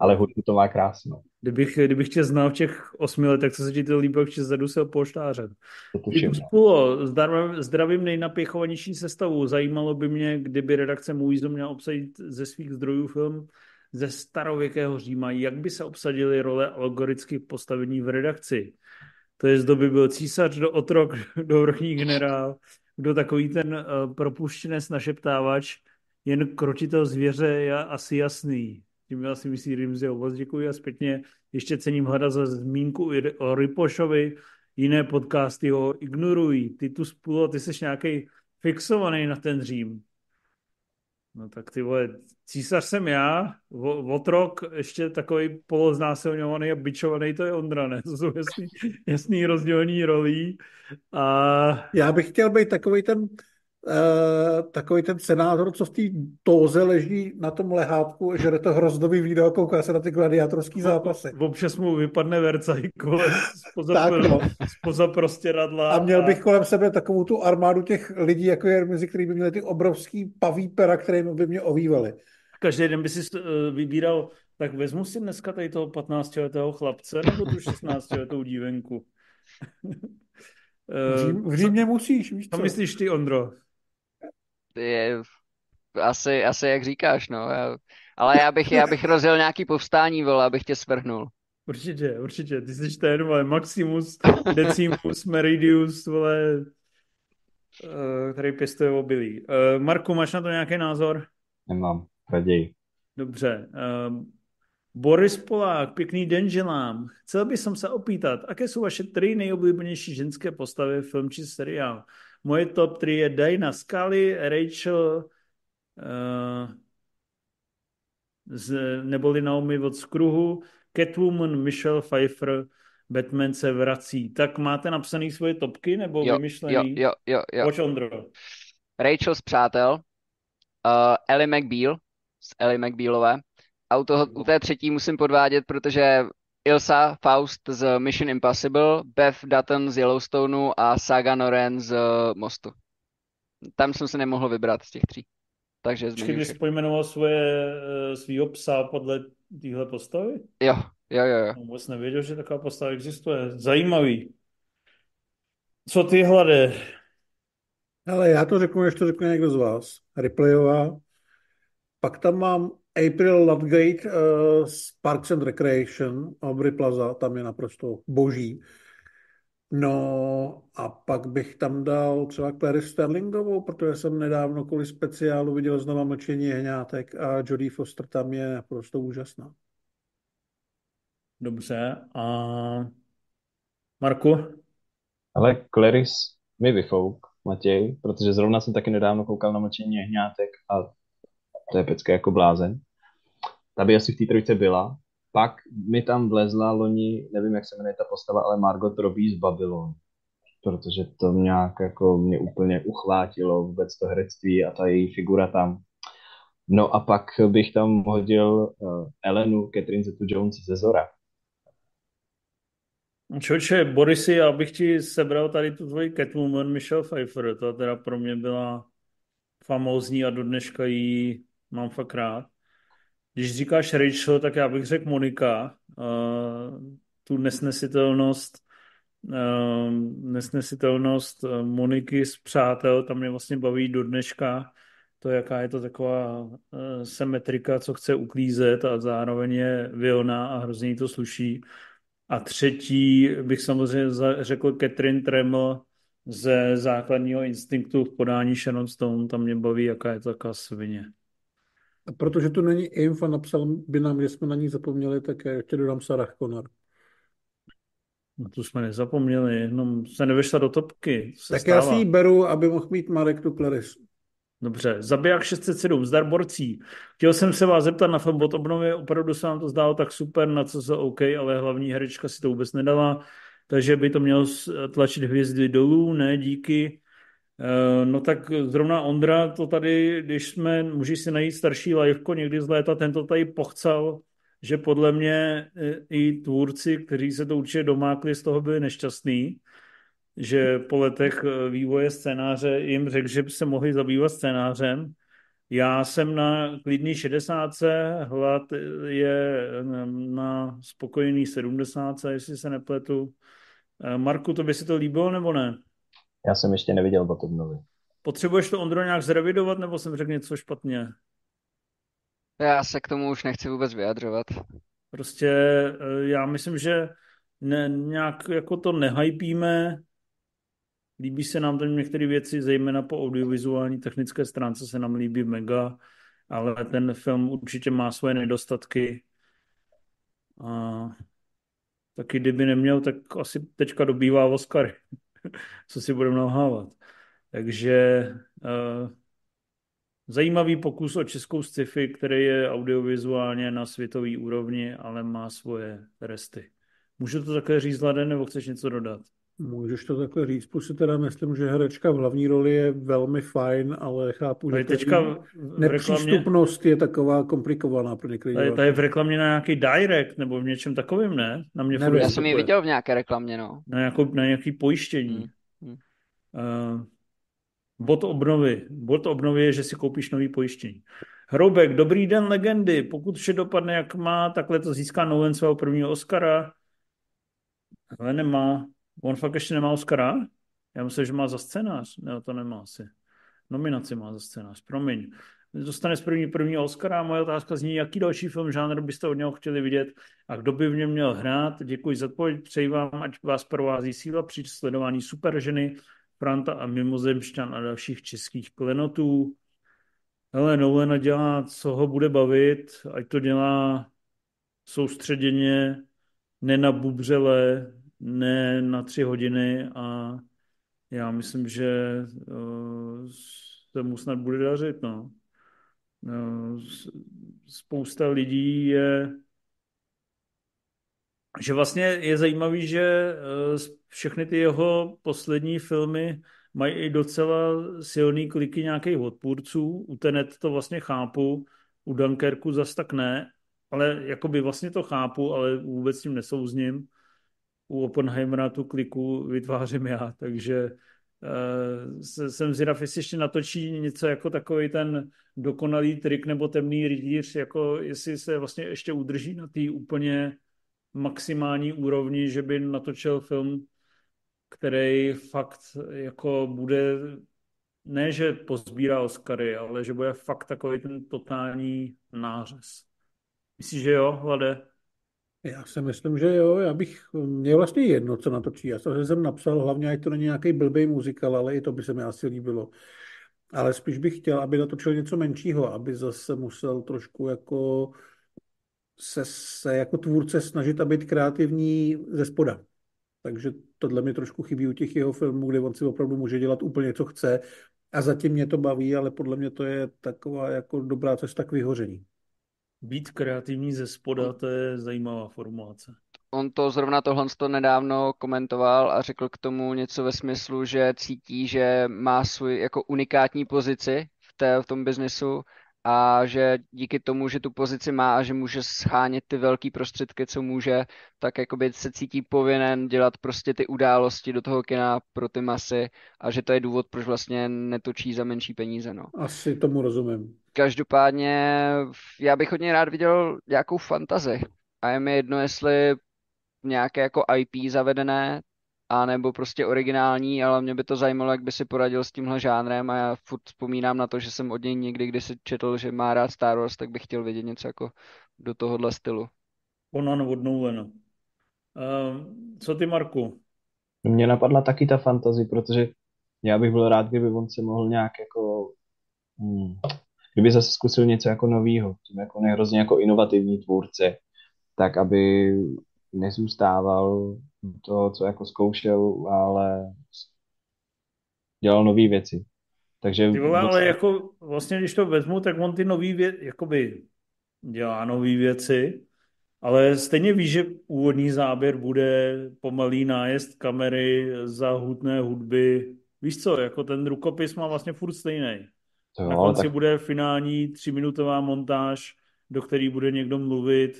ale hudbu to má krásnou. Kdybych, kdybych tě znal v těch osmi letech, co se ti to líbilo, že zadu se polštářem. No. Spůlo, zdravím, zdravím nejnapěchovanější sestavu. Zajímalo by mě, kdyby redakce Movies měla obsadit ze svých zdrojů film ze starověkého Říma, jak by se obsadily role algorických postavení v redakci. To je z doby byl císař do otrok, *laughs* do vrchní generál, kdo takový ten uh, propuštěnec našeptávač, jen krotitel zvěře je asi jasný tím já si myslí Rimzi moc děkuji a zpětně ještě cením hledat za zmínku o Ripošovi, jiné podcasty ho ignorují. Ty tu spolu, ty jsi nějaký fixovaný na ten Řím. No tak ty vole, císař jsem já, otrok, ještě takový poloznásilňovaný a bičovaný, to je Ondra, ne? *laughs* To jsou jasný, jasný rozdělení rolí. A... Já bych chtěl být takový ten, takový ten senátor, co v té tóze leží na tom lehátku, že to hrozdový video, kouká se na ty gladiátorský zápasy. Občas mu vypadne Vercaj kolem spoza, tak, no. spoza prostě radla. A měl bych kolem sebe takovou tu armádu těch lidí, jako je mezi kterými by měli ty obrovský paví pera, které by mě ovývaly. Každý den by si uh, vybíral, tak vezmu si dneska tady toho 15-letého chlapce nebo tu 16-letou dívenku. *laughs* Řím, v Římě musíš, víš co? Co myslíš ty, Ondro? Je, asi, asi jak říkáš, no. Já, ale já bych, já bych rozjel nějaký povstání, vole, abych tě svrhnul. Určitě, určitě. Ty jsi ten, vole, Maximus, Decimus, *laughs* Meridius, vole, eh, který pěstuje obilí. Eh, Marku, máš na to nějaký názor? Nemám, raději. Dobře. Uh, Boris Polák, pěkný den želám. Chcel bych se opýtat, jaké jsou vaše tři nejoblíbenější ženské postavy v film či seriál? Moje top 3 je Dana Scully, Rachel uh, z, neboli Naomi od Skruhu, Catwoman, Michelle Pfeiffer, Batman se vrací. Tak máte napsaný svoje topky nebo jo, vymyšlený? Jo, jo, jo. Pojď Ondro. Rachel z Přátel, uh, Ellie McBeal z Ellie McBealové, a u, toho, u té třetí musím podvádět, protože Ilsa Faust z Mission Impossible, Beth Dutton z Yellowstoneu a Saga Noren z Mostu. Tam jsem se nemohl vybrat z těch tří. Takže Počkej, když pojmenoval svoje, eh, svýho psa podle téhle postavy? Jo, jo, jo. jo. Vůbec nevěděl, že taková postava existuje. Zajímavý. Co ty hlade? Ale já to řeknu, než to řekne někdo z vás. Ripleyová. Pak tam mám April Ludgate uh, z Parks and Recreation, Aubrey Plaza, tam je naprosto boží. No a pak bych tam dal třeba Clary Sterlingovou, protože jsem nedávno kvůli speciálu viděl znova Mlčení hňátek a Jodie Foster tam je naprosto úžasná. Dobře. A Marku? Ale Clarice mi vyfouk, Matěj, protože zrovna jsem taky nedávno koukal na Mlčení hňátek a to je pecka jako blázen. Ta by asi v té trojce byla. Pak mi tam vlezla loni, nevím, jak se jmenuje ta postava, ale Margot Robbie z Babylon. Protože to nějak jako mě úplně uchvátilo vůbec to herectví a ta její figura tam. No a pak bych tam hodil uh, Elenu Catherine Zeta-Jones ze Zora. Čoče, Borisy, já bych ti sebral tady tu tvoji Catwoman Michelle Pfeiffer. To teda pro mě byla famózní a do dneška jí mám fakt rád. Když říkáš Rachel, tak já bych řekl Monika. Uh, tu nesnesitelnost uh, nesnesitelnost uh, Moniky z Přátel, tam mě vlastně baví do dneška to, jaká je to taková uh, symetrika, co chce uklízet a zároveň je vilná a hrozně to sluší. A třetí bych samozřejmě řekl Catherine Tremel ze základního instinktu v podání Sharon Stone, tam mě baví, jaká je to taková svině. A protože tu není Inf a napsal by nám, že jsme na ní zapomněli, tak já ještě dodám Sarah Connor. No to jsme nezapomněli, jenom se nevešla do topky. Se tak stává. já si ji beru, aby mohl mít Marek tu Clarice. Dobře, zabiják 607, zdar borcí. Chtěl jsem se vás zeptat na film od obnovy, opravdu se vám to zdálo tak super, na co se OK, ale hlavní herečka si to vůbec nedala, takže by to mělo tlačit hvězdy dolů, ne díky. Eh, no tak zrovna Ondra to tady, když jsme, můžeš si najít starší liveko někdy z léta, tento tady pochcal, že podle mě eh, i tvůrci, kteří se to určitě domákli, z toho byli nešťastní, že po letech eh, vývoje scénáře jim řekl, že by se mohli zabývat scénářem. Já jsem na klidný 60, hlad je na spokojený 70, jestli se nepletu. Marku, to by si to líbilo nebo ne? Já jsem ještě neviděl Bottomnovy. Potřebuješ to, Ondro, nějak zrevidovat, nebo jsem řekl něco špatně? Já se k tomu už nechci vůbec vyjadřovat. Prostě eh, já myslím, že ne, nějak jako to nehypíme. Líbí se nám tam některé věci, zejména po audiovizuální technické stránce se nám líbí mega, ale ten film určitě má svoje nedostatky. A taky kdyby neměl, tak asi teďka dobývá Oscary. *laughs* co si budeme nalhávat. Takže uh, zajímavý pokus o českou sci-fi, který je audiovizuálně na světové úrovni, ale má svoje resty. Můžu to takhle říct, Lade, nebo chceš něco dodat? Můžeš to takhle říct, plus si teda myslím, že herečka v hlavní roli je velmi fajn, ale chápu, že teďka v nepřístupnost je taková komplikovaná pro některé tady, tady v reklamě na nějaký direct nebo v něčem takovém, ne? Na mě ne, já jsem ji viděl v nějaké reklamě, no. Na, nějakou, na nějaký pojištění. Hmm. Hmm. Uh, bod obnovy. Bod obnovy je, že si koupíš nový pojištění. Hroubek, dobrý den legendy. Pokud vše dopadne jak má, takhle to získá Nolan svého prvního Oscara. Ale nemá. On fakt ještě nemá Oscara? Já myslím, že má za scénář. Ne, to nemá asi. Nominaci má za scénář, promiň. Dostane z první první Oscara moje otázka zní, jaký další film žánr byste od něho chtěli vidět a kdo by v něm měl hrát. Děkuji za odpověď, přeji vám, ať vás provází síla při sledování superženy, Franta a Mimozemšťan a dalších českých klenotů. Hele, Nolena dělá, co ho bude bavit, ať to dělá soustředěně, nenabubřele, ne na tři hodiny a já myslím, že uh, se mu snad bude dařit. No. Uh, spousta lidí je že vlastně je zajímavý, že uh, všechny ty jeho poslední filmy mají i docela silný kliky nějakých odpůrců. U Tenet to vlastně chápu, u Dunkerku zas tak ne, ale jakoby vlastně to chápu, ale vůbec s tím nesouzním u Oppenheimera tu kliku vytvářím já, takže uh, jsem zvědav, jestli ještě natočí něco jako takový ten dokonalý trik nebo temný rytíř, jako jestli se vlastně ještě udrží na té úplně maximální úrovni, že by natočil film, který fakt jako bude ne, že pozbírá Oscary, ale že bude fakt takový ten totální nářez. Myslíš, že jo, Hlade? Já si myslím, že jo, já bych, mě vlastně jedno, co natočí. Já jsem napsal, hlavně, ať to není nějaký blbý muzikál, ale i to by se mi asi líbilo. Ale spíš bych chtěl, aby natočil něco menšího, aby zase musel trošku jako se, se jako tvůrce snažit a být kreativní ze spoda. Takže tohle mi trošku chybí u těch jeho filmů, kde on si opravdu může dělat úplně, co chce. A zatím mě to baví, ale podle mě to je taková jako dobrá cesta k vyhoření. Být kreativní ze spoda, to je zajímavá formulace. On to zrovna tohle to nedávno komentoval a řekl k tomu něco ve smyslu, že cítí, že má svůj jako unikátní pozici v, té, v tom biznesu a že díky tomu, že tu pozici má a že může schánět ty velké prostředky, co může, tak jakoby se cítí povinen dělat prostě ty události do toho kina pro ty masy a že to je důvod, proč vlastně netočí za menší peníze. No. Asi tomu rozumím. Každopádně já bych hodně rád viděl nějakou fantazi a je mi jedno, jestli nějaké jako IP zavedené, a nebo prostě originální, ale mě by to zajímalo, jak by si poradil s tímhle žánrem a já furt vzpomínám na to, že jsem od něj někdy, když si četl, že má rád Star Wars, tak bych chtěl vidět něco jako do tohohle stylu. Ona od Nolana. Uh, co ty, Marku? Mně napadla taky ta fantazie, protože já bych byl rád, kdyby on se mohl nějak jako... Hmm, kdyby zase zkusil něco jako novýho, tím jako nehrozně jako inovativní tvůrce, tak aby nezůstával to, co jako zkoušel, ale dělal nové věci. Takže ty vole, ale jako vlastně, když to vezmu, tak on ty nový věci, jakoby dělá nové věci, ale stejně víš, že úvodní záběr bude pomalý nájezd kamery za hudné hudby. Víš co, jako ten rukopis má vlastně furt stejný. Na konci tak... bude finální tříminutová montáž, do který bude někdo mluvit,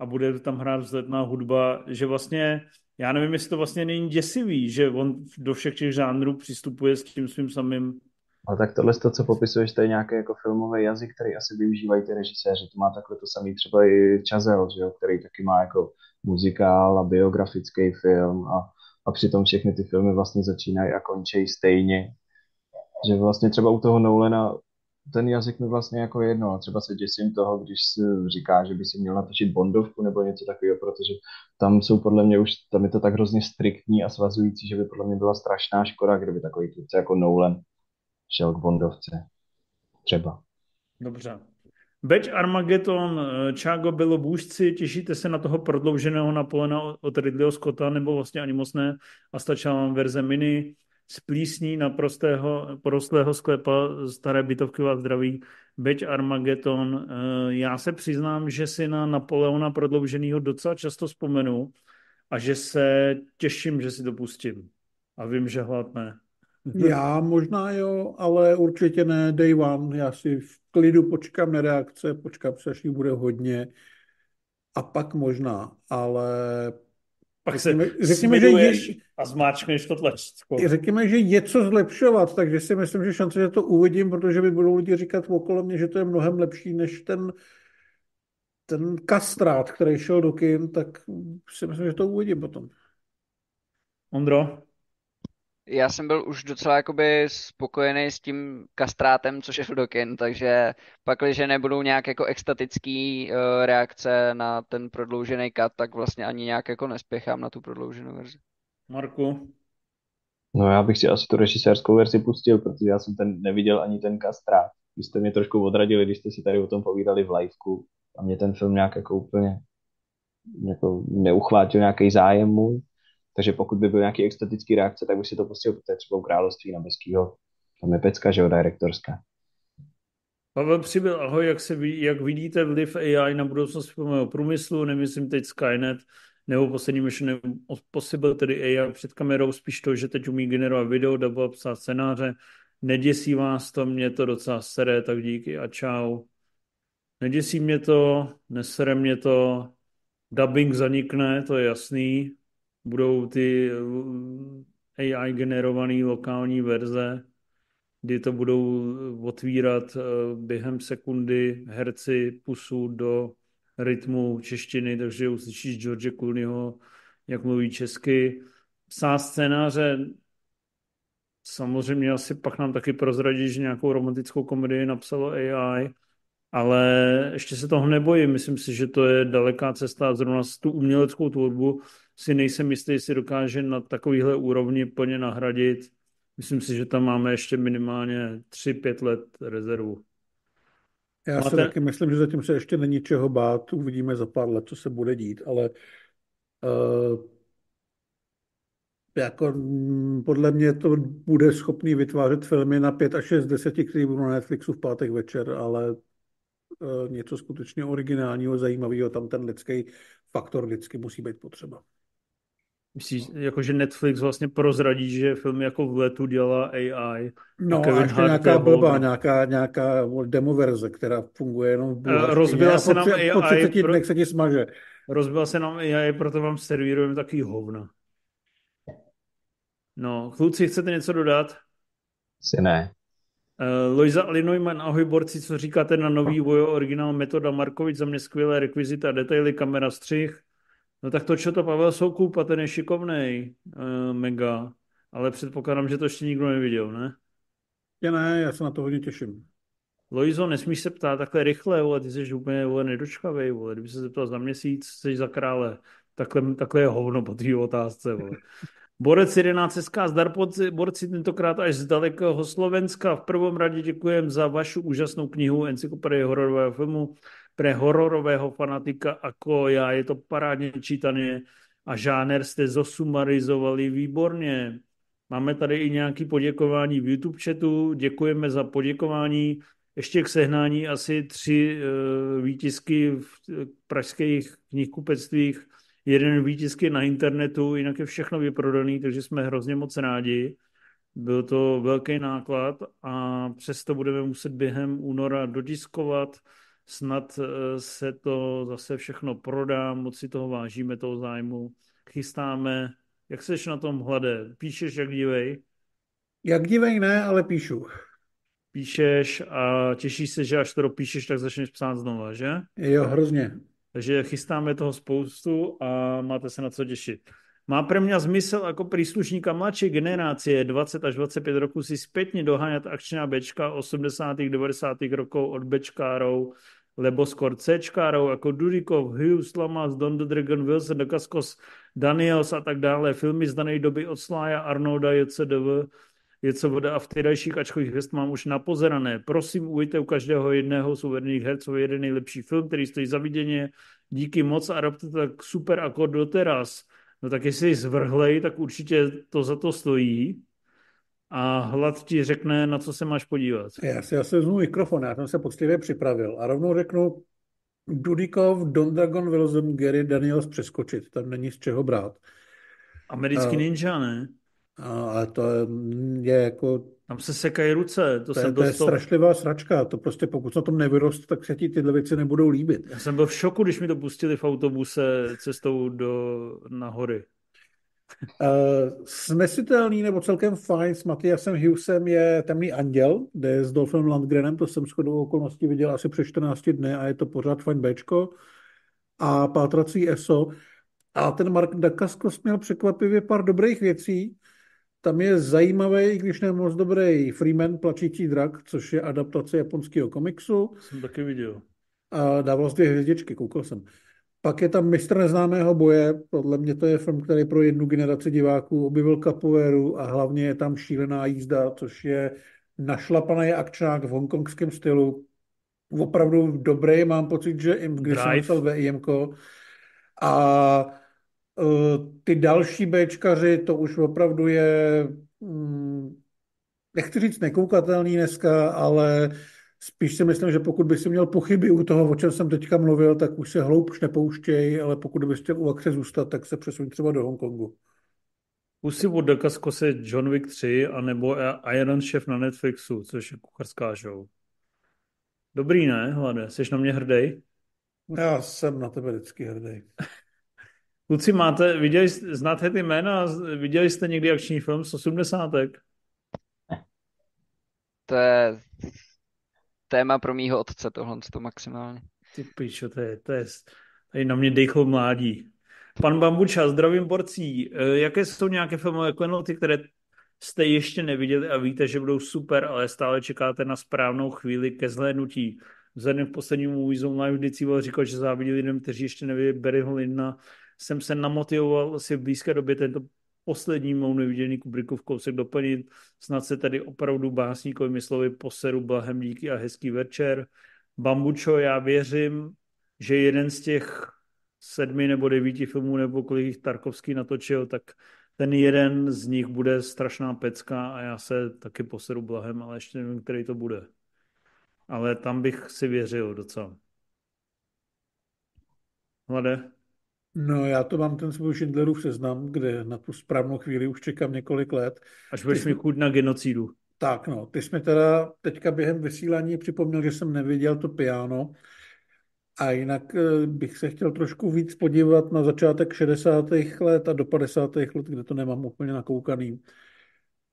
a bude tam hrát vzletná hudba, že vlastně, já nevím, jestli to vlastně není děsivý, že on do všech těch žánrů přistupuje s tím svým samým ale tak tohle, to, co popisuješ, to je nějaký jako filmový jazyk, který asi využívají ty režiséři. To má takhle to samý třeba i Chazelle, že jo, který taky má jako muzikál a biografický film a, a přitom všechny ty filmy vlastně začínají a končí stejně. Že vlastně třeba u toho Nolana ten jazyk mi vlastně jako jedno. Třeba se děsím toho, když si říká, že by si měl natočit Bondovku nebo něco takového, protože tam jsou podle mě už, tam je to tak hrozně striktní a svazující, že by podle mě byla strašná škoda, kdyby takový tvůrce jako Nolan šel k Bondovce. Třeba. Dobře. Beč Armageddon, Čágo bylo bůžci, těšíte se na toho prodlouženého Napoleona od Ridleyho Scotta, nebo vlastně ani moc ne, a stačila vám verze mini. Z plísní na prostého, prostlého sklepa staré bytovky vás zdraví, Beď Armageddon. Eh, já se přiznám, že si na Napoleona prodlouženého docela často vzpomenu a že se těším, že si to pustím. A vím, že hlad ne. *laughs* Já možná jo, ale určitě ne day one. Já si v klidu počkám na reakce, počkám se, až bude hodně a pak možná, ale pak se řekněme, že je, a zmáčkneš to tlačítko. Řekněme, že je co zlepšovat, takže si myslím, že šance, že to uvidím, protože by budou lidi říkat okolo mě, že to je mnohem lepší než ten ten kastrát, který šel do kin, tak si myslím, že to uvidím potom. Ondro? Já jsem byl už docela jakoby spokojený s tím kastrátem, co šel do kin, takže pak, když nebudou nějak jako extatický uh, reakce na ten prodloužený kat, tak vlastně ani nějak jako nespěchám na tu prodlouženou verzi. Marku? No já bych si asi tu režisérskou verzi pustil, protože já jsem ten neviděl ani ten kastrát. Vy jste mě trošku odradili, když jste si tady o tom povídali v liveku a mě ten film nějak jako úplně jako neuchvátil nějaký zájem můj. Takže pokud by byl nějaký extatický reakce, tak bych si to pustil, protože třeba u Království nebeského. Tam je pecka, že jo, direktorská. Pavel Přibyl, ahoj, jak, se, jak vidíte vliv AI na budoucnost filmového průmyslu, nemyslím teď Skynet, nebo poslední Mission Possible, tedy AI před kamerou, spíš to, že teď umí generovat video, nebo psát scénáře. Neděsí vás to, mě to docela sere, tak díky a čau. Neděsí mě to, nesere mě to, dubbing zanikne, to je jasný. Budou ty eh, AI generované lokální verze, kdy to budou otvírat eh, během sekundy herci pusu do rytmu češtiny, takže uslyšíš George Clooneyho, jak mluví česky. Psá scénáře samozřejmě asi pak nám taky prozradí, že nějakou romantickou komedii napsalo AI, ale ještě se toho nebojím. Myslím si, že to je daleká cesta. Zrovna tu uměleckou tvorbu si nejsem jistý, jestli dokáže na takovýhle úrovni plně nahradit. Myslím si, že tam máme ještě minimálně 3-5 let rezervu. Já Máte... si taky myslím, že zatím se ještě není čeho bát. Uvidíme za pár let, co se bude dít, ale uh, jako, mm, podle mě to bude schopný vytvářet filmy na 5 až 6 deseti, které budou na Netflixu v pátek večer, ale Eh, něco skutečně originálního, zajímavého, tam ten lidský faktor vždycky musí být potřeba. Myslíš, jako že Netflix vlastně prozradí, že film jako v letu dělá AI? No a, a ještě nějaká blbá, nějaká, nějaká demoverze, která funguje jenom v eh, Bulharsku. Rozbila se nám AI. Po 30 dnech se ti smaže. Rozbila se nám AI, proto vám servírujeme takový hovna. No, kluci, chcete něco dodat? Si ne. Uh, Lojza Alinojman, ahoj borci, co říkáte na nový Vojo originál metoda Markovič, za mě skvělé rekvizita a detaily, kamera, střih. No tak to, čo to Pavel Soukup a ten je šikovnej, uh, mega, ale předpokládám, že to ještě nikdo neviděl, ne? Já ne, já se na to hodně těším. Lojzo, nesmíš se ptát takhle rychle, vole, ty jsi úplně vole, nedočkavej, vole. kdyby se zeptal za měsíc, jsi za krále. Takhle, takhle je hovno po té otázce, vole. *laughs* Borec 11 SK, zdar borci tentokrát až z dalekého Slovenska. V prvom rade děkujem za vašu úžasnou knihu Encyklopedie hororového filmu pre hororového fanatika ako já. Je to parádně čítané a žáner jste zosumarizovali výborně. Máme tady i nějaké poděkování v YouTube chatu. Děkujeme za poděkování. Ještě k sehnání asi tři uh, výtisky v pražských knihkupectvích jeden výtisk je na internetu, jinak je všechno vyprodaný, takže jsme hrozně moc rádi. Byl to velký náklad a přesto budeme muset během února dodiskovat. Snad eh, se to zase všechno prodá, moc si toho vážíme, toho zájmu. Chystáme. Jak seš na tom hlade? Píšeš jak dívej? Jak dívej ne, ale píšu. Píšeš a těšíš se, že až to dopíšeš, tak začneš psát znova, že? Jo, hrozně. Takže chystáme toho spoustu a máte se na co těšit. Má pre mňa zmysel ako príslušníka mladšej generácie 20 až 25 rokov si spätne doháňať akčná Bčka 80 90 rokov od Bčkárov, lebo skôr Cčkárov ako Dudikov, Hughes, Lamas, Don the Dragon, Wilson, Dakaskos, Daniels a tak dále. Filmy z danej doby od Slája, Arnolda, JCDV, voda a v dalších ačkových hvězd mám už napozerané. Prosím, ujďte u každého jedného z uvedených herců jeden nejlepší film, který stojí za viděně. Díky moc a robte tak super jako doteraz. No tak jestli zvrhlej, tak určitě to za to stojí. a hlad ti řekne, na co se máš podívat. Já si asi vezmu mikrofon, já jsem se poctivě připravil a rovnou řeknu Dudikov, Don Dragon Wilson, Gary Daniels přeskočit, tam není z čeho brát. Americký uh, ninja, ne? Ale to je jako... Tam se sekají ruce. To, to, jsem je, to je strašlivá sračka. To prostě pokud na tom nevyrost, tak se ti tyhle věci nebudou líbit. Já jsem byl v šoku, když mi to pustili v autobuse cestou do, na hory. Uh, snesitelný nebo celkem fajn s Matiasem Hughesem je Temný anděl, kde je s Dolphem Landgrenem, to jsem shodou okolností viděl asi před 14 dny a je to pořád fajn Bčko. A Pátrací ESO. A ten Mark Dacascos měl překvapivě pár dobrých věcí. Tam je zajímavý, i když ne moc dobrý, Freeman, Plačící drak, což je adaptace japonského komiksu. Jsem taky viděl. A dával dvě hvězdičky, koukal jsem. Pak je tam Mistr neznámého boje, podle mě to je film, který pro jednu generaci diváků objevil kapoéru a hlavně je tam šílená jízda, což je našlapaný akčák v hongkongském stylu. Opravdu dobrý, mám pocit, že im, když jsem napsal VIMko. A ty další Bčkaři, to už opravdu je, um, nechci říct nekoukatelný dneska, ale Spíš si myslím, že pokud by si měl pochyby u toho, o čem jsem teďka mluvil, tak už se hloubš nepouštěj, ale pokud bys chtěl u akce zůstat, tak se přesuň třeba do Hongkongu. Už si od Dakaskose John Wick 3 anebo Iron Chef na Netflixu, což je kuchařská show. Dobrý, ne, Hlade? Jsi na mě hrdý? Já jsem na tebe vždycky hrdý. *laughs* Kluci, máte, viděli, znáte ty jména? Viděli jste někdy akční film z 80. To je téma pro mýho otce tohle to maximálně. Ty pičo, to je, to je, tady na mě dechlo mládí. Pan Bambuča, zdravím borcí. E, jaké jsou nějaké filmové klenoty, které jste ještě neviděli a víte, že budou super, ale stále čekáte na správnou chvíli ke zhlédnutí? Vzhledem v posledním Movie Zone Live vždycky říkal, že závidí lidem, kteří ještě neviděli Barryho Lindna. Jsem se namotivoval asi v blízké době tento poslední mou neviděný Kubrickův kousek doplnit. Snad se tady opravdu básníkovi slovy poseru blahem díky a hezký večer. Bambučo, já věřím, že jeden z těch sedmi nebo devíti filmů, nebo kolik jich Tarkovský natočil, tak ten jeden z nich bude strašná pecka a já se taky poseru blahem, ale ještě nevím, který to bude. Ale tam bych si věřil docela. Hlade? No, já to mám ten svůj Schindlerův seznam, kde na tu správnou chvíli už čekám několik let. Až budeš mi chuť na genocidu. Tak no, ty jsi mi teda teďka během vysílání připomněl, že jsem neviděl to piano. A jinak eh, bych se chtěl trošku víc podívat na začátek 60. let a do 50. let, kde to nemám úplně nakoukaný.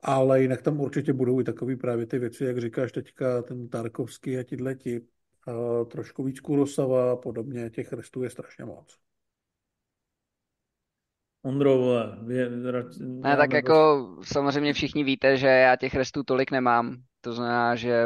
Ale jinak tam určitě budou i takové právě ty věci, jak říkáš teďka, ten Tarkovský a tihleti. A trošku víc Kurosawa a podobně, těch restů je strašně moc. Ondro, vole, je, ne, tak jako samozřejmě všichni víte, že já těch restů tolik nemám. To znamená, že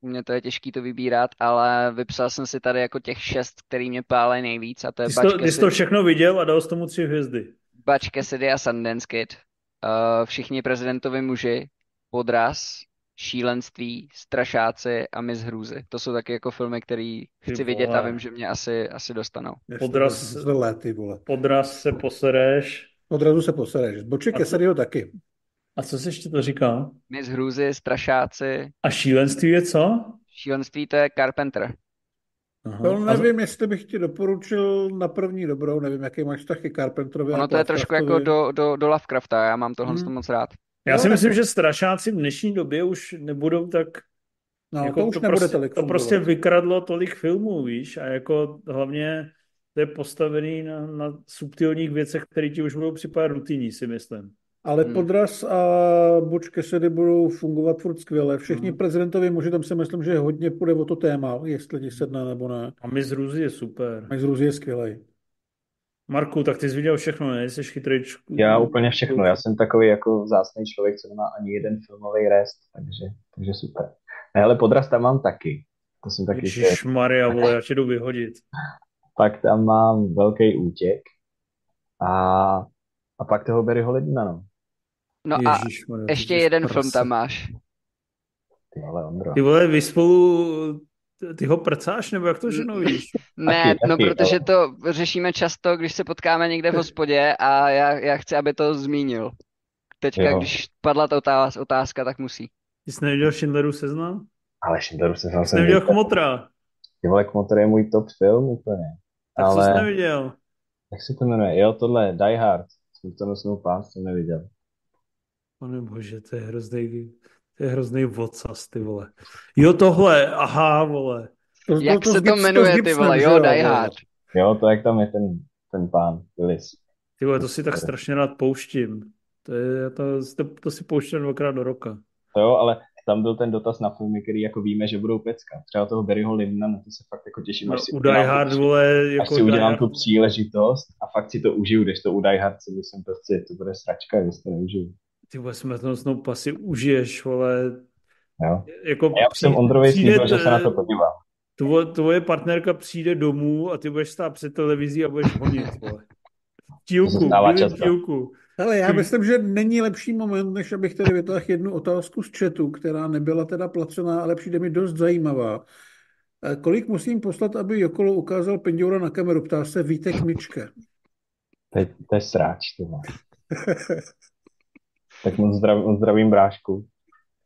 u mě to je těžký to vybírat, ale vypsal jsem si tady jako těch šest, který mě pálí nejvíc a to je Ty jsi to, jsi to všechno viděl a dal jsi tomu tři hvězdy. Bač Cassidy a Sundance Kid. Uh, všichni prezidentovi muži, podraz, šílenství, strašáci a mis hrůzy. To jsou taky jako filmy, které chci vidět a vím, že mě asi, asi dostanou. Podraz, zle, ty vole. podraz se posereš. Podrazu se posereš. Boči Keserio taky. A co se ještě to říká? Mis hrůzy, strašáci. A šílenství je co? Šílenství to je Carpenter. Aha. To nevím, a... jestli bych ti doporučil na první dobrou, nevím, jaký máš taky Carpenterovi. Ono to je trošku jako do, do, do Lovecrafta, já mám tohle hmm. moc rád. Já si myslím, že strašáci v dnešní době už nebudou tak... No, jako to už to nebude prostě, tolik To prostě vykradlo tolik filmů, víš, a jako hlavně to je postavený na, na subtilních věcech, které ti už budou připadat rutinní, si myslím. Ale hmm. podraz a Butch Cassidy budou fungovat furt skvěle. Všichni hmm. prezidentovi muži, tam si myslím, že hodně půjde o to téma, jestli ti sedne nebo ne. A Miss Ruzi je super. Miss Ruzi je skvělý. Marku, tak ty jsi viděl všechno, ne? Jsi chytrý. Já úplně všechno. Já jsem takový jako vzácný člověk, co nemá ani jeden filmový rest, takže, takže super. Ne, ale podraz tam mám taky. To jsem taky Ježiš Maria, vole, já tě jdu vyhodit. Pak tam mám velký útěk a, a pak toho Barryho Ledina, no. No Ježiš, a Maria, ještě jeden prasa. film tam máš. Ty vole, Ondro. Ty vole, vy spolu ty ho prcáš, nebo jak to ženou vidíš? Ne, taky, no taky, protože ale... to řešíme často, když se potkáme někde v hospodě a já, já chci, aby to zmínil. teďka, Jo. když padla ta otáz- otázka, tak musí. Ty jsi neviděl Schindleru seznam? Ale Schindleru se Jsi neviděl Chmotra? Ty vole, Kmotr je můj top film úplně. Tak co jsi Ale, neviděl? jak se to jmenuje? Jo, tohle, Die Hard. Smrtonosnou pás jsem neviděl. Pane bože, to je hrozný, to je hrozný vocas, ty vole. Jo, tohle, aha, vole. To, Jak s se to jmenuje, ty vole? Jo, Die vole? Hard. Jo, to jak tam je ten, ten pán, Willis. Ty vole, to si tak strašně rád pouštím. To, je, to, to, to si pouštím dvakrát do roka. To jo, ale tam byl ten dotaz na filmy, který jako víme, že budou pecka. Třeba toho Barryho Lindna, na to se fakt jako těším, No, až si u Die udělám tu Hard, pří- vole, až jako si Die udělám Hard, tu příležitost a fakt si to užiju, když to u Die Hard si myslím prostě, to bude sračka, když to neužiju. Ty vole, smrtonosnou pasy užiješ, vole. Jo. Jako já jsem Ondrovi slíbil, že se na to podívám. Tvoje, tvoje partnerka přijde domů a ty budeš stát před televizí a budeš honit, vole. V tílku, často. tílku. Ale já myslím, že není lepší moment, než abych tady vytáhl jednu otázku z chatu, která nebyla teda placená, ale přijde mi dost zajímavá. Eh, Kolik musím poslat, aby Jokolo ukázal Pindoura na kameru? Ptá se Vítek Mičke. To je, to je sráč, ty. *laughs* Tak moc zdravím, moc zdravím brášku.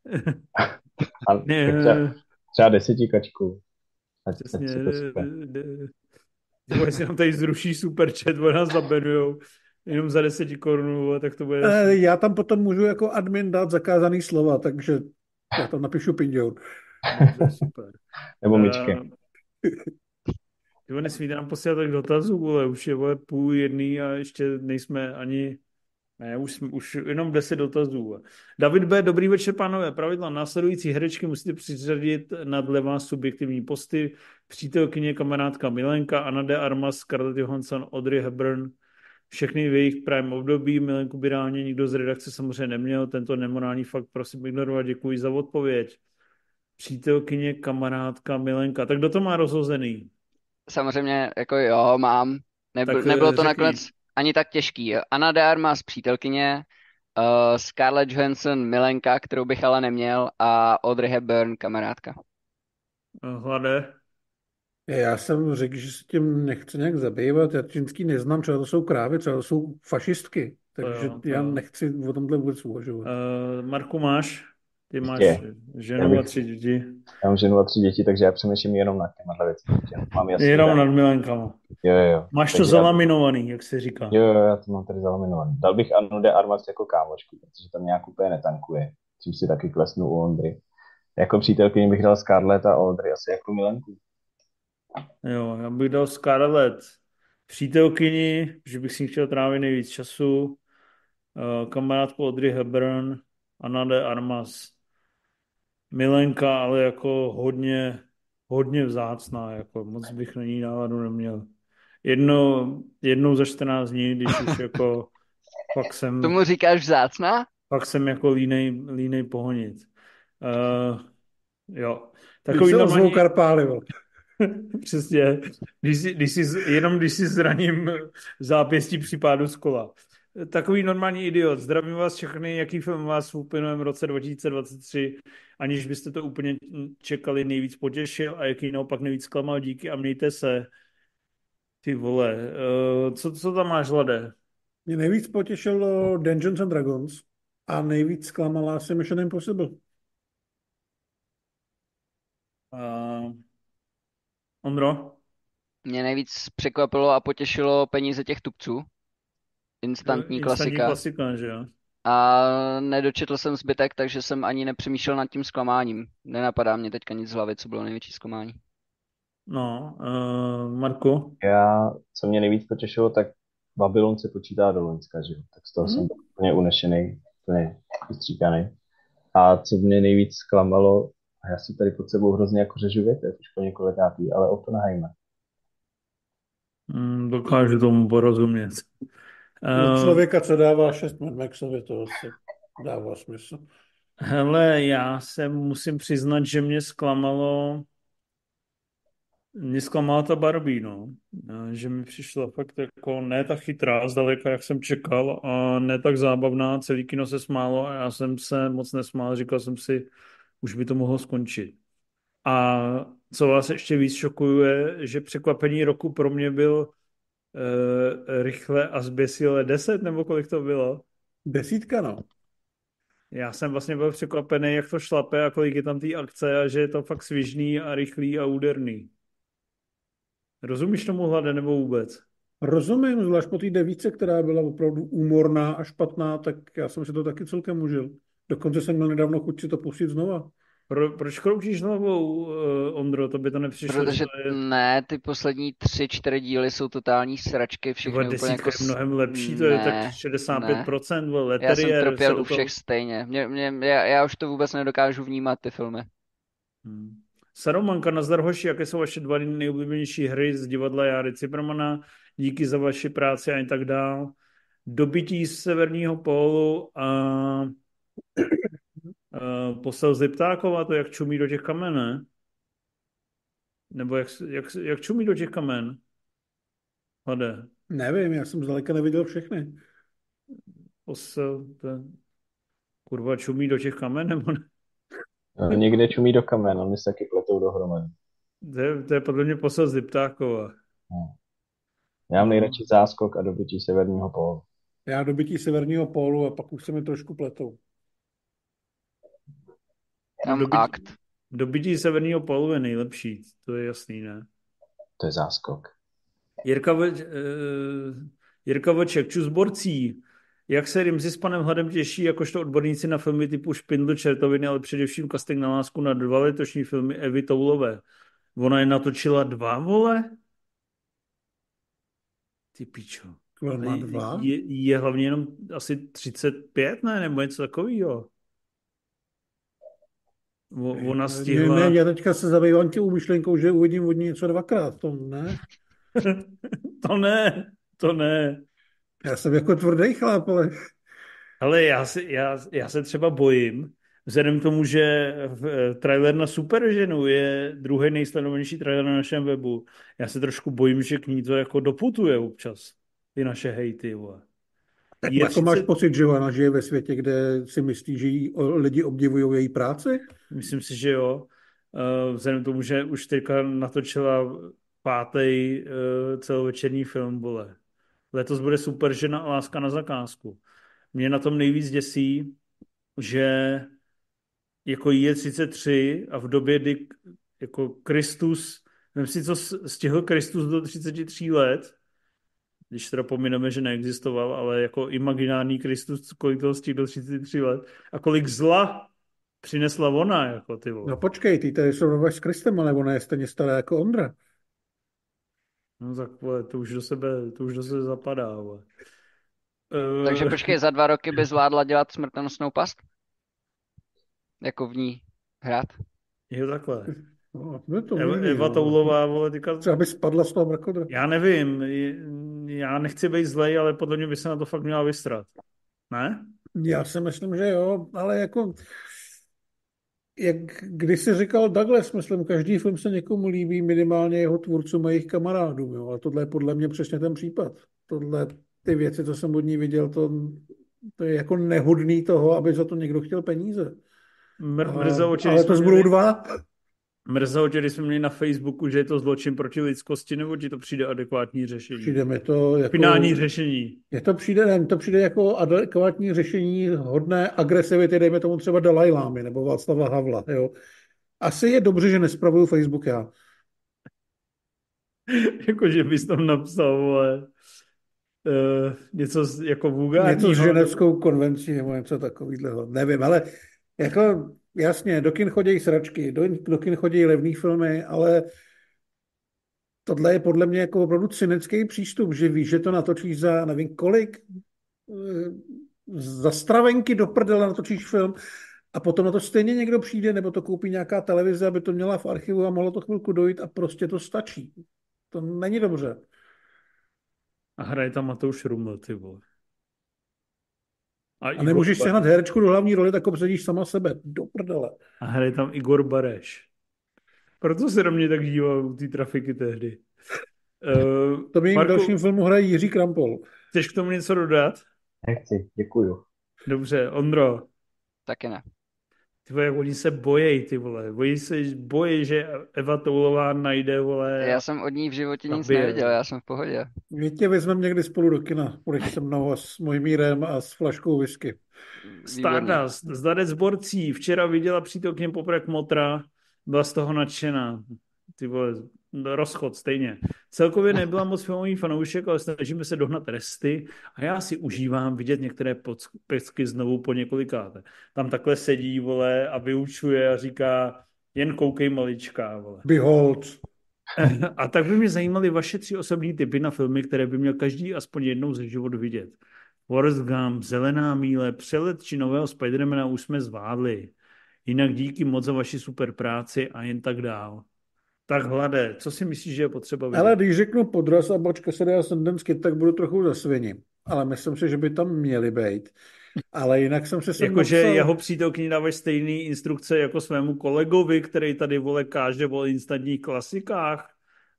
*laughs* A Ne, tak třeba, třeba desetičku. Ať, ať přesně. si to sype. Ty vole, si nám tady zruší super chat, vole, nás zabenujou jenom za 10 korunů, vole, tak to bude... Eh, Já tam potom můžu jako admin dát zakázaný slova, takže já tam napíšu Pindour. To je super. Nebo myčky. Eh, Ty vole, nesmíte nám posílat tak dotazů, vole, už je vole půl jedný a ještě nejsme ani, ne, už, už jenom 10 dotazů. David B. Dobrý večer, pánové. Pravidla následující herečky musíte přiřadit nad vás subjektivní posty. Přítelkyně, kamarádka Milenka, Anna de Armas, Scarlett Johansson, Audrey Hepburn, všechny v jejich prime období. Milenku by reálně nikdo z redakce samozřejmě neměl. Tento nemorální fakt prosím ignorovat. Děkuji za odpověď. Přítelkyně, kamarádka, Milenka. Tak kdo to má rozhozený? Samozřejmě, jako jo, mám. Nebyl, Tak, nebylo eh, to řekni. nakonec ani tak těžký. Anna de Armas, přítelkyně, uh, Scarlett Johansson, milenka, kterou bych ale neměl, a Audrey Hepburn, kamarádka. Hlade. Já jsem řekl, že se tím nechci nějak zabývat. Já čínský neznám, třeba to jsou krávy, třeba to jsou fašistky. Takže jo, to já jo. nechci o tomhle vůbec uvažovat. Uh, Marku, máš? Ty máš Je. ženu Já bych- a tři děti. Já mám ženu a tři děti, takže já přemýšlím jenom nad těma věcmi. Mám jasný Jenom nad milenkama. Jo, jo. Máš to Takže já- zalaminovaný, jak se říká. Jo, jo, já to mám tady zalaminovaný. Dal bych Anu de Armas jako kámošku, protože tam nějak úplně netankuje. Čím si taky klesnu u Ondry. Jako přítelkyni bych dal Scarlett a Audrey asi jako milenku. Jo, já bych dal Scarlett přítelkyni, že bych si chtěl trávit nejvíc času. Uh, kamarádku Audrey Hepburn, Anna de Armas, Milenka, ale jako hodně, hodně vzácná, jako moc bych na ní náladu neměl. Jedno, jednou za 14 dní, když už *laughs* jako fakt jsem, Tomu říkáš vzácná? fakt jsem jako línej, línej pohonit. Uh, jo. Když Takový se ozvou normální, karpály, vole. *laughs* Přesně. Když si, když si, jenom když si zraním zápěstí při pádu z kola. Takový normální idiot. Zdravím vás všechny, jaký film vás v uplynulém roce 2023, aniž byste to úplně čekali, nejvíc potěšil a jaký naopak nejvíc zklamal. Díky a mějte se. Ty vole, uh, co, co tam máš, Lade? Mě nejvíc potěšilo Dungeons and Dragons a nejvíc zklamala se Mission Impossible. Uh, Ondro? Mě nejvíc překvapilo a potěšilo peníze těch tupců. Instantní Instantní klasika. klasika, že jo? A nedočetl jsem zbytek, takže jsem ani nepřemýšlel nad tím zklamáním. Nenapadá mě teďka nic z hlavy, co bylo největší zklamání. No, uh, Marko? Já, co mě nejvíc potěšilo, tak Babylon se počítá do Loňska, že jo? Tak z toho Mhm. jsem úplně unešený, úplně vystříkaný. A co mě nejvíc zklamalo, a já si tady pod sebou hrozně jako řežu větev, už po několikátý, ale Oppenheimer. Mm, dokážu tomu porozumět. Uh, člověka, co dává šest Mad Maxovi, to asi dává smysl. hele, já se musím přiznat, že mě zklamalo, mě zklamala ta Barbie, no. Eh, Že mi přišla fakt jako ne tak chytrá, zdaleka, jak jsem čekal, a ne tak zábavná, celý kino se smálo a já jsem se moc nesmál, říkal jsem si, už by to mohlo skončit. A co vás ještě víc šokuje, že překvapení roku pro mě byl uh, rychle a zběsile 10, nebo kolik to bylo? Desítka, no. Já jsem vlastně byl překvapený, jak to šlape a kolik je tam té akce a že je to fakt svižný a rychlý a úderný. Rozumíš tomu hlade nebo vůbec? Rozumím, zvlášť po té devíce, která byla opravdu úmorná a špatná, tak já jsem si to taky celkem užil. Dokonce jsem měl nedávno chuť si to pustit znova. Pro, proč kroučíš hlavou, uh, Ondro? To by to nepřišlo. Protože je... ne, ty poslední tři, čtyři díly jsou totální sračky, všechny Tyba, úplně jako... je mnohem lepší, to ne, je tak 65%, ne. vole, Já jsem trpěl u všech toho... stejně. Mě, mě, já, já už to vůbec nedokážu vnímat, ty filmy. Hmm. Sarumanka, nazdar hoši, jaké jsou vaše dva nejoblíbenější hry z divadla Jary Ciprmana, díky za vaši práci a tak dál. Dobytí z severního pólu a uh, posel Ziptákova, to jak čumí do těch kamen, ne? Nebo jak, jak, jak čumí do těch kamen? Hode. Nevím, já jsem zdaleka neviděl všechny. Posel, ten, kurva, čumí do těch kamen, nebo ne? No, někde čumí do kamen, oni se taky pletou dohromady. To je, to je podle mě posel Ziptákova. No. Já mám nejradši záskok a dobytí severního pólu. Já dobytí severního pólu a pak už se mi trošku pletou. Tam dobytí, akt. Dobytí severního pólu je nejlepší, to je jasný, ne? To je záskok. Jirka, uh, Jirka Voček, čus borcí. Jak se Rimzi s panem Hladem těší, jakožto odborníci na filmy typu Špindl, Čertoviny, ale především casting na lásku na dva letošní filmy Evy Toulové. Ona je natočila dva, vole? Ty pičo. Má dva? Je, je hlavně jenom asi 35, ne? Nebo něco takového. Ona stihla... Ne, ne, já teďka se zabývám tím myšlenkou, že uvidím od ní něco dvakrát. To ne. *laughs* to ne, to ne. Já jsem jako tvrdý chlap, ale... Ale já, si, já, já se třeba bojím, vzhledem k tomu, že eh, trailer na Superženu je druhý nejsledovanější trailer na našem webu. Já se trošku bojím, že k ní to jako doputuje občas. Ty naše hejty, vole. Tak jako 30... máš pocit, že ona žije ve světě, kde si myslí, že jí lidi obdivují její práci? Myslím si, že jo. Eh, vzhledem k tomu, že už teďka natočila pátý uh, celovečerní film, vole. Letos bude super žena a láska na zakázku. Mě na tom nejvíc děsí, že jako je 33 a v době, kdy jako Kristus, nevím si, co stihl Kristus do 33 let, když teda pomineme, že neexistoval, ale jako imaginární Kristus, kolik toho stihl do 33 let a kolik zla přinesla ona, jako ty vole. No počkej, ty tady jsou s Kristem, ale ona je stejně stará jako Ondra. No tak vole, to už do sebe, to už do sebe zapadá, vole. *laughs* Takže eh, počkej, za dva roky by zvládla dělat smrtonosnou past? Jako v ní hrát? Jo, takhle. No, to Eva, Eva no. Toulová, vole, tyka... Třeba by spadla z toho mrakodra. Já nevím, já nechci být zlej, ale podle mě by se na to fakt měla vystrat. Ne? Já si myslím, že jo, ale jako jak když si říkal Douglas, myslím, každý film se někomu líbí, minimálně jeho tvůrcům a jejich kamarádům, jo, ale tohle je podle mě přesně ten případ. Tohle, ty věci, co jsem od ní viděl, to, to je jako nehodný toho, aby za to někdo chtěl peníze. Mr- a, ale to zbudou dva. Mrzelo tě, když jsme měli na Facebooku, že je to zločin proti lidskosti, nebo ti to přijde adekvátní řešení? Přijde mi to jako... Finální řešení. Je to přijde, ne, to přijde jako adekvátní řešení hodné agresivity, dejme tomu třeba Dalaj Lámy nebo Václava Havla, jo. Asi je dobře, že nespravuju Facebook já. *laughs* jako, že bys tam napsal, ale uh, něco jako vulgárního. Něco s ženevskou konvencí nebo něco takového. Nevím, ale jako jasně, do kin chodí sračky, do, do kin chodí levný filmy, ale tohle je podle mě jako opravdu cynický přístup, že víš, že to natočíš za nevím kolik, eh, za stravenky do prdele natočíš film a potom na to stejně někdo přijde, nebo to koupí nějaká televize, aby to měla v archivu a mohlo to chvilku dojít a prostě to stačí. To není dobře. A hraje tam Matouš Ruml, ty vole. A, a nemůžeš Bar... sehnat herečku do hlavní roli, tak obsadíš sama sebe. Do prdele. A hraje tam Igor Bareš. Proto se na mě tak díval u té trafiky tehdy. Uh, *laughs* to by v dalším filmu hraje Jiří Krampol. Chceš k tomu něco dodat? Nechci, děkuju. Dobře, Ondro. Taky ne. Ty vole, oni se bojejí, ty vole. Oni se bojí, že Eva Toulová najde, vole. Já jsem od ní v životě nic Zabije, neviděl, já jsem v pohodě. My tě vezmeme někdy spolu do kina. Budeš se mnou a s Mojmírem a s flaškou whisky. Stardust, zdanec borcí, včera viděla přítelkyně poprvé Motra, byla z toho nadšená. Ty vole, rozchod stejně. Celkově nebyla moc filmový fanoušek, ale snažíme se dohnat resty a já si užívám vidět některé pecky znovu po několikáté. Tam takhle sedí, vole, a vyučuje a říká, jen koukej maličká, vole. Behold. *laughs* A tak by mě zajímaly vaše tři osobní typy na filmy, které by měl každý aspoň jednou za život vidět. Forrest Gump, Zelená míle, Přelet či nového Spidermana už jsme zvládli. Jinak díky moc za vaši super práci a jen tak dál. Tak hlade, co si myslíš, že je potřeba vidět? Ale když řeknu podraz a bačka se dá Sundance tak budu trochu zasviní. Ale myslím si, že by tam měli být. Ale jinak jsem se sem Jakože napsal- jeho přítelkyni dáváš stejný instrukce jako svému kolegovi, který tady vole káže o instantních klasikách.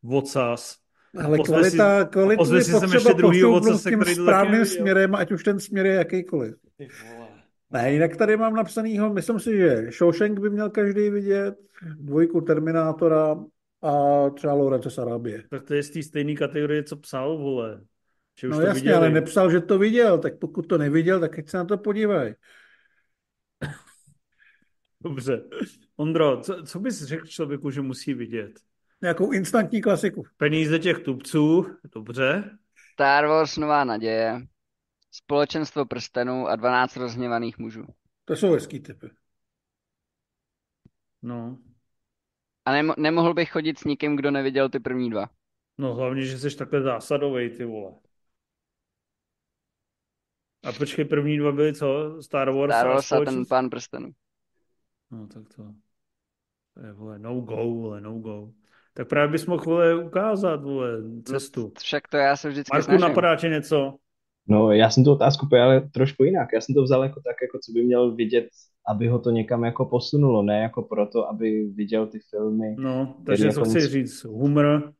Vocas. Ale Pozve kvalita, si- kvalitu pozve je si potřeba ještě postoupnout vocase, tím správným směrem, ať už ten směr je jakýkoliv. Ne, jinak tady mám napsanýho, myslím si, že Shawshank by měl každý vidět, dvojku Terminátora a třeba Lorence z Arábie. Tak to je z té stejné kategorie, co psal, vole. Že už No to jasně, viděli. ale nepsal, že to viděl, tak pokud to neviděl, tak ať se na to podívají. *laughs* Dobře. Ondro, co, co bys řekl člověku, že musí vidět? Nějakou instantní klasiku. Peníze těch tupců, dobře. Star Wars Nová naděje, Společenstvo prstenů a 12 rozhněvaných mužů. To jsou hezký typy. No. A nemo- nemohl bych chodit s nikým, kdo neviděl ty první dva. No hlavně, že jsi takhle zásadovej, ty vole. A počkej, první dva byly co? Star Wars, Star a Wars a ten společnost? pán prstenů. No tak to. To je, vole, no go, vole, no go. Tak právě bys mohl, vole, ukázat, vole, cestu. Však to já se vždycky Marku, snažím. napadá něco? No, já jsem tu otázku pojal ale trošku jinak. Já jsem to vzal jako tak, jako co by měl vidět, aby ho to někam jako posunulo, ne jako proto, aby viděl ty filmy. No, takže co chci mus- říct? Humor,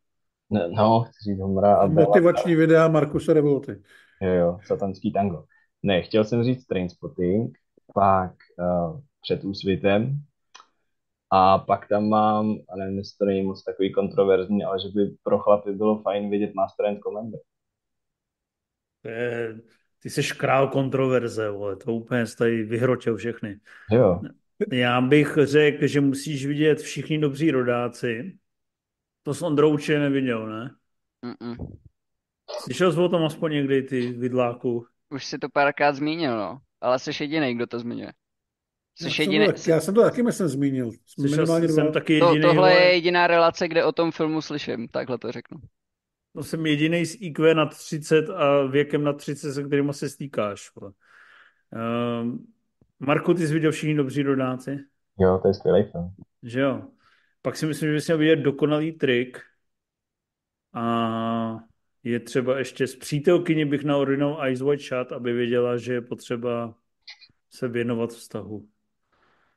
Ne, No, chci říct Homra a Bela. Motivační videa Markuse Revolty. Jo, jo, satanský tango. Ne, chtěl jsem říct Trainspotting, pak uh, před úsvitem a pak tam mám, a nevím, jestli to není moc takový kontroverzní, ale že by pro chlapy bylo fajn vidět Master and Commander. To je, ty jsi král kontroverze, vole, to úplně jsi tady vyhročil všechny. Jo, Já bych řekl, že musíš vidět všichni dobří rodáci. To s Ondrou určitě neviděl, ne? Mm-mm. Slyšel jsi o tom aspoň někdy, ty vidláku? Už si to párkrát zmínil, no. Ale jsi jediný, kdo to zmiňuje. Jsi Já jsem, jediný, to, tak- já jsem to taky myslím zmínil. Slyšel jsem dva. taky to, jediný, tohle vole, je jediná relace, kde o tom filmu slyším, takhle to řeknu. To jsem jediný z IQ nad 30 a věkem nad 30, se kterým se stýkáš. Um, Marku, ty jsi viděl všichni dobří rodáci? jo, to je skvělý film. Že jo? Pak si myslím, že bys měl vidět dokonalý trik a je třeba ještě s přítelkyní bych naordinoval Eyes Wide Shut, aby věděla, že je potřeba se věnovat vztahu.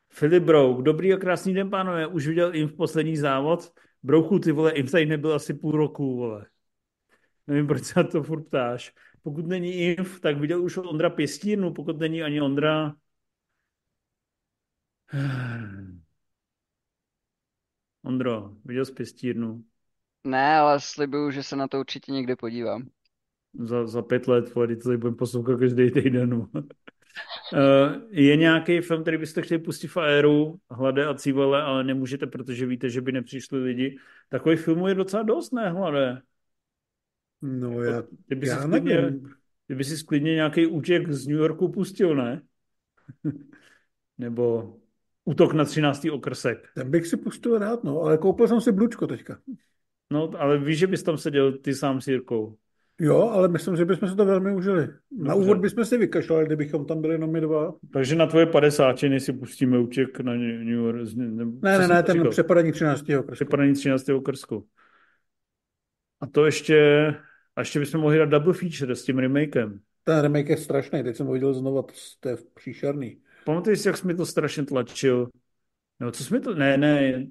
Filip Brouk, dobrý a krásný den, pánové. Už viděl jim v poslední závod? Brouchu, ty vole, jim tady nebyl asi půl roku, vole. Nevím, proč se na to furt ptáš. Pokud není Inf, tak viděl už Ondra Pěstírnu, pokud není ani Ondra... *sighs* Ondro, viděl jsi Pěstírnu? Ne, ale slibuju, že se na to určitě někdy podívám. Za, za pět let, vole, to tady budeme poslouchat každý týden. vole. *laughs* Eh, je nějaký film, který byste chtěli pustit v aéru, Hlade a Cívale, ale nemůžete, protože víte, že by nepřišli lidi. Takových filmů je docela dost, ne, Hlade? No já, Ty by si já sklidně, nevím. ty by si sklidně nějaký útěk z New Yorku pustil, ne? *laughs* Nebo útok na 13. okrsek. Ten bych si pustil rád, no, ale koupil jsem si Blučko teďka. No, ale víš, že bys tam seděl ty sám s Jirkou. Jo, ale myslím, že bychom se to velmi užili. Na Dobře. úvod bychom si vykašlali, kdybychom tam byli jenom my dva. Takže na tvoje padesáčiny si pustíme útěk na New York. Ne, Ne, ne, ne, ten přepadaní 13. okresku. Přepadaní 13. okrsku. A to ještě, a ještě bychom mohli dát double feature s tím remakem. Ten remake je strašný, teď jsem ho viděl znova, to je příšerný. Pamatuješ si, jak jsi mi to strašně tlačil? No, co jsi mi to, ne, ne,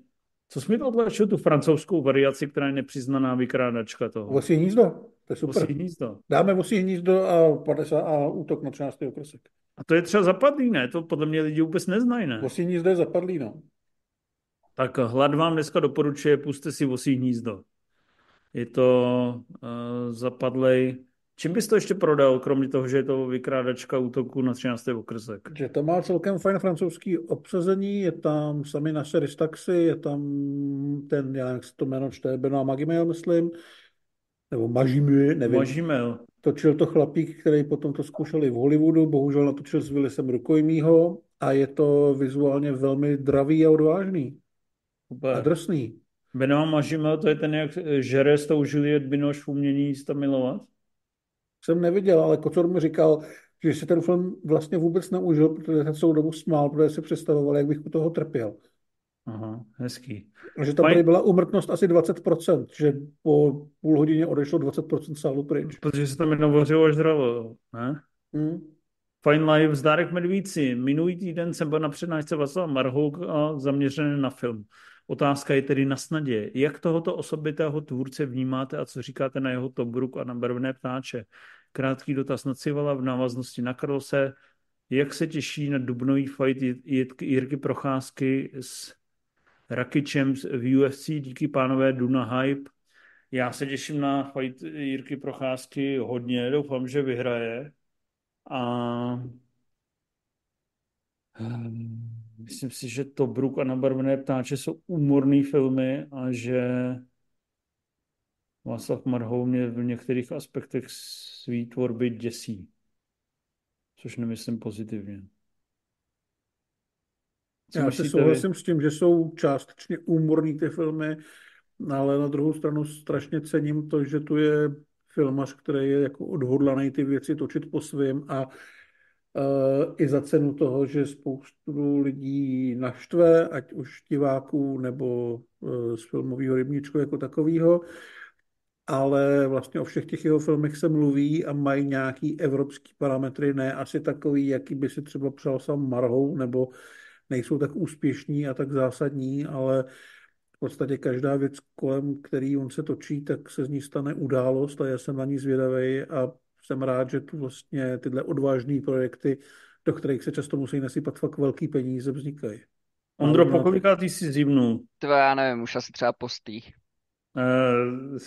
Co jsi mi to odlačil, tu francouzskou variaci, která je nepřiznaná vykrádačka toho? Vosí hnízdo, to je super. Vosí hnízdo. Dáme vosí hnízdo a, 50, a útok na 13. okresek. A to je třeba zapadlý, ne? To podle mě lidi vůbec neznají, ne? Vosí hnízdo je zapadlý, no. Tak Hlad vám dneska doporučuje, puste si vosí hnízdo. Je to uh, zapadlej. Čím bys to ještě prodal, kromě toho, že je to vykrádačka útoku na 13. okrsek? Že to má celkem fajn francouzský obsazení, je tam sami naše Ristaxi, je tam ten, já nevím, jak se to jméno čte, Benoit Magimel, myslím, nebo Magimel, nevím. Magimel. Točil to chlapík, který potom to zkoušeli v Hollywoodu, bohužel natočil s Willisem rukojmího a je to vizuálně velmi dravý a odvážný. Super. A drsný. Benoit Magimel, to je ten, jak žere s tou Juliette Binoche v umění sta milovat? Jsem neviděl, ale Kocor mi říkal, že si ten film vlastně vůbec neužil, protože se celou dobu smál, protože si představoval, jak bych u toho trpěl. Aha, hezký. Že tam Fajn... byla umrtnost asi 20%, že po půl hodině odešlo 20% sálu pryč. Protože se tam jednou vařilo až zdravo, ne? Hmm. Fine Life Dárek Medvíci. Minulý týden jsem byl na přednášce Václava Marhouka zaměřený na film. Otázka je tedy na snadě. Jak tohoto osobitého tvůrce vnímáte a co říkáte na jeho Tobruk a na barvné ptáče? Krátký dotaz na Civala v návaznosti na Karlose. Jak se těší na dubnový fight Jirky Procházky s Rakičem v UFC díky pánové Duna Hype? Já se těším na fight Jirky Procházky hodně, doufám, že vyhraje. A Myslím si, že Tobruk a Nabarvené ptáče jsou úmorné filmy a že Václav Marhou mě v některých aspektech svý tvorby děsí. Což nemyslím pozitivně. Co Já se souhlasím s tím, že jsou částečně úmorný ty filmy, ale na druhou stranu strašně cením to, že tu je filmař, který je jako odhodlaný ty věci točit po svém a i za cenu toho, že spoustu lidí naštve, ať už diváků nebo e, z filmového rybníčku jako takového, ale vlastně o všech těch jeho filmech se mluví a mají nějaký evropský parametry, ne asi takový, jaký by si třeba přál sám Marhou, nebo nejsou tak úspěšní a tak zásadní, ale v podstatě každá věc, kolem který on se točí, tak se z ní stane událost a já jsem na ní zvědavý a jsem rád, že tu vlastně tyhle odvážné projekty, do kterých se často musí nasypat fakt velký peníze, vznikají. Ondro, po kolikátý jsi zimnul? To já nevím, už asi třeba postý. Uh,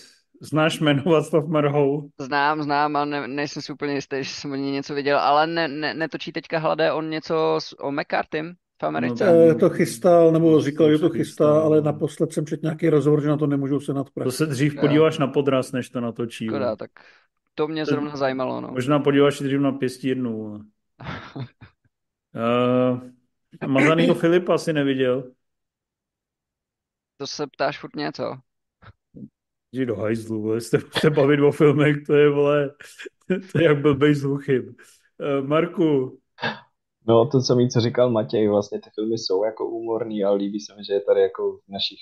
znáš jméno Václav Marhou? Znám, znám, ale ne, nejsem si úplně jistý, že jsem o ní něco viděl, ale ne, ne, netočí teďka hladé on něco s, o McCartym v Americe? No, to chystal, nebo říkal, že to chystá, ale naposled jsem četl nějaký rozhovor, že na to nemůžou se nadprat. To se dřív podíváš na podraz, než to natočí. Škoda, tak to mě zrovna zajímalo. No. Možná podíváš dřív na pěstí jednou. uh, *laughs* Mazanýho Filipa asi neviděl. To se ptáš furt něco. Jdi do hajzlu, jste se bavit o filmech, to je, vole, to je jak blbej zvuchým. Uh, Marku. No, to, co mi co říkal Matěj, vlastně ty filmy jsou jako úmorný, ale líbí se mi, že je tady jako v našich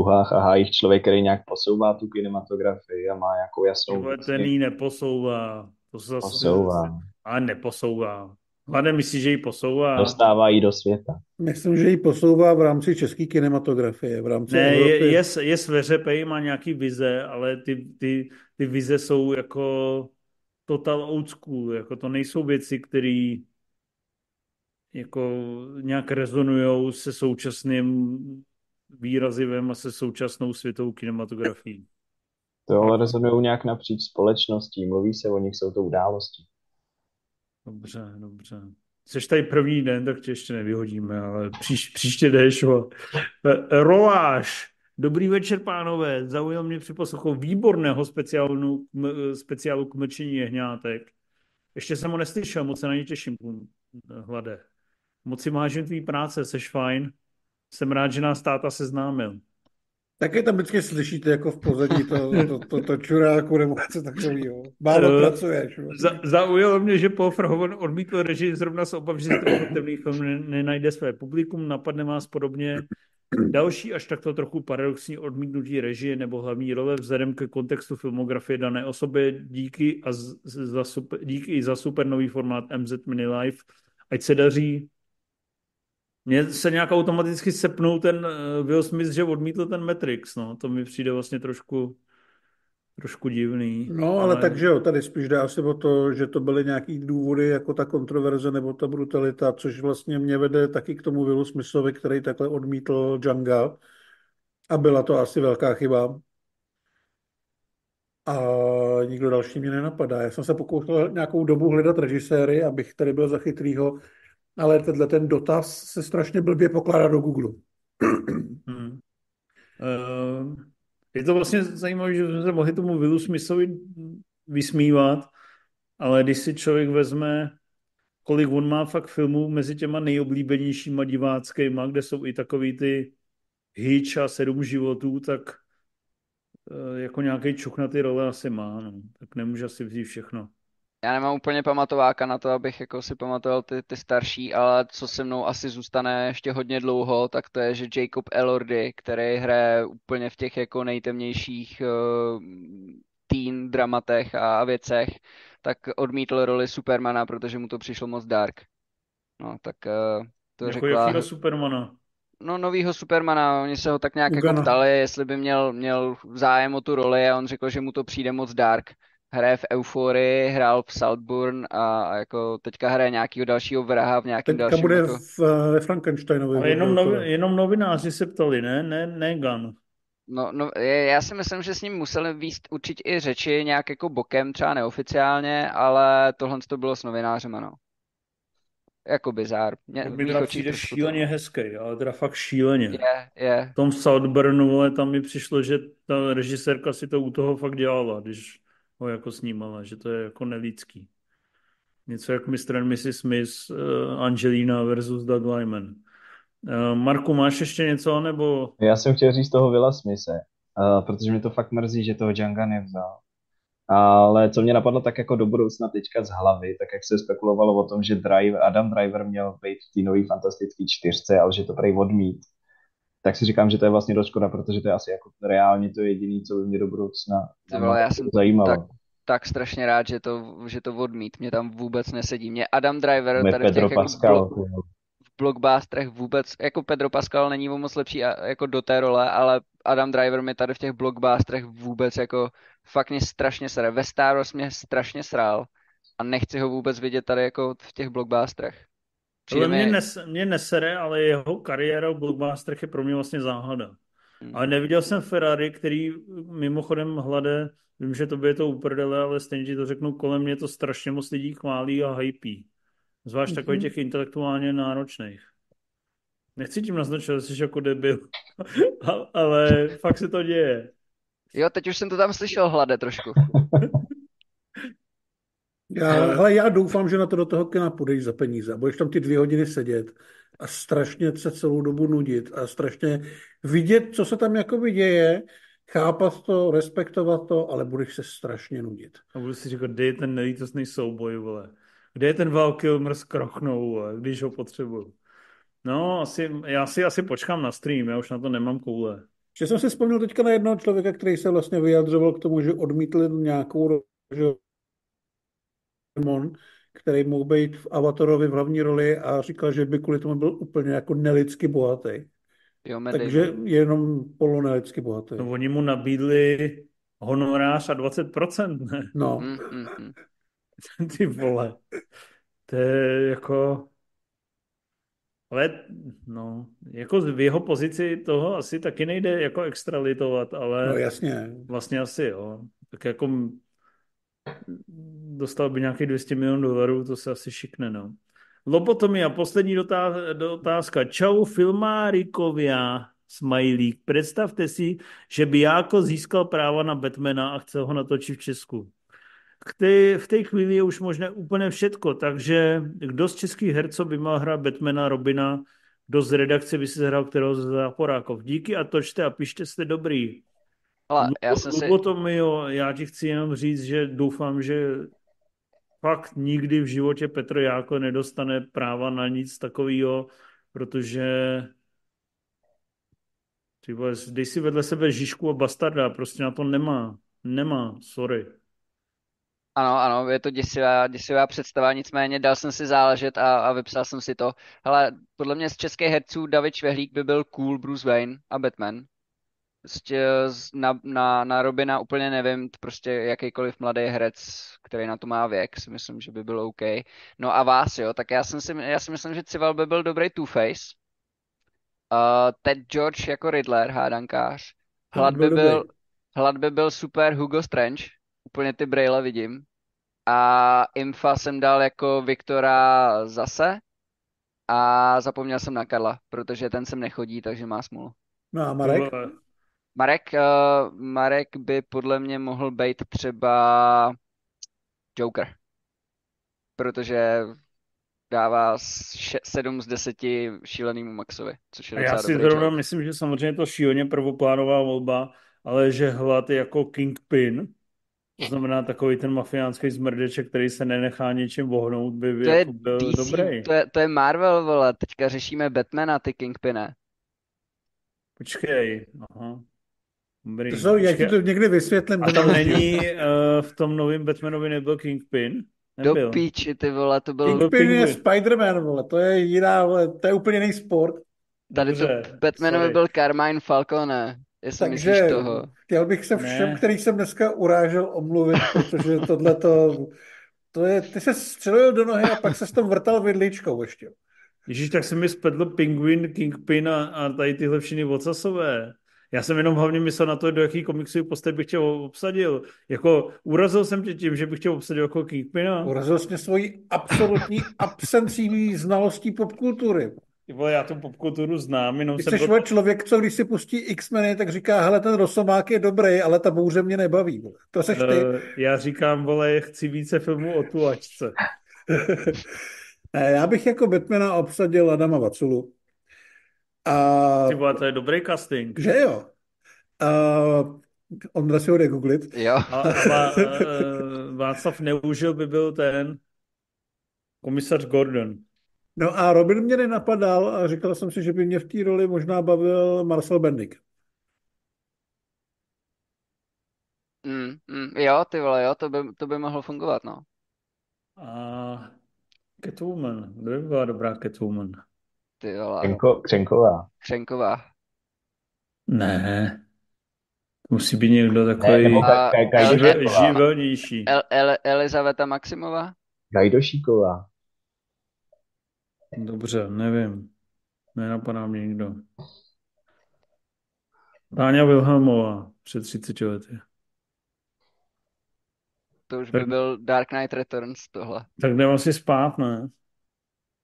pruhách a hájích člověk, který nějak posouvá tu kinematografii a má nějakou jasnou... Tyhle, ten jí neposouvá. To se zase posouvá. Ale neposouvá. Hlavně myslíš, že ji posouvá? Dostává ji do světa. Myslím, že ji posouvá v rámci české kinematografie, v rámci Ne, je, je, je sveřepej, má nějaký vize, ale ty, ty, ty vize jsou jako total old school, jako to nejsou věci, které jako nějak rezonují se současným výrazivem a se současnou světovou kinematografií. To ale rezonují nějak napříč společností, mluví se o nich, jsou to události. Dobře, dobře. Jsi tady první den, tak tě ještě nevyhodíme, ale příš, příště jdeš. Roláš. Dobrý večer, pánové. Zaujal mě při posluchu výborného speciálu, speciálu k mlčení jehňátek. Ještě jsem ho neslyšel, moc se na ně těším, hlade. Moc si vážím tvý práce, seš fajn jsem rád, že nás táta seznámil. Taky tam vždycky slyšíte jako v pozadí to, to, to, to čuráku nebo něco takového. Málo uh, pracuješ. Za, zaujalo mě, že Paul Verhoeven odmítl režii zrovna s obav, že temný film ne, nenajde své publikum, napadne vás podobně další až takto trochu paradoxní odmítnutí režie nebo hlavní role vzhledem ke kontextu filmografie dané osoby díky, a za super, díky i za super nový formát MZ Mini Life. Ať se daří Mně se nějak automaticky sepnul ten uh, Will Smith, že odmítl ten Matrix, no. To mi přijde vlastně trošku, trošku divný. No, ale, ale takže jo, tady spíš dá se o to, že to byly nějaký důvody, jako ta kontroverze nebo ta brutalita, což vlastně mě vede taky k tomu Willu Smithovi, který takhle odmítl Django. A byla to asi velká chyba. A nikdo další mě nenapadá. Já jsem se pokoušel nějakou dobu hledat režiséry, abych tady byl za chytrýho, ale tenhle ten dotaz se strašně blbě pokládá do Google. Hmm. Uh, je to vlastně zajímavé, že jsme se mohli tomu Willu Smithovi vysmívat, ale když si člověk vezme, kolik on má fakt filmů mezi těma nejoblíbenějšíma diváckýma, kde jsou i takový ty Hitch a Sedm životů, tak uh, jako nějaký čuch na ty role asi má, no. tak nemůže asi vzít všechno já nemám úplně pamatováka na to, abych jako si pamatoval ty, ty starší, ale co se mnou asi zůstane ještě hodně dlouho, tak to je, že Jacob Elordy, který hraje úplně v těch jako nejtemnějších uh, teen dramatech a věcech, tak odmítl roli Supermana, protože mu to přišlo moc dark. No, tak uh, to jako řekla... Jakýho Supermana? No, novýho Supermana, oni se ho tak nějak jako ptali, jestli by měl, měl zájem o tu roli a on řekl, že mu to přijde moc dark hraje v Euphorii, hrál v Saltburn a, a jako teďka hraje nějakého dalšího vraha v nějakém teďka dalším... bude jako... v, ve Frankensteinovi. Ale jenom, novi, jenom novináři se ptali, ne? Ne, ne Gun. No, no, já si myslím, že s ním museli výst určitě i řeči nějak jako bokem, třeba neoficiálně, ale tohle to bylo s novinářem, ano. Jako bizár. Mě, mi teda přijde šíleně to... hezký, ale teda fakt šíleně. Je, je. V tom Southburnu, ale tam mi přišlo, že ta režisérka si to u toho fakt dělala, když ho jako snímala, že to je jako nelidský. Něco jak Mr. and Mrs. Smith, uh, Angelina versus Doug Lyman. Uh, Marku, máš ještě něco, nebo... Já jsem chtěl říct toho Vila Smise, uh, protože mi to fakt mrzí, že toho Django nevzal. Ale co mě napadlo tak jako do budoucna teďka z hlavy, tak jak se spekulovalo o tom, že Driver, Adam Driver měl být v té nové fantastické čtyřce, ale že to prej odmít, tak si říkám, že to je vlastně dost škoda, protože to je asi jako reálně to jediné, co by mě do budoucna Nebylo, já jsem zajímalo. Tak, tak strašně rád, že to, že to odmít. Mě tam vůbec nesedí. Mě Adam Driver Mě tady Pedro v těch Pascal, jako blok, v blockbusterech vůbec, jako Pedro Pascal není moc lepší jako do té role, ale Adam Driver mi tady v těch blockbusterech vůbec jako fakt mě strašně sere. Ve Star Wars mě strašně srál a nechci ho vůbec vidět tady jako v těch blockbusterech. Ale mě, nes, mě nesere, ale jeho kariéra v blockbusterech je pro mě vlastně záhada. Hmm. Ale neviděl jsem Ferrari, který mimochodem hlade, vím, že to by je to uprdele, ale stejně ti to řeknu, kolem mě to strašně moc lidí chválí a hypí. Zvlášť mm-hmm. takových těch intelektuálně náročných. Nechci tím naznačovat, že jsi jako debil, *laughs* ale fakt se to děje. Jo, teď už jsem to tam slyšel hlade trošku. *laughs* Já, hele, já doufám, že na to do toho kina půjdeš za peníze. Budeš tam ty dvě hodiny sedět a strašně se celou dobu nudit a strašně vidět, co se tam jakoby děje, chápat to, respektovat to, ale budeš se strašně nudit. A budu si říkat, kde je ten nelítostný souboj, vole. Kde je ten Val Kilmer s krochnou, vole, když ho potřebuju. No, asi, já si asi počkám na stream, já už na to nemám koule. Že jsem si vzpomněl teďka na jednoho člověka, který se vlastně vyjadřoval k tomu, že odmítl nějakou že Mon, který mohl být v Avatarovi v hlavní roli a říkal, že by kvůli tomu byl úplně jako nelidsky bohatý. Jo, Takže jenom polonelidsky bohatý. No oni mu nabídli honorář a 20%, ne? No. Mm, mm, mm. *laughs* Ty vole. To je jako... Ale no, jako v jeho pozici toho asi taky nejde jako extralitovat, ale... No jasně. Vlastně asi jo. Tak jako dostal by nějakých 200 milionů dolarů, to se asi šikne, no. Lobotomia, poslední otázka. Čau filmárikovia, smajlík. Představte si, že by jako získal práva na Batmana a chce ho natočit v Česku. V té chvíli je už možné úplně všetko, takže kdo z českých herců by měl hrát Batmana, Robina, kdo z redakce by si hrál kterého z Záporákov. Díky a točte a pište, jste dobrý. Ale já jsem si... Lobotomio, já ti chci jenom říct, že doufám, že fakt nikdy v životě Petr Jáko nedostane práva na nic takového, protože vole, dej si vedle sebe Žižku a Bastarda, prostě na to nemá. Nemá, sorry. Ano, ano, je to děsivá, děsivá představa, nicméně dal jsem si záležet a, a vypsal jsem si to. Hele, podle mě z českých herců David Švehlík by byl cool Bruce Wayne a Batman. Prostě na, na, na Robina úplně nevím, prostě jakýkoliv mladý herec, který na to má věk, si myslím, že by byl OK. No a vás, jo, tak já, jsem si, já si myslím, že Cival by byl dobrý Two-Face. Uh, Ted George jako Riddler, hádankář. Hlad by, byl, hlad by byl super Hugo Strange. Úplně ty braille vidím. A Infa jsem dal jako Viktora zase. A zapomněl jsem na Karla, protože ten sem nechodí, takže má smůlu. No a Marek? Marek, uh, Marek by podle mě mohl být třeba Joker. Protože dává 7 z 10 šílenýmu Maxovi, což je Já si zrovna myslím, že samozřejmě to šíleně prvoplánová volba, ale že Hlad jako Kingpin, to znamená takový ten mafiánský zmrdeček, který se nenechá něčím vohnout, by to jako je byl DC, dobrý. To je, to je Marvel, vole, teďka řešíme Batmana, ty Kingpine. Počkej, aha. Dobrý. To jsou, já ti to někdy vysvětlím. A tam není, uh, v tom novém Batmanovi nebyl Kingpin? Nebyl. Do píči, ty vole, to byl... Kingpin je Spider-Man, vole, to je jiná, vole, to je úplně jiný sport. Tady to Batmanovi byl Carmine Falcone, jestli Takže myslíš toho. chtěl bych se všem, ne. který jsem dneska urážel, omluvit, protože tohle to, to je, ty se střelil do nohy a pak se s tom vrtal vidličkou ještě. Ježíš, tak se mi spedl Penguin, Kingpin a, a tady tyhle všechny vocasové. Já jsem jenom hlavně myslel na to, do jaký komiksový postav bych tě obsadil. Jako urazil jsem tě tím, že bych tě obsadil jako Kingpina. Urazil jsi mě svojí absolutní *laughs* absencí znalostí popkultury. Vole, já tu popkulturu znám, jenom Ty jsem... jsi to... člověk, co když si pustí X-meny, tak říká, hele, ten Rosomák je dobrý, ale ta bouře mě nebaví. To seš ty. Uh, já říkám, vole, chci více filmů o tulačce. *laughs* já bych jako Batmana obsadil Adama Vaculu. A... Ty vole, to je dobrý casting. Že jo? Uh, on si ho jde googlit. Jo. A, a, a, Václav Neužil by byl ten komisař Gordon. No a Robin mě nenapadal a říkal jsem si, že by mě v té roli možná bavil Marcel Bendik. Mm, mm, jo, ty vole, jo, to by, to by mohlo fungovat, no. A Catwoman, kdo by byla dobrá Catwoman? Ty vole. Křenko, Křenková. Křenková. Ne. Musí být někdo takový ne, ka, ka, ka, živelnější. El, El, Elizaveta Maximová? Gajdošíková. Dobře, nevím. Nenapadá mě nikdo. Táňa Wilhelmová před 30 lety. To už tak, by byl Dark Knight Returns tohle. Tak jdeme si spát, ne?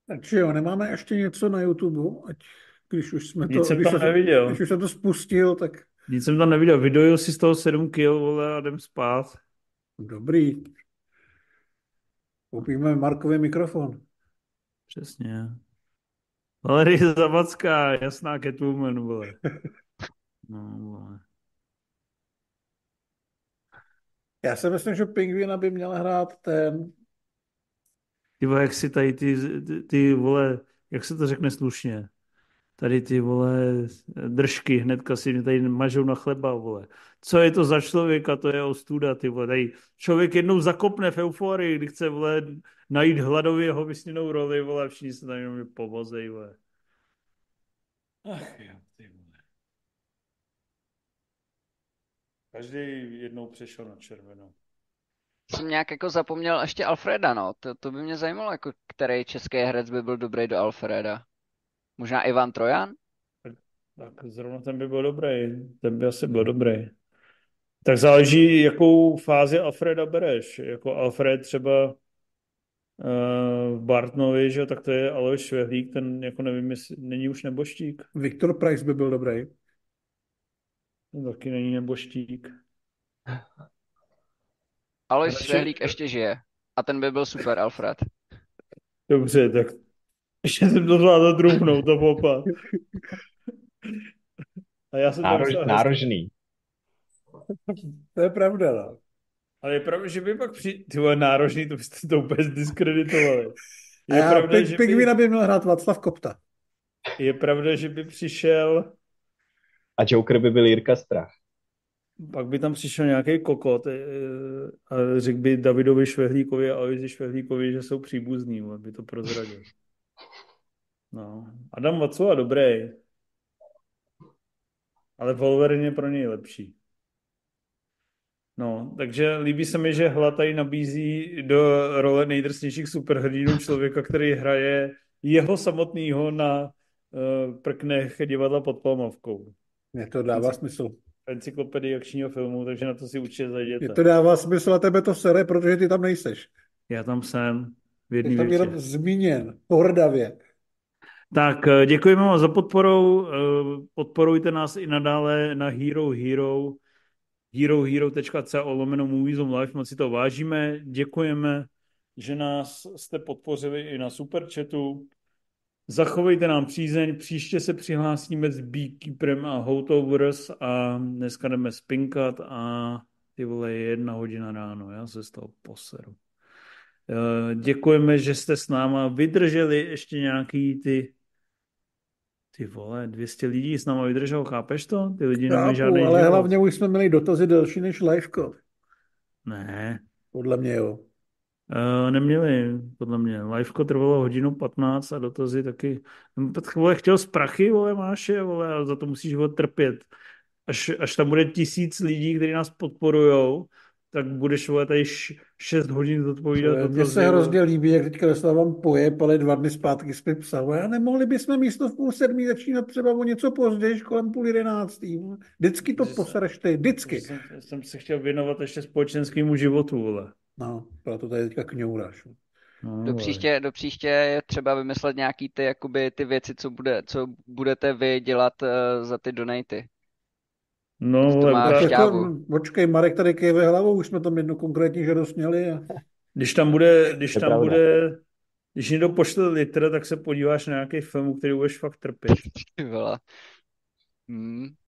Takže jo, nemáme ještě něco na YouTube, ať když už jsme Nic to, jsem když, tam se, neviděl. když už jsem to spustil, tak... Nic jsem tam neviděl. Vydojil si z toho 7 kil, vole, a jdem spát. Dobrý. Koupíme Markový mikrofon. Přesně. Valerie Zavacká, jasná Catwoman, vole. *laughs* No, vole. Já si myslím, že Pingvina by měl hrát ten... Ty vole, jak si tady ty, ty, ty vole, jak se to řekne slušně? Tady ty vole držky hnedka si mě tady mažou na chleba, vole. Co je to za člověka, to je ostuda, ty vole. Tady člověk jednou zakopne v euforii, kdy chce, vole, najít hladově jeho vysněnou roli, vole, všichni se tady jenom povozej, vole. Ach jo, ty vole. Každý jednou přešel na červenou. Jsem nějak jako zapomněl ještě Alfreda, no. To, to by mě zajímalo, jako který český herec by byl dobrý do Alfreda. Možná Ivan Trojan? Tak, tak zrovna ten by byl dobrý. Ten by asi byl dobrý. Tak záleží, jakou fázi Alfreda bereš. Jako Alfred třeba uh, v Bartnovi, že tak to je Alois Švehlík, ten jako nevím, jestli není už neboštík. Viktor Price by byl dobrý. Ten taky není neboštík. *laughs* Alois Švehlík ještě žije. A ten by byl super Alfred. Dobře, tak ještě jsem to zvládl druhnout, to popa. A já jsem Nárož, nárožný. To je pravda, no. Ale je pravda, že by pak při... Ty vole, nárožný, to byste to úplně zdiskreditovali. Je A pravda, ping, že Pingvina by... by měl hrát Václav Kopta. Je pravda, že by přišel... A Joker by byl Jirka Strach. Pak by tam přišel nějaký kokot eh, a řekl by Davidovi Švehlíkovi a Ojzi Švehlíkovi, že jsou příbuzní, aby to prozradil. No. Adam Vacova dobrý. Ale Wolverine je pro něj lepší. No, takže líbí se mi, že Hla tady nabízí do role nejdrsnějších superhrdinů člověka, který hraje jeho samotného na uh, prknech divadla pod Palmovkou. Mně to dává smysl. Encyklopedii akčního filmu, takže na to si určitě zajděte. Mně to dává smysl a tebe to sere, protože ty tam nejseš. Já tam jsem. V jedný tam jenom zmíněn, pohrdavě. Tak eh, děkujeme vám za podporu. Eh, podporujte nás i nadále na Hero Hero herohero.co lomeno Movies on Life, moc si to vážíme. Děkujeme, že nás jste podpořili i na Superchatu. Zachovejte nám přízeň, příště se přihlásíme s Beekeeperem a Houtovers a dneska jdeme spinkat a ty vole je jedna hodina ráno, já se z toho poseru. Eh, děkujeme, že jste s náma vydrželi ještě nějaký ty ty vole, 200 lidí s náma vydrželo, chápeš to? Ty lidi nemají žádný ale život. hlavně už jsme měli dotazy delší než liveko. Ne. Podle mě jo. Uh, neměli, podle mě. Liveko trvalo hodinu 15 a dotazy taky. Vole, chtěl z prachy, vole, máš je, vole, a za to musíš ho trpět. Až, až tam bude tisíc lidí, kteří nás podporujou, tak budeš vole tady 6 hodin zodpovídat. Mně se hrozně líbí, jak teďka dostávám pojeb, ale dva dny zpátky jsme psal, a nemohli bychom místo v půl sedmí začínat třeba o něco později, kolem půl jedenáctý. Vždycky to posereš ty, vždycky. Jsem, jsem se chtěl věnovat ještě společenskému životu, vole. No, proto tady teďka kňouráš. No, do, příště, do příště je třeba vymyslet nějaký ty, jakoby, ty věci, co, bude, co budete vy dělat uh, za ty donaty. No, to má jako, počkej, Marek tady kejve hlavou, už jsme tam jednu konkrétní žádost měli. A... Když tam bude, když tam pravda. bude, když někdo pošle litr, tak se podíváš na nějaký film, který budeš fakt trpět. Hmm.